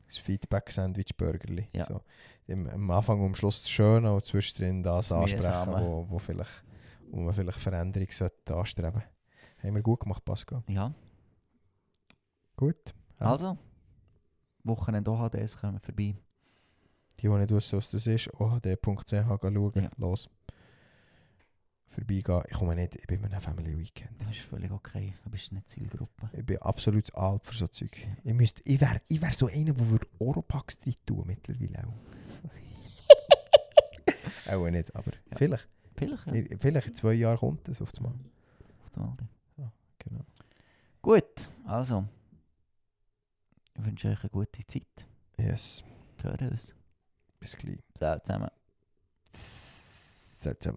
Das Feedback-Sandwich-Burgerli. Ja. So, im, am Anfang und am Schluss das Schöne und zwischendrin das, Das ansprechen, wo, wo, vielleicht, wo man vielleicht Veränderung sollte anstreben Haben wir gut gemacht, Pascal. Ja, Gut. also. Wochenende OHDs kommen vorbei. Die, die nicht wissen, was das ist, ohd.ch schauen. Ja. Los. Vorbeigehen. Ich komme nicht, ich bin in einem Family Weekend. Das ist völlig okay. Du bist nicht Zielgruppe. Ich bin absolut alt für so Zeug. Ich, müsste- ich wäre ich wär so einer, der würde Oropax drin tun mittlerweile auch. auch nicht, aber Ja. vielleicht. Vielleicht, ja. Vielleicht in zwei Jahren kommt das auf das Mal. Auf der Malde. Genau. Gut, also. Ich wünsche euch eine gute Zeit. Yes. Wir hören uns. Bis gleich. Salut zusammen. Seltsam.